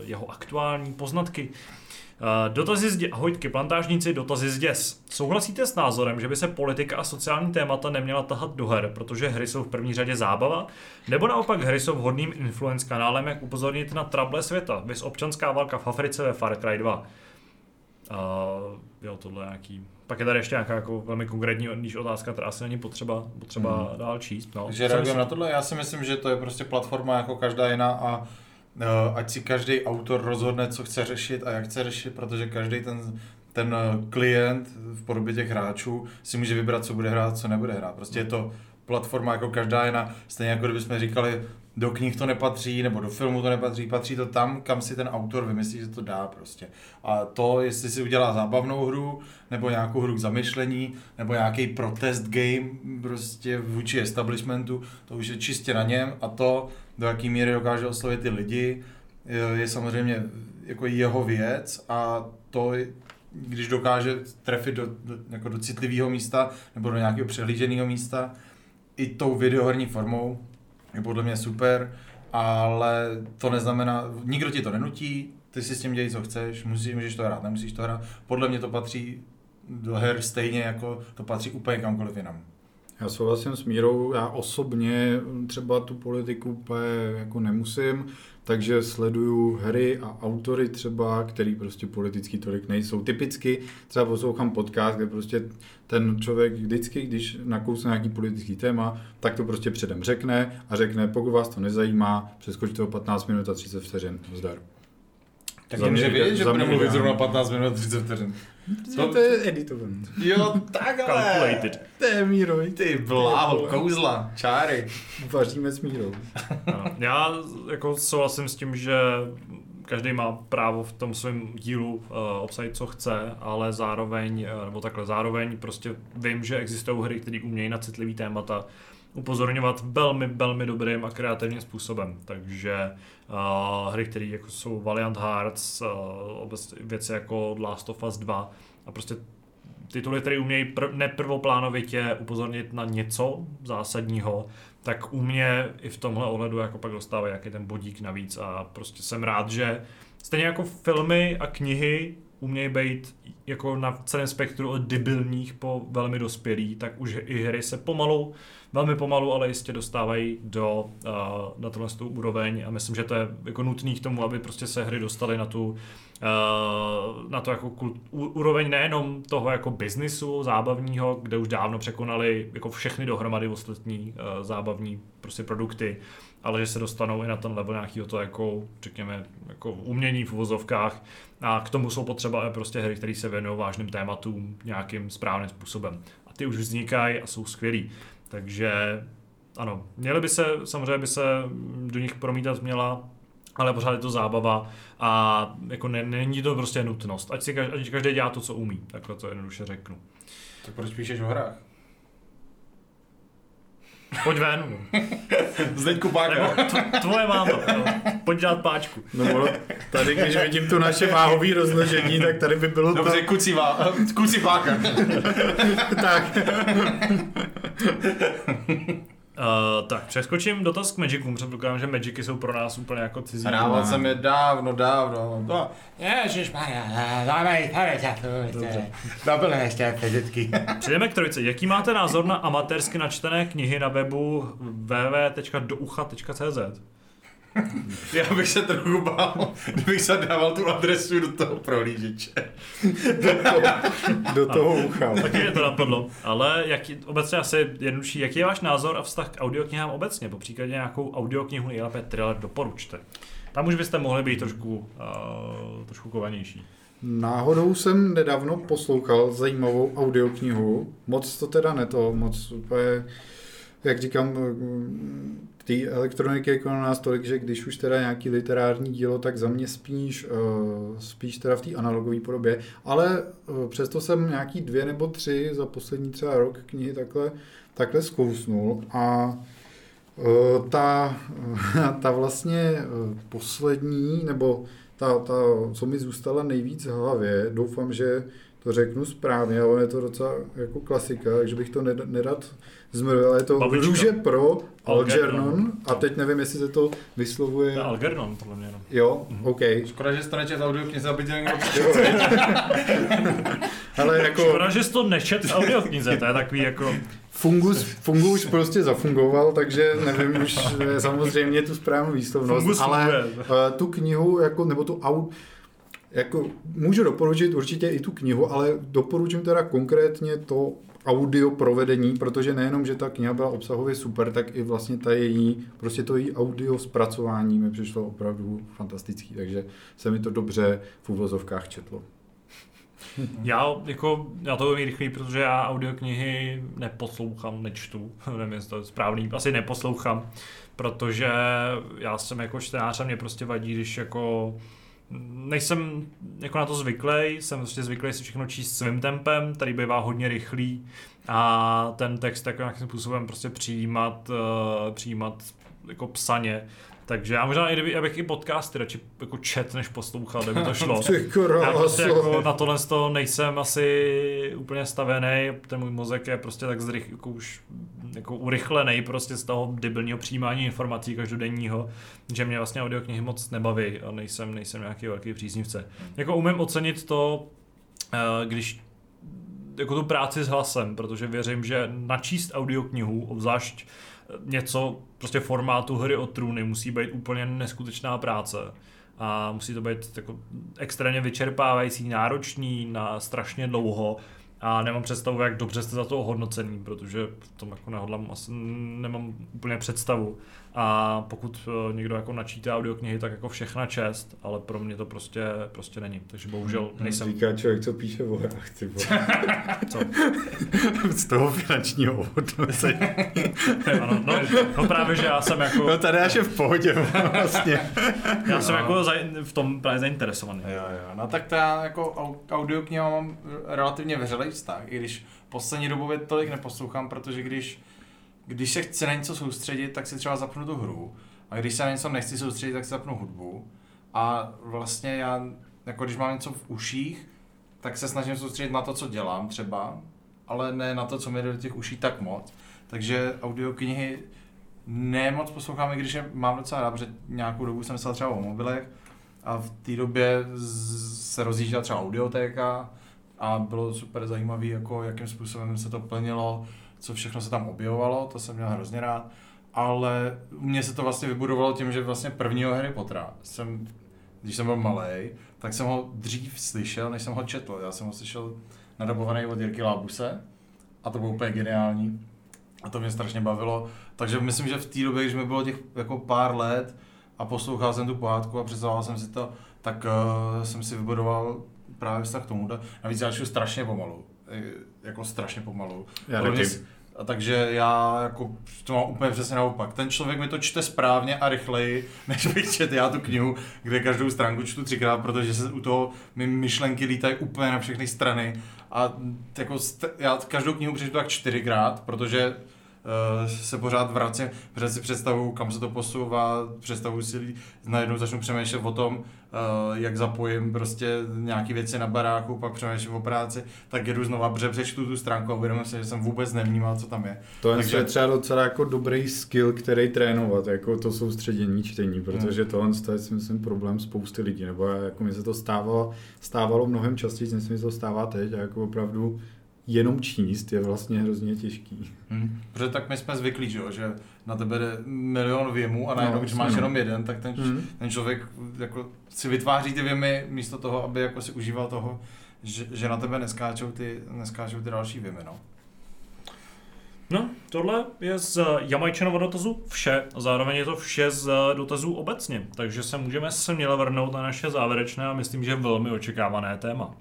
S1: jeho aktuální poznatky. Uh, dotazy z dě- Ahojtky, plantážníci, dotazy z děs. Souhlasíte s názorem, že by se politika a sociální témata neměla tahat do her, protože hry jsou v první řadě zábava? Nebo naopak hry jsou vhodným influence kanálem, jak upozornit na trable světa, vys občanská válka v Africe ve Far Cry 2? Uh, jo, tohle nějaký... Pak je tady ještě nějaká jako velmi konkrétní níž otázka, která asi není potřeba, potřeba
S2: Hmm.
S1: dál číst. No.
S2: Takže reagujeme na tohle. Já si myslím, že to je prostě platforma jako každá jiná a eh, ať si každý autor rozhodne, co chce řešit a jak chce řešit, protože každý ten, ten eh, klient v podobě těch hráčů si může vybrat, co bude hrát, co nebude hrát. Prostě je to platforma jako každá jiná, stejně jako kdybychom říkali, do knih to nepatří, nebo do filmu to nepatří, patří to tam, kam si ten autor vymyslí, že to dá prostě. A to, jestli si udělá zábavnou hru, nebo nějakou hru k zamyšlení, nebo nějaký protest game prostě vůči establishmentu, to už je čistě na něm a to, do jaký míry dokáže oslovit ty lidi, je- samozřejmě jako jeho věc a to, když dokáže trefit do, do, jako do citlivého místa nebo do nějakého přehlíženého místa, i tou videoherní formou, je podle mě super, ale to neznamená, nikdo ti to nenutí, ty si s tím dělej, co chceš, musíš, můžeš to hrát, nemusíš to hrát. Podle mě to patří do her stejně jako to patří úplně kamkoliv jinam.
S3: Já souhlasím s Mírou, já osobně třeba tu politiku úplně jako nemusím, takže sleduju hry a autory třeba, který prostě politicky tolik nejsou. Typicky třeba poslouchám podcast, kde prostě ten člověk vždycky, když nakousne nějaký politický téma, tak to prostě předem řekne a řekne, pokud vás to nezajímá, přeskočte o 15 minut a 30 vteřin. Zdar.
S2: Tak
S3: Za mě
S2: že
S3: ideál-
S2: víš, že bude mluvit zrovna 15 minut 30 vteřin.
S3: To, to je editované.
S2: Jo, takhle.
S1: Calculated.
S3: To je Míro,
S2: Ty bláho, kouzla, čáry.
S3: vaříme s Mírou.
S1: Ano. Já jako souhlasím s tím, že každý má právo v tom svém dílu uh, obsadit, co chce, ale zároveň, uh, nebo takhle, zároveň prostě vím, že existují hry, které umějí na citlivý témata upozorňovat velmi, velmi dobrým a kreativním způsobem. Takže uh, hry, které jako jsou Valiant Hearts, uh, věci jako Last of Us 2 a prostě tituly, které umějí pr- neprvoplánovitě upozornit na něco zásadního, tak u mě i v tomhle ohledu jako pak dostávají jaký ten bodík navíc a prostě jsem rád, že stejně jako filmy a knihy umějí být jako na celém spektru od debilních po velmi dospělý, tak už i hry se pomalu, velmi pomalu, ale jistě dostávají do, uh, na tohle úroveň. A myslím, že to je jako nutný k tomu, aby prostě se hry dostaly na tu na to jako kult, úroveň nejenom toho jako biznisu zábavního, kde už dávno překonali jako všechny dohromady ostatní uh, zábavní prostě produkty, ale že se dostanou i na ten level nějakého to jako, řekněme, jako umění v uvozovkách a k tomu jsou potřeba prostě hry, které se věnují vážným tématům nějakým správným způsobem. A ty už vznikají a jsou skvělý. Takže ano, měly by se, samozřejmě by se do nich promítat měla ale pořád je to zábava a jako ne, není to prostě nutnost. Ať si každý, ať každý dělá to, co umí, takhle to jednoduše řeknu.
S2: Tak proč píšeš o hrách?
S1: Pojď ven.
S2: Zdeňku
S1: Nebo
S2: Páka.
S1: tv- tvoje máma. No. Pojď dělat páčku.
S3: No, tady, když vidím to naše váhové rozložení, tak tady by bylo
S2: Dobře, kucí, vá, kucí Páka.
S3: to tak.
S1: Uh, tak, přeskočím dotaz k Magicům. Předpokládám, že Magicy jsou pro nás úplně jako cizí.
S2: Hrával jsem je dávno, dávno. No,
S4: Ježišmarja, dáme
S1: Dobře.
S4: Dobre ještě fyzicky.
S1: Přejdeme k trojice. Jaký máte názor na amatérsky načtené knihy na webu www.doucha.cz?
S2: Já bych se trochu bál, kdybych se dával tu adresu do toho prohlížeče.
S3: Do toho ucha.
S1: Taky mě to napadlo. Ale jaký, obecně asi jednodušší, jaký je váš názor a vztah k audioknihám obecně? Po příkladě nějakou audioknihu nejlépe thriller doporučte. Tam už byste mohli být trošku, uh, trošku kovanější.
S3: Náhodou jsem nedávno poslouchal zajímavou audioknihu. Moc to teda ne to, moc úplně jak říkám, té elektroniky jako na nás tolik, že když už teda nějaký literární dílo, tak za mě spíš, eh, spíš teda v té analogové podobě, ale eh, přesto jsem nějaký dvě nebo tři za poslední třeba rok knihy takhle, takhle zkousnul a eh, ta, ta vlastně poslední, nebo ta, ta, co mi zůstala nejvíc v hlavě, doufám, že to řeknu správně, ale je to docela jako klasika, takže bych to nerad zmrvil, je to
S1: Babička.
S3: Růže pro
S1: Algernon.
S3: A teď nevím, jestli se to vyslovuje.
S1: To Algernon, podle mě. No.
S3: Jo, OK.
S2: Škoda, že jsi to nečet audioknize, aby tě někdo
S3: Ale jako
S1: Škoda, že jsi to nečet v audioknize, to je takový jako...
S3: Fungus, Fungus prostě zafungoval, takže nevím už samozřejmě tu správnou výslovnost,
S1: Fungus
S3: ale
S1: funguje.
S3: eh, tu knihu, jako, nebo tu au, jako můžu doporučit určitě i tu knihu, ale doporučím teda konkrétně to audio provedení, protože nejenom, že ta kniha byla obsahově super, tak i vlastně ta její, prostě to její audio zpracování mi přišlo opravdu fantastický, takže se mi to dobře v uvozovkách četlo.
S1: Já, jako, já to umím rychlý, protože já audioknihy neposlouchám, nečtu, nevím, jestli to je správný, asi neposlouchám, protože já jsem jako čtenář a mě prostě vadí, když jako nejsem jako na to zvyklý, jsem prostě zvyklý si všechno číst svým tempem, tady bývá hodně rychlý a ten text jako nějakým způsobem prostě přijímat, uh, přijímat jako psaně. Takže já možná, i kdyby, abych i podcasty radši jako čet, než poslouchal, kdyby to šlo.
S3: Ty
S1: Já prostě jako na tohle z toho nejsem asi úplně stavený, ten můj mozek je prostě tak zrych, jako už jako urychlený prostě z toho debilního přijímání informací každodenního, že mě vlastně audioknihy moc nebaví a nejsem, nejsem nějaký velký příznivce. Jako umím ocenit to, eh, když jako tu práci s hlasem, protože věřím, že načíst audioknihu, obzvlášť něco prostě formátu hry o trůny musí být úplně neskutečná práce. A musí to být jako extrémně vyčerpávající, náročný na strašně dlouho. A nemám představu, jak dobře jste za to ohodnocený, protože v tom jako nehodlám, asi nemám úplně představu. A pokud eh, někdo jako načítá audioknihy, tak jako všechna čest, ale pro mě to prostě, prostě není. Takže bohužel nejsem...
S3: Říká člověk, co píše o hrách, ty vole.
S1: Co?
S3: Z toho finančního ohodnocení.
S1: Ano, no, no, právě, že já jsem jako...
S3: No tady až je v pohodě vlastně.
S1: Já jsem jako zaj- v tom právě zainteresovaný.
S2: Jo, jo. No tak to já jako au- audiokniha mám relativně veřelý vztah, i když poslední dobou je tolik neposlouchám, protože když, když se chci na něco soustředit, tak si třeba zapnu tu hru. A když se na něco nechci soustředit, tak si zapnu hudbu. A vlastně já, jako když mám něco v uších, tak se snažím soustředit na to, co dělám třeba, ale ne na to, co mi jde do těch uší tak moc. Takže audioknihy ne moc poslouchám, i když je mám docela rád, protože nějakou dobu jsem psal třeba o mobilech a v té době se rozjížděla třeba audiotéka a bylo super zajímavý, jako jakým způsobem se to plnilo, co všechno se tam objevovalo, to jsem měl hrozně rád. Ale u mě se to vlastně vybudovalo tím, že vlastně prvního Harry Pottera jsem, když jsem byl malý, tak jsem ho dřív slyšel, než jsem ho četl. Já jsem ho slyšel nadabovaný od Jirky Lábuse a to bylo úplně geniální. A to mě strašně bavilo. Takže myslím, že v té době, když mi bylo těch jako pár let a poslouchal jsem tu pohádku a představoval jsem si to, tak uh, jsem si vybudoval právě vztah k tomu. Navíc já strašně pomalu. Eh, Jako strašně pomalu.
S3: Já
S2: A takže já jako to mám úplně přesně naopak. Ten člověk mi to čte správně a rychleji, než bych četl já tu knihu, kde každou stránku čtu třikrát, protože se u toho mi myšlenky lítají úplně na všechny strany. A jako st- já každou knihu přečtu tak čtyřikrát, protože se pořád vracím, protože si představuju, kam se to posouvá, představuju si, najednou začnu přemýšlet o tom, uh, jak zapojím prostě nějaké věci na baráku, pak přemýšlím o práci, tak jedu znova, protože přečtu tu stránku a uvědomím si, že jsem vůbec nevnímal, co tam je.
S3: To
S2: Takže-
S3: je třeba docela jako dobrý skill, který trénovat, jako to soustředění čtení, protože tohle je si myslím problém spousty lidí, nebo jako mi se to stávalo, stávalo mnohem častěji, než se mi to stává teď a jako opravdu jenom číst je vlastně hrozně těžký.
S2: Hmm. Protože tak my jsme zvyklí, že, jo, že na tebe jde milion věmů a najednou,
S3: No,
S2: když máš jenom jeden, tak ten,
S3: Mhm.
S2: ten člověk jako si vytváří ty věmy místo toho, aby jako si užíval toho, že, že na tebe neskáčou ty, neskáčou ty další věmy. No.
S1: No, tohle je z Jamajčanova dotazu vše. A zároveň je to vše z dotazů obecně. Takže se můžeme směle vrhnout na naše závěrečné a myslím, že velmi očekávané téma.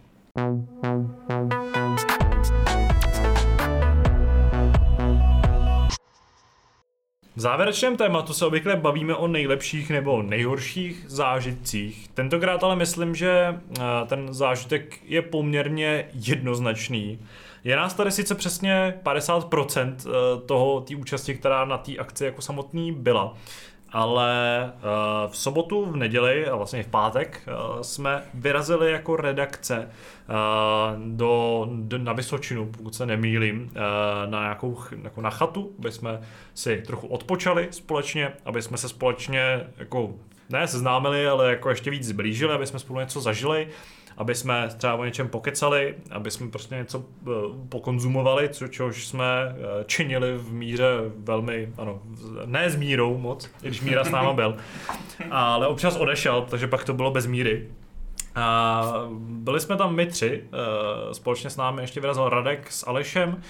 S1: V závěrečném tématu se obvykle bavíme o nejlepších nebo nejhorších zážitcích. Tentokrát ale myslím, že eh, ten zážitek je poměrně jednoznačný. Je nás tady sice přesně 50% eh, toho, té účasti, která na té akci jako samotný byla. Ale eh, v sobotu, v neděli a vlastně v pátek eh, jsme vyrazili jako redakce eh, do, do, na Vysočinu, pokud se nemýlím, na nějakou jako na chatu, aby jsme si trochu odpočali společně, aby jsme se společně jako ne seznámili, ale jako ještě víc zblížili, aby jsme spolu něco zažili aby jsme třeba o něčem pokecali, aby jsme prostě něco eh, pokonzumovali, co, čehož jsme eh, činili v míře velmi, ano, ne s mírou moc, i když míra s náma byl, ale občas odešel, takže pak to bylo bez míry. A byli jsme tam my tři, eh, společně s námi ještě vyrazil Radek s Alešem.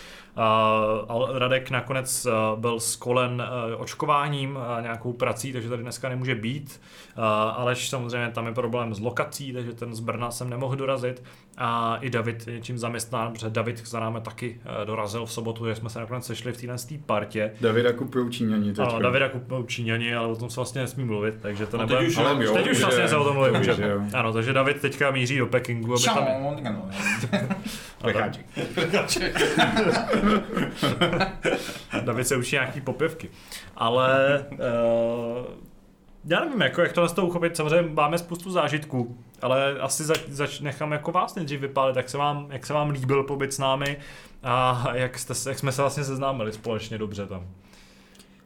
S1: Radek nakonec byl skolen očkováním a nějakou prací, takže tady dneska nemůže být. Aleš samozřejmě tam je problém s lokací, takže ten z Brna jsem nemohl dorazit. A i David je něčím zaměstnán, protože David za námi taky dorazil v sobotu, že jsme se nakonec sešli v téhle partě.
S3: Davida kupují Číňani
S1: teďka. Ano, Davida kupují Číňani, ale o tom se vlastně nesmí mluvit, takže to
S2: No,
S1: nebude...
S2: teď už,
S3: ale jo,
S1: teď už vlastně se o tom mluví.
S3: že
S1: můžeme.
S3: jo.
S1: Ano, takže David teďka míří do Pekingu, aby tam...
S3: Pecháček.
S1: David se učí nějaký popěvky. Ale uh, já nevím, jako, jak to z toho uchopit. Samozřejmě máme spoustu zážitků, ale asi zač, zač, nechám jako vás nejdřív vypálit, jak se vám, jak se vám líbil pobyt s námi a jak, jste, jak jsme se vlastně seznámili společně dobře tam.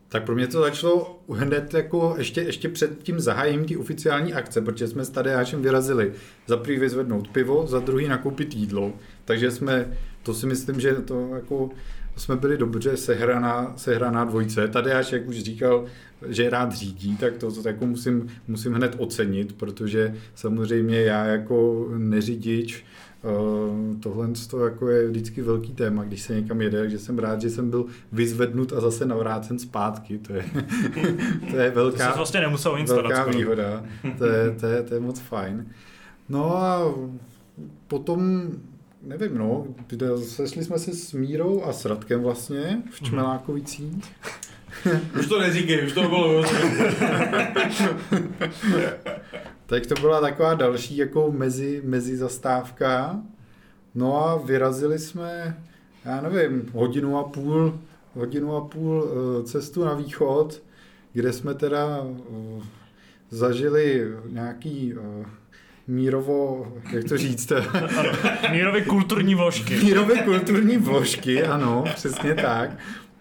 S3: Tak pro mě to začalo hned jako ještě, ještě před tím zahájením té oficiální akce, protože jsme s Tadeášem vyrazili za prvý vyzvednout pivo, za druhý nakoupit jídlo. Takže jsme, to si myslím, že to jako jsme byli dobře sehraná, sehraná dvojce. Tadeáš, jak už říkal, že rád řídí, tak to, to jako musím, musím hned ocenit, protože samozřejmě já jako neřidič Uh, tohle to jako je vždycky velký téma, když se někam jede, takže jsem rád, že jsem byl vyzvednut a zase navrácen zpátky. To je, to je
S1: To
S3: velká,
S1: jsi vlastně nemusel nic
S3: velká výhoda. To je, to, je, to je moc fajn. No a potom, nevím, no, sešli jsme se s Mírou a s Radkem vlastně v Čmelákovicích.
S2: Už to neříkej, už to bylo.
S3: Tak to byla taková další jako mezi, mezi zastávka. No a vyrazili jsme, já nevím, hodinu a půl, hodinu a půl eh, cestu na východ, kde jsme teda eh, zažili nějaký eh, mírovo, jak to říct,
S1: Mírovy kulturní vložky.
S3: mírové kulturní vložky, ano, přesně tak.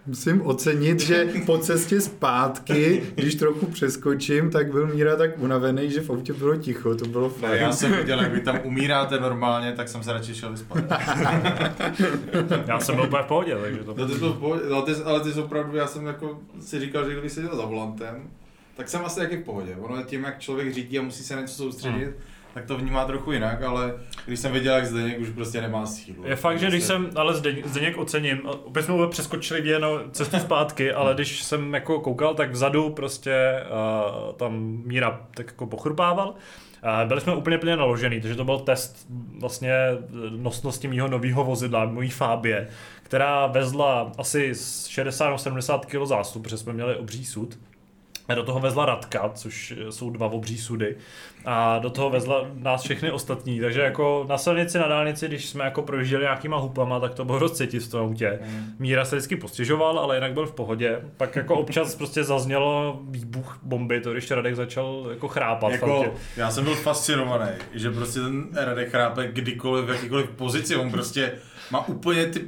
S3: Musím ocenit, že po cestě zpátky, když trochu přeskočím, tak byl Míra tak unavený, že v autě bylo ticho, to bylo
S2: Ne,
S3: fajn.
S2: já jsem viděl, jak vy tam umíráte normálně, tak jsem se radši šel vyspat.
S1: Já jsem byl úplně v pohodě, takže to...
S2: No ty to v pohodě, ale ty, ale ty jsi opravdu, já jsem jako si říkal, že kdybych seděl za volantem, tak jsem asi taky v pohodě. Ono je tím, jak člověk řídí a musí se na něco soustředit,
S1: Hmm.
S2: Tak to vnímá trochu jinak, ale když jsem viděl, jak Zdeněk už prostě nemá sílu.
S1: Je fakt, že když
S2: Prostě-
S1: jsem, ale Zdeněk ocením, opět jsme přeskočili jenom cestu zpátky, ale když jsem jako koukal, tak vzadu prostě uh, tam Míra tak jako pochrupával. Uh, byli jsme úplně plně naložený, takže to byl test vlastně nosnosti mýho nového vozidla, mojí Fábie, která vezla asi z 60-70 kg zástup, protože jsme měli obří sud. Do toho vezla Radka, což jsou dva obří sudy. A do toho vezla nás všechny ostatní. Takže jako na silnici, na dálnici, když jsme jako projížděli nějakýma hupama, tak to bylo dost cítit v tom autě. Míra se vždycky postěžoval, ale jinak byl v pohodě. Pak jako občas prostě zaznělo výbuch bomby, to když Radek začal jako chrápat.
S2: Jako, já jsem byl fascinovaný, že prostě ten Radek chrápe kdykoliv, v jakýkoliv pozici, on prostě má úplně ty,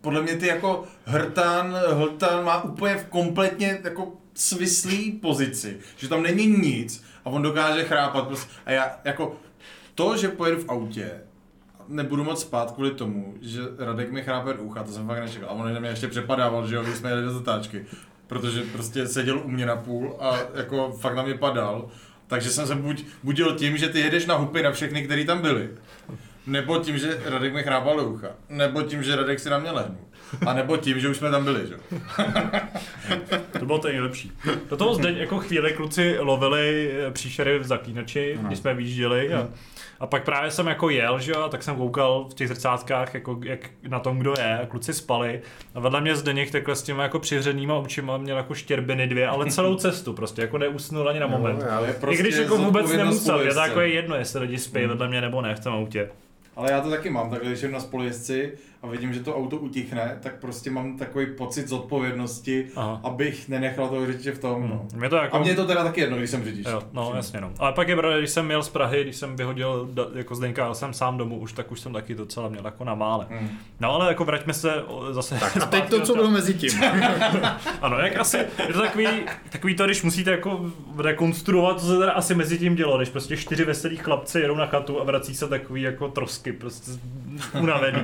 S2: podle mě ty jako hrtán, hltán má úplně v kompletně jako svislý pozici, že tam není nic a on dokáže chrápat prostě. A já jako to, že pojedu v autě, nebudu moc spát kvůli tomu, že Radek mi chrápe do ucha, to jsem fakt nečekal. A on mě ještě přepadával, že jo, když jsme jeli do zatáčky. Protože prostě seděl u mě na půl a jako fakt na mě padal. Takže jsem se buď budil tím, že ty jedeš na hupy na všechny, který tam byli. Nebo tím, že Radek mi chrápal do ucha. Nebo tím, že Radek si na mě lehnul. A nebo tím, že už jsme tam byli, že?
S1: To bylo to nejlepší. Do toho zde jako chvíli kluci lovili eh, příšery v zaklínači,
S3: Ano.
S1: když jsme vyjížděli a, a pak právě jsem jako jel, že jo, a tak jsem koukal v těch zrcátkách, jako, jak na tom, kdo je, a kluci spali a vedle mě Zdeněk takhle s těma jako přivřenýma očima měl jako štěrbiny dvě, ale celou cestu prostě, jako neusnul ani na moment.
S3: já-
S2: je
S1: I když jako vůbec nemusel, je to jako je jedno, jestli lidi spí vedle mě nebo ne v tom autě.
S2: Ale já to taky mám, takhle když jsem na spolujezdci a vidím, že to auto utichne, tak prostě mám takový pocit zodpovědnosti,
S1: Aha.
S2: abych nenechal toho řidiče v tom. No.
S1: Mě to jako...
S2: A mě je to teda taky jedno, když jsem řidič.
S1: Jo, no jasně no. Ale pak je pravda, když jsem jel z Prahy, když jsem vyhodil jako Zdeňka, jel jsem sám domů už, tak už jsem taky docela měl jako na mále.
S2: Hmm.
S1: No ale jako vraťme se zase
S3: Tak a teď
S1: zpátky
S3: to, co bylo mezi tím.
S1: Ano, jak asi, je to takový, takový to, když musíte jako rekonstruovat, co se teda asi mezi tím dělo, když prostě čtyři veselí chlapci jedou na chatu a vrací se takový jako trosky, prostě unavený.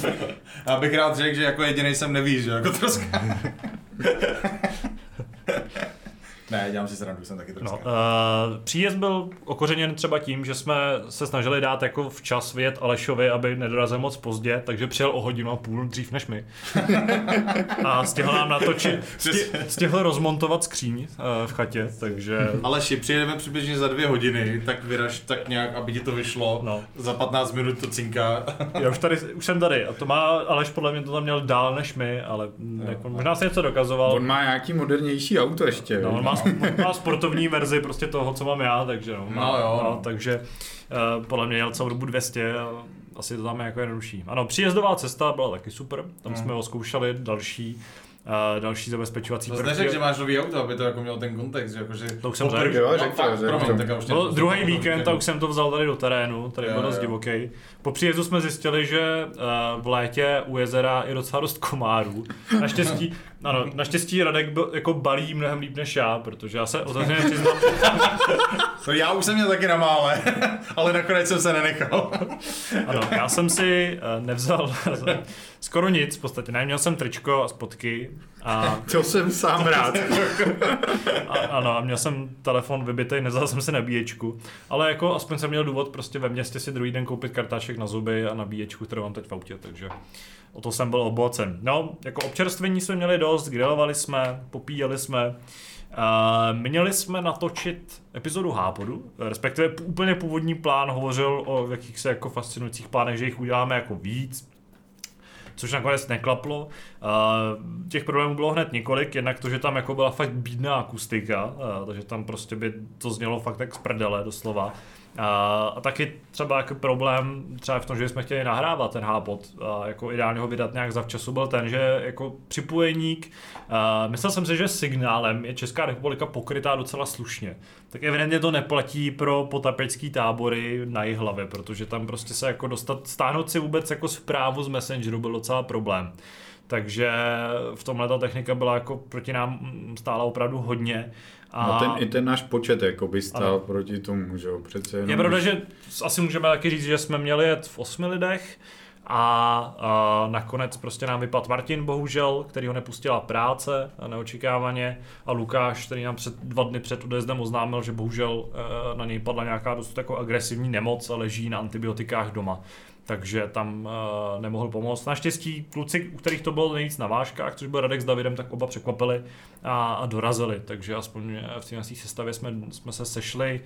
S2: Já bych rád řekl, že jako jediný jsem neví, že jako troska. ne, dělám si srandu, jsem taky
S1: No,
S2: troska.
S1: uh, příjezd byl okořeněn třeba tím, že jsme se snažili dát jako včas vyjet Alešovi, aby nedorazil moc pozdě, takže přijel o hodinu a půl dřív než my. a stihl nám natočit, sti, stihl rozmontovat skříň uh, v chatě, takže...
S2: Aleši, přijedeme přibližně za dvě hodiny, tak vyraž tak nějak, aby ti to vyšlo.
S1: No.
S2: Za 15 minut to cinká.
S1: Já už, tady, už jsem tady a to má Aleš podle mě to tam měl dál než my, ale jo, jako, možná se něco dokazoval.
S3: On má nějaký modernější auto ještě.
S1: No, on má, má sportovní verzi prostě toho, co mám já, takže no.
S2: No jo, no.
S1: no takže uh, podle mě jel celou dobu 200 a asi to tam je jako jednodušší. Ano, příjezdová cesta byla taky super, tam jsme oskoušeli další uh, další zabezpečovací
S2: To jsi neřekl, že máš nový auto, aby to jako mělo ten kontext, že jako, že...
S1: To už jsem řekl.
S3: Jo,
S2: No,
S3: řekl
S2: fakt,
S3: řekl
S2: promiň, tak už neposlouchám.
S1: druhý víkend a už jsem to vzal tady do terénu, tady
S2: Jo,
S1: byl dost divoký. Po příjezdu jsme zjistili, že uh, v létě u jezera je docela dost komárů. Naštěstí, ano, naštěstí Radek byl, jako balí mnohem líp než já, protože já se otevřeně přiznám,
S2: To já už jsem měl taky na mále, ale nakonec jsem se nenechal.
S1: ano, já jsem si uh, nevzal skoro nic, v podstatě ne, měl jsem tričko a spotky a,
S3: To jsem sám rád.
S1: a, ano, a měl jsem telefon vybitý, nevzal jsem si nabíječku, ale jako aspoň jsem měl důvod prostě ve městě si druhý den koupit kartáček na zuby a nabíječku, kterou mám teď v autě, takže o to jsem byl oblacen. No, jako občerstvení jsme měli dost, grilovali jsme, popíjeli jsme, Uh, měli jsme natočit epizodu Hápodu, respektive úplně původní plán hovořil o jakýchsi jako fascinujících plánech, že jich uděláme jako víc, což nakonec neklaplo. Uh, těch problémů bylo hned několik, jednak to, že tam jako byla fakt bídná akustika, uh, takže tam prostě by to znělo fakt tak z prdele doslova. Uh, a taky třeba jako problém třeba v tom, že jsme chtěli nahrávat ten hápot a jako ideálně ho vydat nějak zavčasu byl ten, že jako připojeník, uh, myslel jsem si, že signálem je Česká republika pokrytá docela slušně. Tak evidentně to neplatí pro potapecký tábory na hlavě, protože tam prostě se jako dostat, stáhnout si vůbec jako zprávu z Messengeru byl docela problém. Takže v tomhle ta technika byla jako proti nám stála opravdu hodně. A
S3: A ten, i ten náš počet jako by stál
S1: Ano.
S3: proti tomu, že jo, přece jenom.
S1: je pravda, že asi můžeme taky říct, že jsme měli jet v osmi lidech a, a nakonec prostě nám vypadl Martin, bohužel, který ho nepustila práce a neočekávaně a Lukáš, který nám před dva dny před odjezdem oznámil, že bohužel eh, na něj padla nějaká dost jako agresivní nemoc a leží na antibiotikách doma. Takže tam uh, nemohl pomoct. Naštěstí kluci, u kterých to bylo nejvíc na vážkách, což byl Radek s Davidem, tak oba překvapili a, a dorazili. Takže aspoň eh, v té sestavě jsme, jsme se sešli.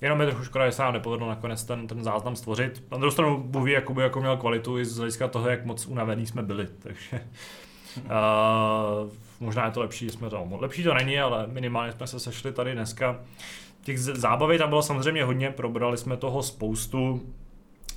S1: Jenom je trochu škoda, že se nám nepovedlo nakonec ten, ten záznam stvořit. Na druhou stranu Bůh ví, jakoby, jako měl kvalitu i z hlediska toho, jak moc unavený jsme byli. Takže uh, možná je to lepší, jsme to, lepší to není, ale minimálně jsme se sešli tady dneska. Těch zábavy tam bylo samozřejmě hodně, probrali jsme toho spoustu.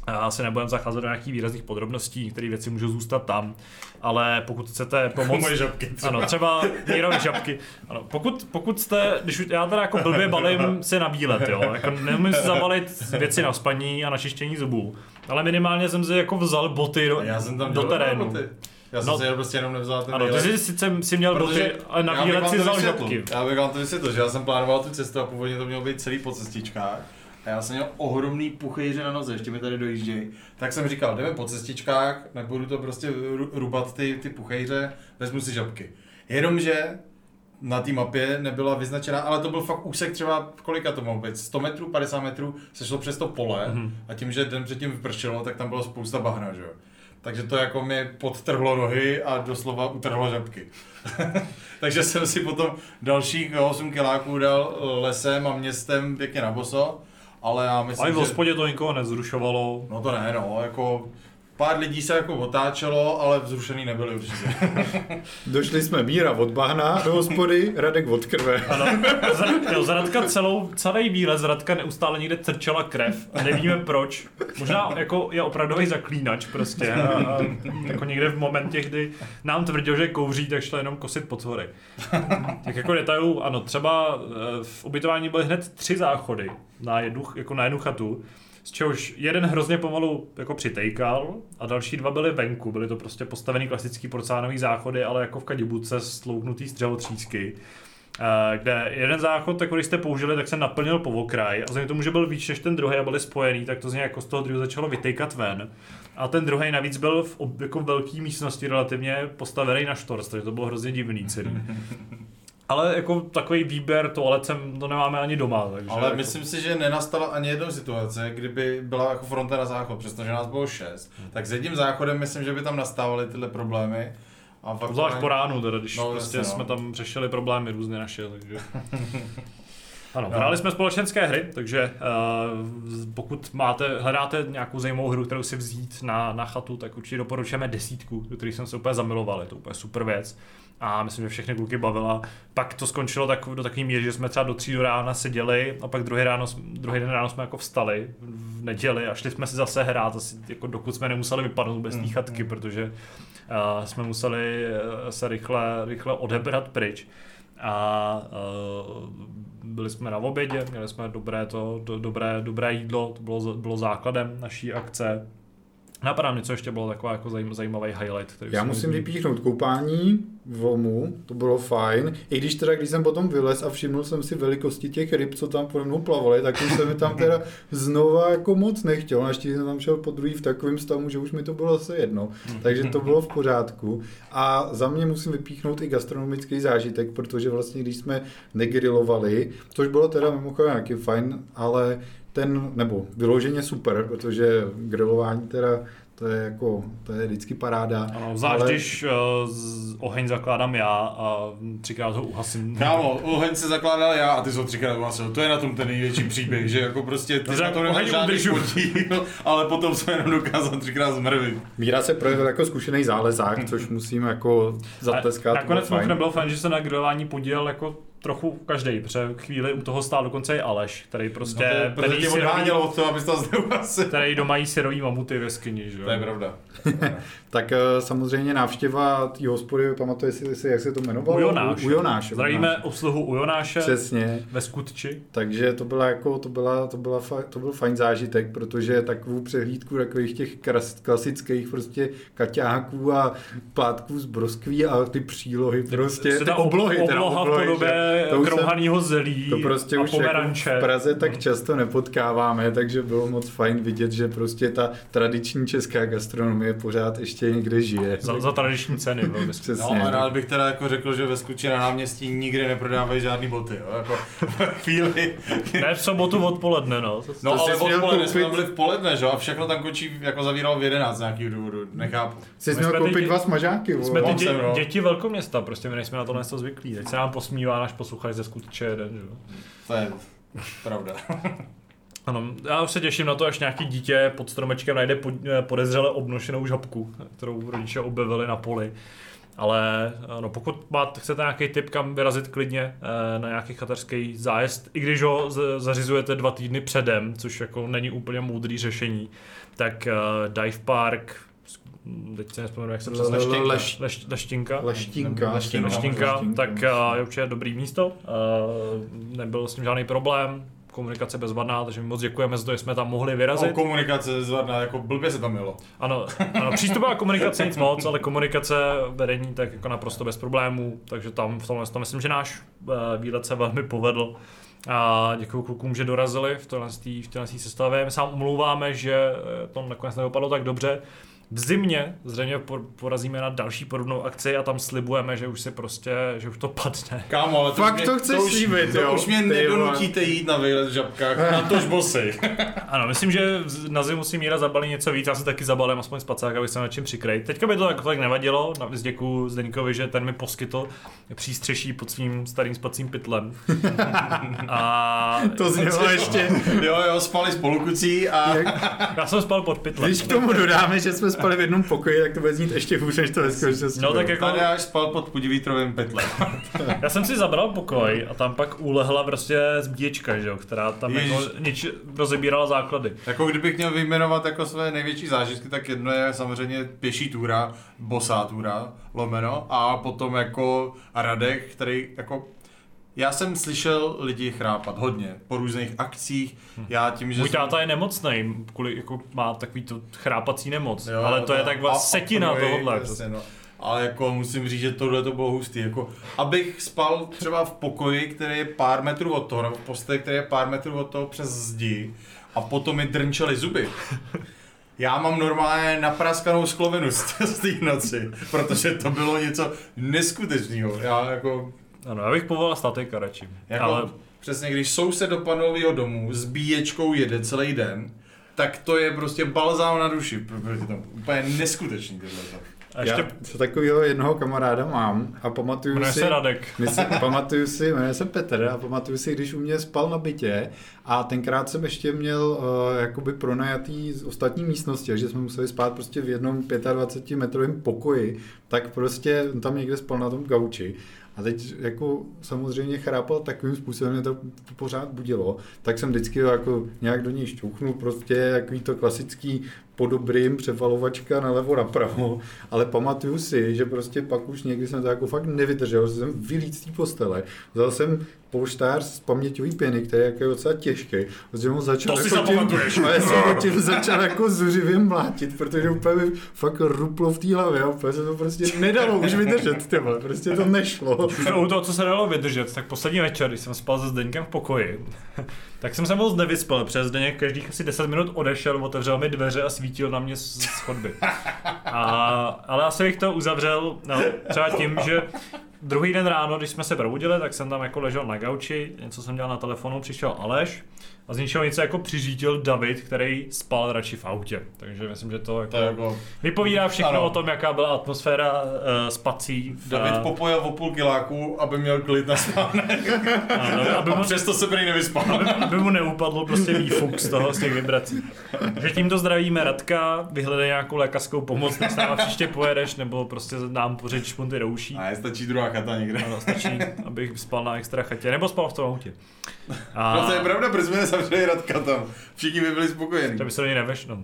S1: Asi nebudem zacházet do nějakých výrazných podrobností, některé věci můžou zůstat tam, ale pokud chcete pomoct...
S2: Moje žabky třeba.
S1: Ano, třeba Mírovi žabky. Ano, pokud, pokud jste, když já teda jako blbě balím si na výlet, jo, jako neumím si zabalit věci na spaní a na čištění zubů, ale minimálně jsem si jako vzal boty do,
S2: Já jsem tam
S1: do terénu.
S2: boty. Já jsem
S1: No.
S2: si jenom prostě jenom nevzal ten
S1: Ano, ty
S2: nejlepší.
S1: jsi sice si měl boty, ale na výlet si vzal žabky.
S2: Já bych vám to vysvětlil, že já jsem plánoval tu cestu a původně to mělo být celý po cestičkách. A já jsem měl ohromný puchejře na noze, ještě mi tady dojíždějí. Tak jsem říkal, jdeme po cestičkách, nebudu to prostě ru- rubat ty, ty puchejře, vezmu si žabky. Jenomže na té mapě nebyla vyznačená, ale to byl fakt úsek třeba, kolika to mohlo být, 100 metrů, 50 metrů, se šlo přes to pole
S1: Mhm.
S2: a tím, že den předtím vypršelo, tak tam bylo spousta bahna, že jo. takže to jako mi podtrhlo nohy a doslova utrhlo řepky. takže jsem si potom dalších 8 kiláků dal lesem a městem pěkně na boso, ale já myslím,
S1: Ale v
S2: že...
S1: hospodě to nikoho nezrušovalo.
S2: No to ne, no, jako pár lidí se jako otáčelo, ale vzrušený nebyli určitě.
S3: Došli jsme Míra od bahna do hospody, Radek od krve.
S1: Ano, z, jo, z Radka celou, celý výlet z Radka neustále někde trčela krev. Nevíme proč. Možná jako je opravdový zaklínač prostě. A, a, jako někde v momentě, kdy nám tvrdil, že kouří, tak šlo jenom kosit potvory. Tak jako detailů, ano, třeba eh, v ubytování byly hned tři záchody na jednu, jako na jednu chatu. Z čehož jeden hrozně pomalu jako přitejkal a další dva byly venku. Byly to prostě postavený klasický porcelánový záchody, ale jako v kadibuce stlouknutý z dřevotřísky. Eh, kde jeden záchod, tak když jste použili, tak se naplnil po okraj a vzhledem tomu, že byl víc než ten druhý a byli spojený, tak to z něj jako z toho druhého začalo vytejkat ven. A ten druhý navíc byl v ob, jako velké místnosti relativně postavený na štorc, takže to bylo hrozně divný celý. Ale jako takový výběr toalet sem to nemáme ani doma. Takže
S2: Ale
S1: jako...
S2: myslím si, že nenastala ani jednou situace, kdyby byla jako fronta na záchod, přestože nás bylo šest. Tak s jedním záchodem myslím, že by tam nastávaly tyhle problémy. A fakt
S1: Zvlášť
S2: to
S1: po ránu, teda, když
S2: No,
S1: no, prostě
S2: jasně, no.
S1: jsme tam řešili problémy různě naše, takže... Ano, hráli jsme společenské hry, takže uh, pokud máte, hledáte nějakou zajímavou hru, kterou si vzít na, na chatu, tak určitě doporučujeme desítku, do které jsem se úplně zamiloval, je to úplně super věc. A myslím, že všechny kluky bavila. Pak to skončilo tak, do takové míry, že jsme třeba do tří do rána seděli a pak druhý, ráno, druhý den ráno jsme jako vstali v neděli a šli jsme si zase hrát, asi, jako dokud jsme nemuseli vypadnout bez té chatky, protože uh, jsme museli eh, se rychle, rychle odebrat pryč. A uh, byli jsme na obědě, měli jsme dobré, to, do, dobré, dobré jídlo, to bylo, bylo základem naší akce. Napadá mě, co ještě bylo taková jako zajím, zajímavý highlight. Který
S3: Já
S1: mi
S3: musím vypíchnout koupání v Lomu, to bylo fajn. I když teda, když jsem potom vylez a všiml jsem si velikosti těch ryb, co tam pode mnou plavaly, tak už se mi tam teda znova jako moc nechtěl. Naštěstí jsem tam šel po druhý v takovém stavu, že už mi to bylo zase jedno. Takže to bylo v pořádku. A za mě musím vypíchnout i gastronomický zážitek, protože vlastně když jsme negrilovali, což bylo teda mimochodem nějaký fajn, ale ten, nebo vyloženě super, protože grilování teda to je jako, to je vždycky paráda.
S1: Ano, zvlášť
S3: ale-
S1: když uh, z, oheň zakládám já a třikrát ho uhasím.
S2: Kámo, oheň se zakládal já a ty jsi ho třikrát uhasil. To je na tom ten největší příběh, že jako prostě ty
S1: No, tak
S2: tom neměl
S1: oheň
S2: žádný podíl, ale potom jsem jenom dokázal třikrát zmrvit.
S3: Míra se projevil jako zkušený zálezák, což musím jako zatleskat.
S1: A nakonec
S3: to bylo fajn.
S1: mimochodem bylo fajn, že se na grilování podílel jako trochu každý, protože chvíli u toho stál dokonce i Aleš, který prostě,
S2: No to,
S1: který,
S2: protože tě
S1: syrový,
S2: odhánělo od toho, abys to neuhasil.
S1: který doma jí syrový mamuty ve skyni, že jo?
S2: To je pravda.
S3: Tak eh, samozřejmě návštěva té hospody, pamatuje si, si, jak se to jmenovalo?
S1: U Jonáše.
S3: U, u Jonáše.
S1: Zdravíme obsluhu u Jonáše
S3: Přesně.
S1: ve Skutči.
S3: Takže to byla jako, to byla, to byla fa, to byl fajn zážitek, protože takovou přehlídku takových těch kras, klasických prostě kaťáků a plátků z broskví a ty přílohy prostě, ty oblohy, teda
S1: obloha
S3: oblohy,
S1: v podobě
S3: že? To
S1: krouhanýho zelí
S3: To prostě
S1: a
S3: už jako
S1: pomeranče.
S3: v Praze tak často nepotkáváme, takže bylo moc fajn vidět, že prostě ta tradiční česká gastronomie pořád ještě někde žije.
S1: za, za tradiční ceny.
S3: Přesně.
S2: No, a rád bych teda jako řekl, že ve Skuči na náměstí nikdy neprodávají žádný boty, jo? Jako chvíli.
S1: Ne v sobotu odpoledne, no.
S2: No
S3: To
S2: ale odpoledne jsme
S3: koupit-
S2: tam byli v poledne, že jo? A všechno tam končí, jako zavíralo v 11 z nějakého důvodu, nechápu.
S3: Jsi měl
S1: jsme ty
S3: koupit
S1: dě-
S3: dva smažáky.
S1: Jsme ty dě,
S2: no.
S1: děti velkoměsta, prostě my nejsme na tohle něco zvyklí. Teď se nám posmívá náš posluchač ze skutče jeden, že jo.
S2: To je pravda.
S1: Ano, já už se těším na to, až nějaký dítě pod stromečkem najde eh, podezřele obnošenou žabku, kterou rodiče objevili na poli. Ale no, pokud máte, chcete nějaký tip, kam vyrazit klidně eh, na nějaký chaterský zájezd, i když ho zařizujete dva týdny předem, což jako není úplně moudrý řešení, tak uh, Dive Park, teď se nespomenu, jak se přesně
S3: Le- le-
S1: Leštinka.
S3: leš-
S1: Leš, leštinka.
S3: Leštinka.
S2: Leštinka.
S1: Leštinka,
S3: Leštinka.
S1: tak uh, je určitě dobrý místo. Uh, nebyl s tím žádný problém, komunikace bezvadná, takže my moc děkujeme za to, že jsme tam mohli
S2: O
S1: vyrazit.
S2: komunikace zvadná, jako blbě se tam jelo.
S1: Ano, ano přístupová komunikace nic moc, ale komunikace vedení tak jako naprosto bez problémů, takže tam v tomhle tom myslím, že náš uh, výlet se velmi povedl. A děkuji klukům, že dorazili v téhle, v téhle sestavě. My se vám omlouváme, že eh, to nakonec nedopadlo tak dobře. V zimě zřejmě por- porazíme na další podobnou akci a tam slibujeme, že už se prostě, že už to padne.
S2: Kámo, ale to
S3: Fakt
S2: mě,
S3: to chceš
S2: už,
S3: slíbit,
S2: to
S3: jo?
S2: už mě nedonutíte jít na výlet v žabkách, na tož bosy.
S1: Ano, myslím, že na zimu si Míra zabalí něco víc, já se taky zabalím aspoň spacák, abych se na čím přikryt. Teďka by to jako tak nevadilo, navíc děkuju Zdeňkovi, že ten mi poskytl přístřeší pod svým starým spacím pytlem. a
S3: To znělo ještě,
S2: jo, jo, spali spolu kucí a...
S1: já jsem spal pod pytlem.
S3: když k tomu dodáme, že jsme spali v jednom pokoji, tak to bude znít ještě hůř, než to ve skutečnosti
S1: No
S3: bylo.
S1: tak jako,
S2: Tady až spal pod podivítrovým pytlem.
S1: já jsem si zabral pokoj a tam pak ulehla prostě zbíječka, že jo, která tam
S2: Ježiš.
S1: jako nič rozebírala základy.
S2: Jako kdybych měl vyjmenovat jako své největší zážitky, tak jedno je samozřejmě pěší túra, bosá túra, lomeno, a potom jako Radek, který jako já jsem slyšel lidi chrápat hodně po různých akcích. Já tím, že
S1: Můj
S2: jsem-
S1: táta je nemocný, kvůli, jako má takový to chrápací nemoc,
S2: Jo,
S1: ale to je taková
S2: a-
S1: setina
S2: a-
S1: tohohle.
S2: jasně, no. Ale jako musím říct, že tohle to bylo hustý. Jako, abych spal třeba v pokoji, který je pár metrů od toho, nebo v posteli, který je pár metrů od toho přes zdi, a potom mi drnčely zuby. Já mám normálně napraskanou sklovinu z z té noci, protože to bylo něco neskutečného. Já jako,
S1: Ano, já bych povolal statika radši.
S2: jako
S1: ale
S2: přesně, když soused do panového domu s bíječkou jede celý den, tak to je prostě balzám na duši, protože to úplně neskutečný tohle.
S1: a ještě
S3: Já co takového jednoho kamaráda mám a pamatuju
S1: jmenuje
S3: si...
S1: se Radek.
S3: Myslím, pamatuju si, jmenuje se Petr a pamatuju si, když u mě spal na bytě a tenkrát jsem ještě měl uh, jakoby pronajatý z ostatní místnosti, takže jsme museli spát prostě v jednom 25 metrovém pokoji, tak prostě tam někde spal na tom gauči. A teď jako samozřejmě chrápal takovým způsobem, mě to pořád budilo, tak jsem vždycky jako nějak do něj šťouchnul, prostě jaký to klasický po dobrým převalovačka na levo napravo, ale pamatuju si, že prostě pak už někdy jsem to jako fakt nevydržel, že jsem vylít z té postele, vzal jsem polštář z paměťový pěny, který jako je docela těžký, protože mu začal
S1: To
S3: jako tím, a já jsem tím začal jako zuřivě mlátit, protože úplně mi fakt ruplo v té hlavě a úplně se to prostě nedalo už vydržet, tyhle, prostě to nešlo.
S1: U toho, co se dalo vydržet, tak poslední večer, když jsem spal se Zdeňkem v pokoji, tak jsem se moc nevyspal, protože Zdeněk každých asi 10 minut odešel, otevřel mi dveře a svítil na mě z chodby. A, ale asi bych to uzavřel no, třeba tím, že druhý den ráno, když jsme se probudili, tak jsem tam jako ležel na gauči, něco jsem dělal na telefonu, přišel Aleš a z ničeho nic jako přiřítil David, který spal radši v autě. Takže myslím, že to jako,
S2: To je jako...
S1: vypovídá všechno
S2: Ano.
S1: o tom, jaká byla atmosféra uh, spací. v-
S2: David popojil o půl kiláku, aby měl klid na spánek.
S1: Ano, aby, mu,
S2: A přesto se prý nevyspal.
S1: aby mu neupadlo prostě výfuk z toho, z těch vibrací. Takže tímto zdravíme Radka, vyhledej nějakou lékařskou pomoc, než s náma příště pojedeš, nebo prostě nám pořeď špunty do uší.
S2: A je stačí druhá chata někde.
S1: Ano, stačí, abych spal na extra chatě, nebo spal v tom autě. A
S2: No to je pravda, proč jsme nezavřeli Radka tam. Všichni by byli spokojení.
S1: to by se do něj nevešlo. Uh,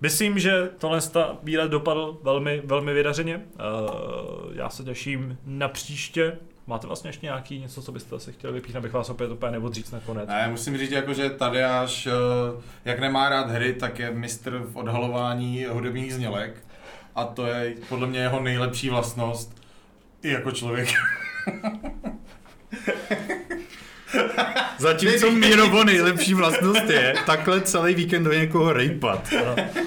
S1: myslím, že tohle sta výlet dopadl velmi, velmi vydařeně. Uh, já se těším na příště. Máte vlastně ještě nějaký něco, co byste se chtěli vypít, abych vás opět úplně neodříct nakonec.
S2: Ne, musím říct, jako, že Tadeáš, eh, jak nemá rád hry, tak je mistr v odhalování hudebních znělek. A to je podle mě jeho nejlepší vlastnost i jako člověk.
S3: Zatímco Mírovo nejlepší vlastnost je takhle celý víkend do někoho rejpat.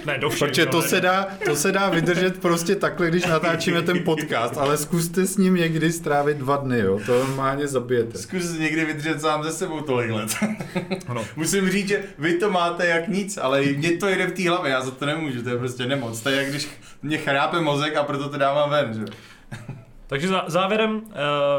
S1: Ne, do všech,
S3: Protože
S1: no,
S3: to
S1: ne.
S3: se, dá, to se dá vydržet prostě takhle, když natáčíme ten podcast, ale zkuste s ním někdy strávit dva dny, jo, to normálně zabijete.
S2: Zkus někdy vydržet sám ze sebou tolik let.
S1: Ano.
S2: Musím říct, že vy to máte jak nic, ale mě to jde v té hlavě, já za to nemůžu, to je prostě nemoc. To je jak když mě chrápe mozek a proto to dávám ven, že?
S1: Takže za, závěrem uh,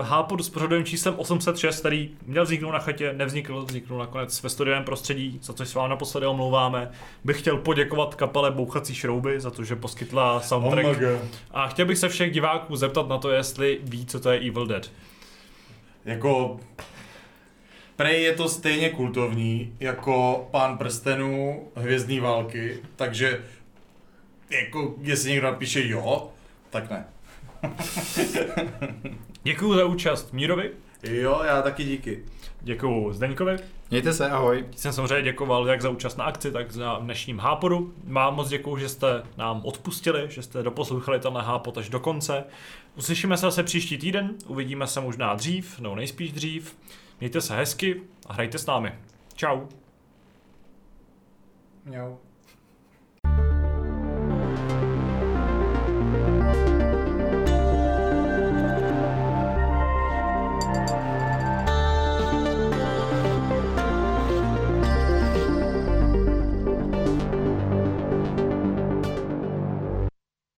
S1: Hápod s pořadovým číslem 806, který měl vzniknout na chatě, nevznikl, vzniknul nakonec ve studiovém prostředí, za což se vám naposledy omlouváme. Bych chtěl poděkovat kapele Bouchací šrouby za to, že poskytla soundtrack.
S2: Oh
S1: A chtěl bych se všech diváků zeptat na to, jestli ví, co to je Evil Dead.
S2: Jako Prej je to stejně kultovní jako Pán prstenů, Hvězdný války, takže jako jestli někdo napíše jo, tak ne.
S1: Děkuji za účast Mírovi,
S2: Jo, já taky díky.
S1: děkuji Zdeňkovi,
S3: Mějte se, ahoj.
S1: jsem samozřejmě děkoval jak za účast na akci, tak za dnešním Hápodu. Mám moc děkuji, že jste nám odpustili, že jste doposlouchali tenhle Hápod až do konce. Uslyšíme se zase příští týden, uvidíme se možná dřív, nebo nejspíš dřív. Mějte se hezky a hrajte s námi. Čau.
S2: Mňau.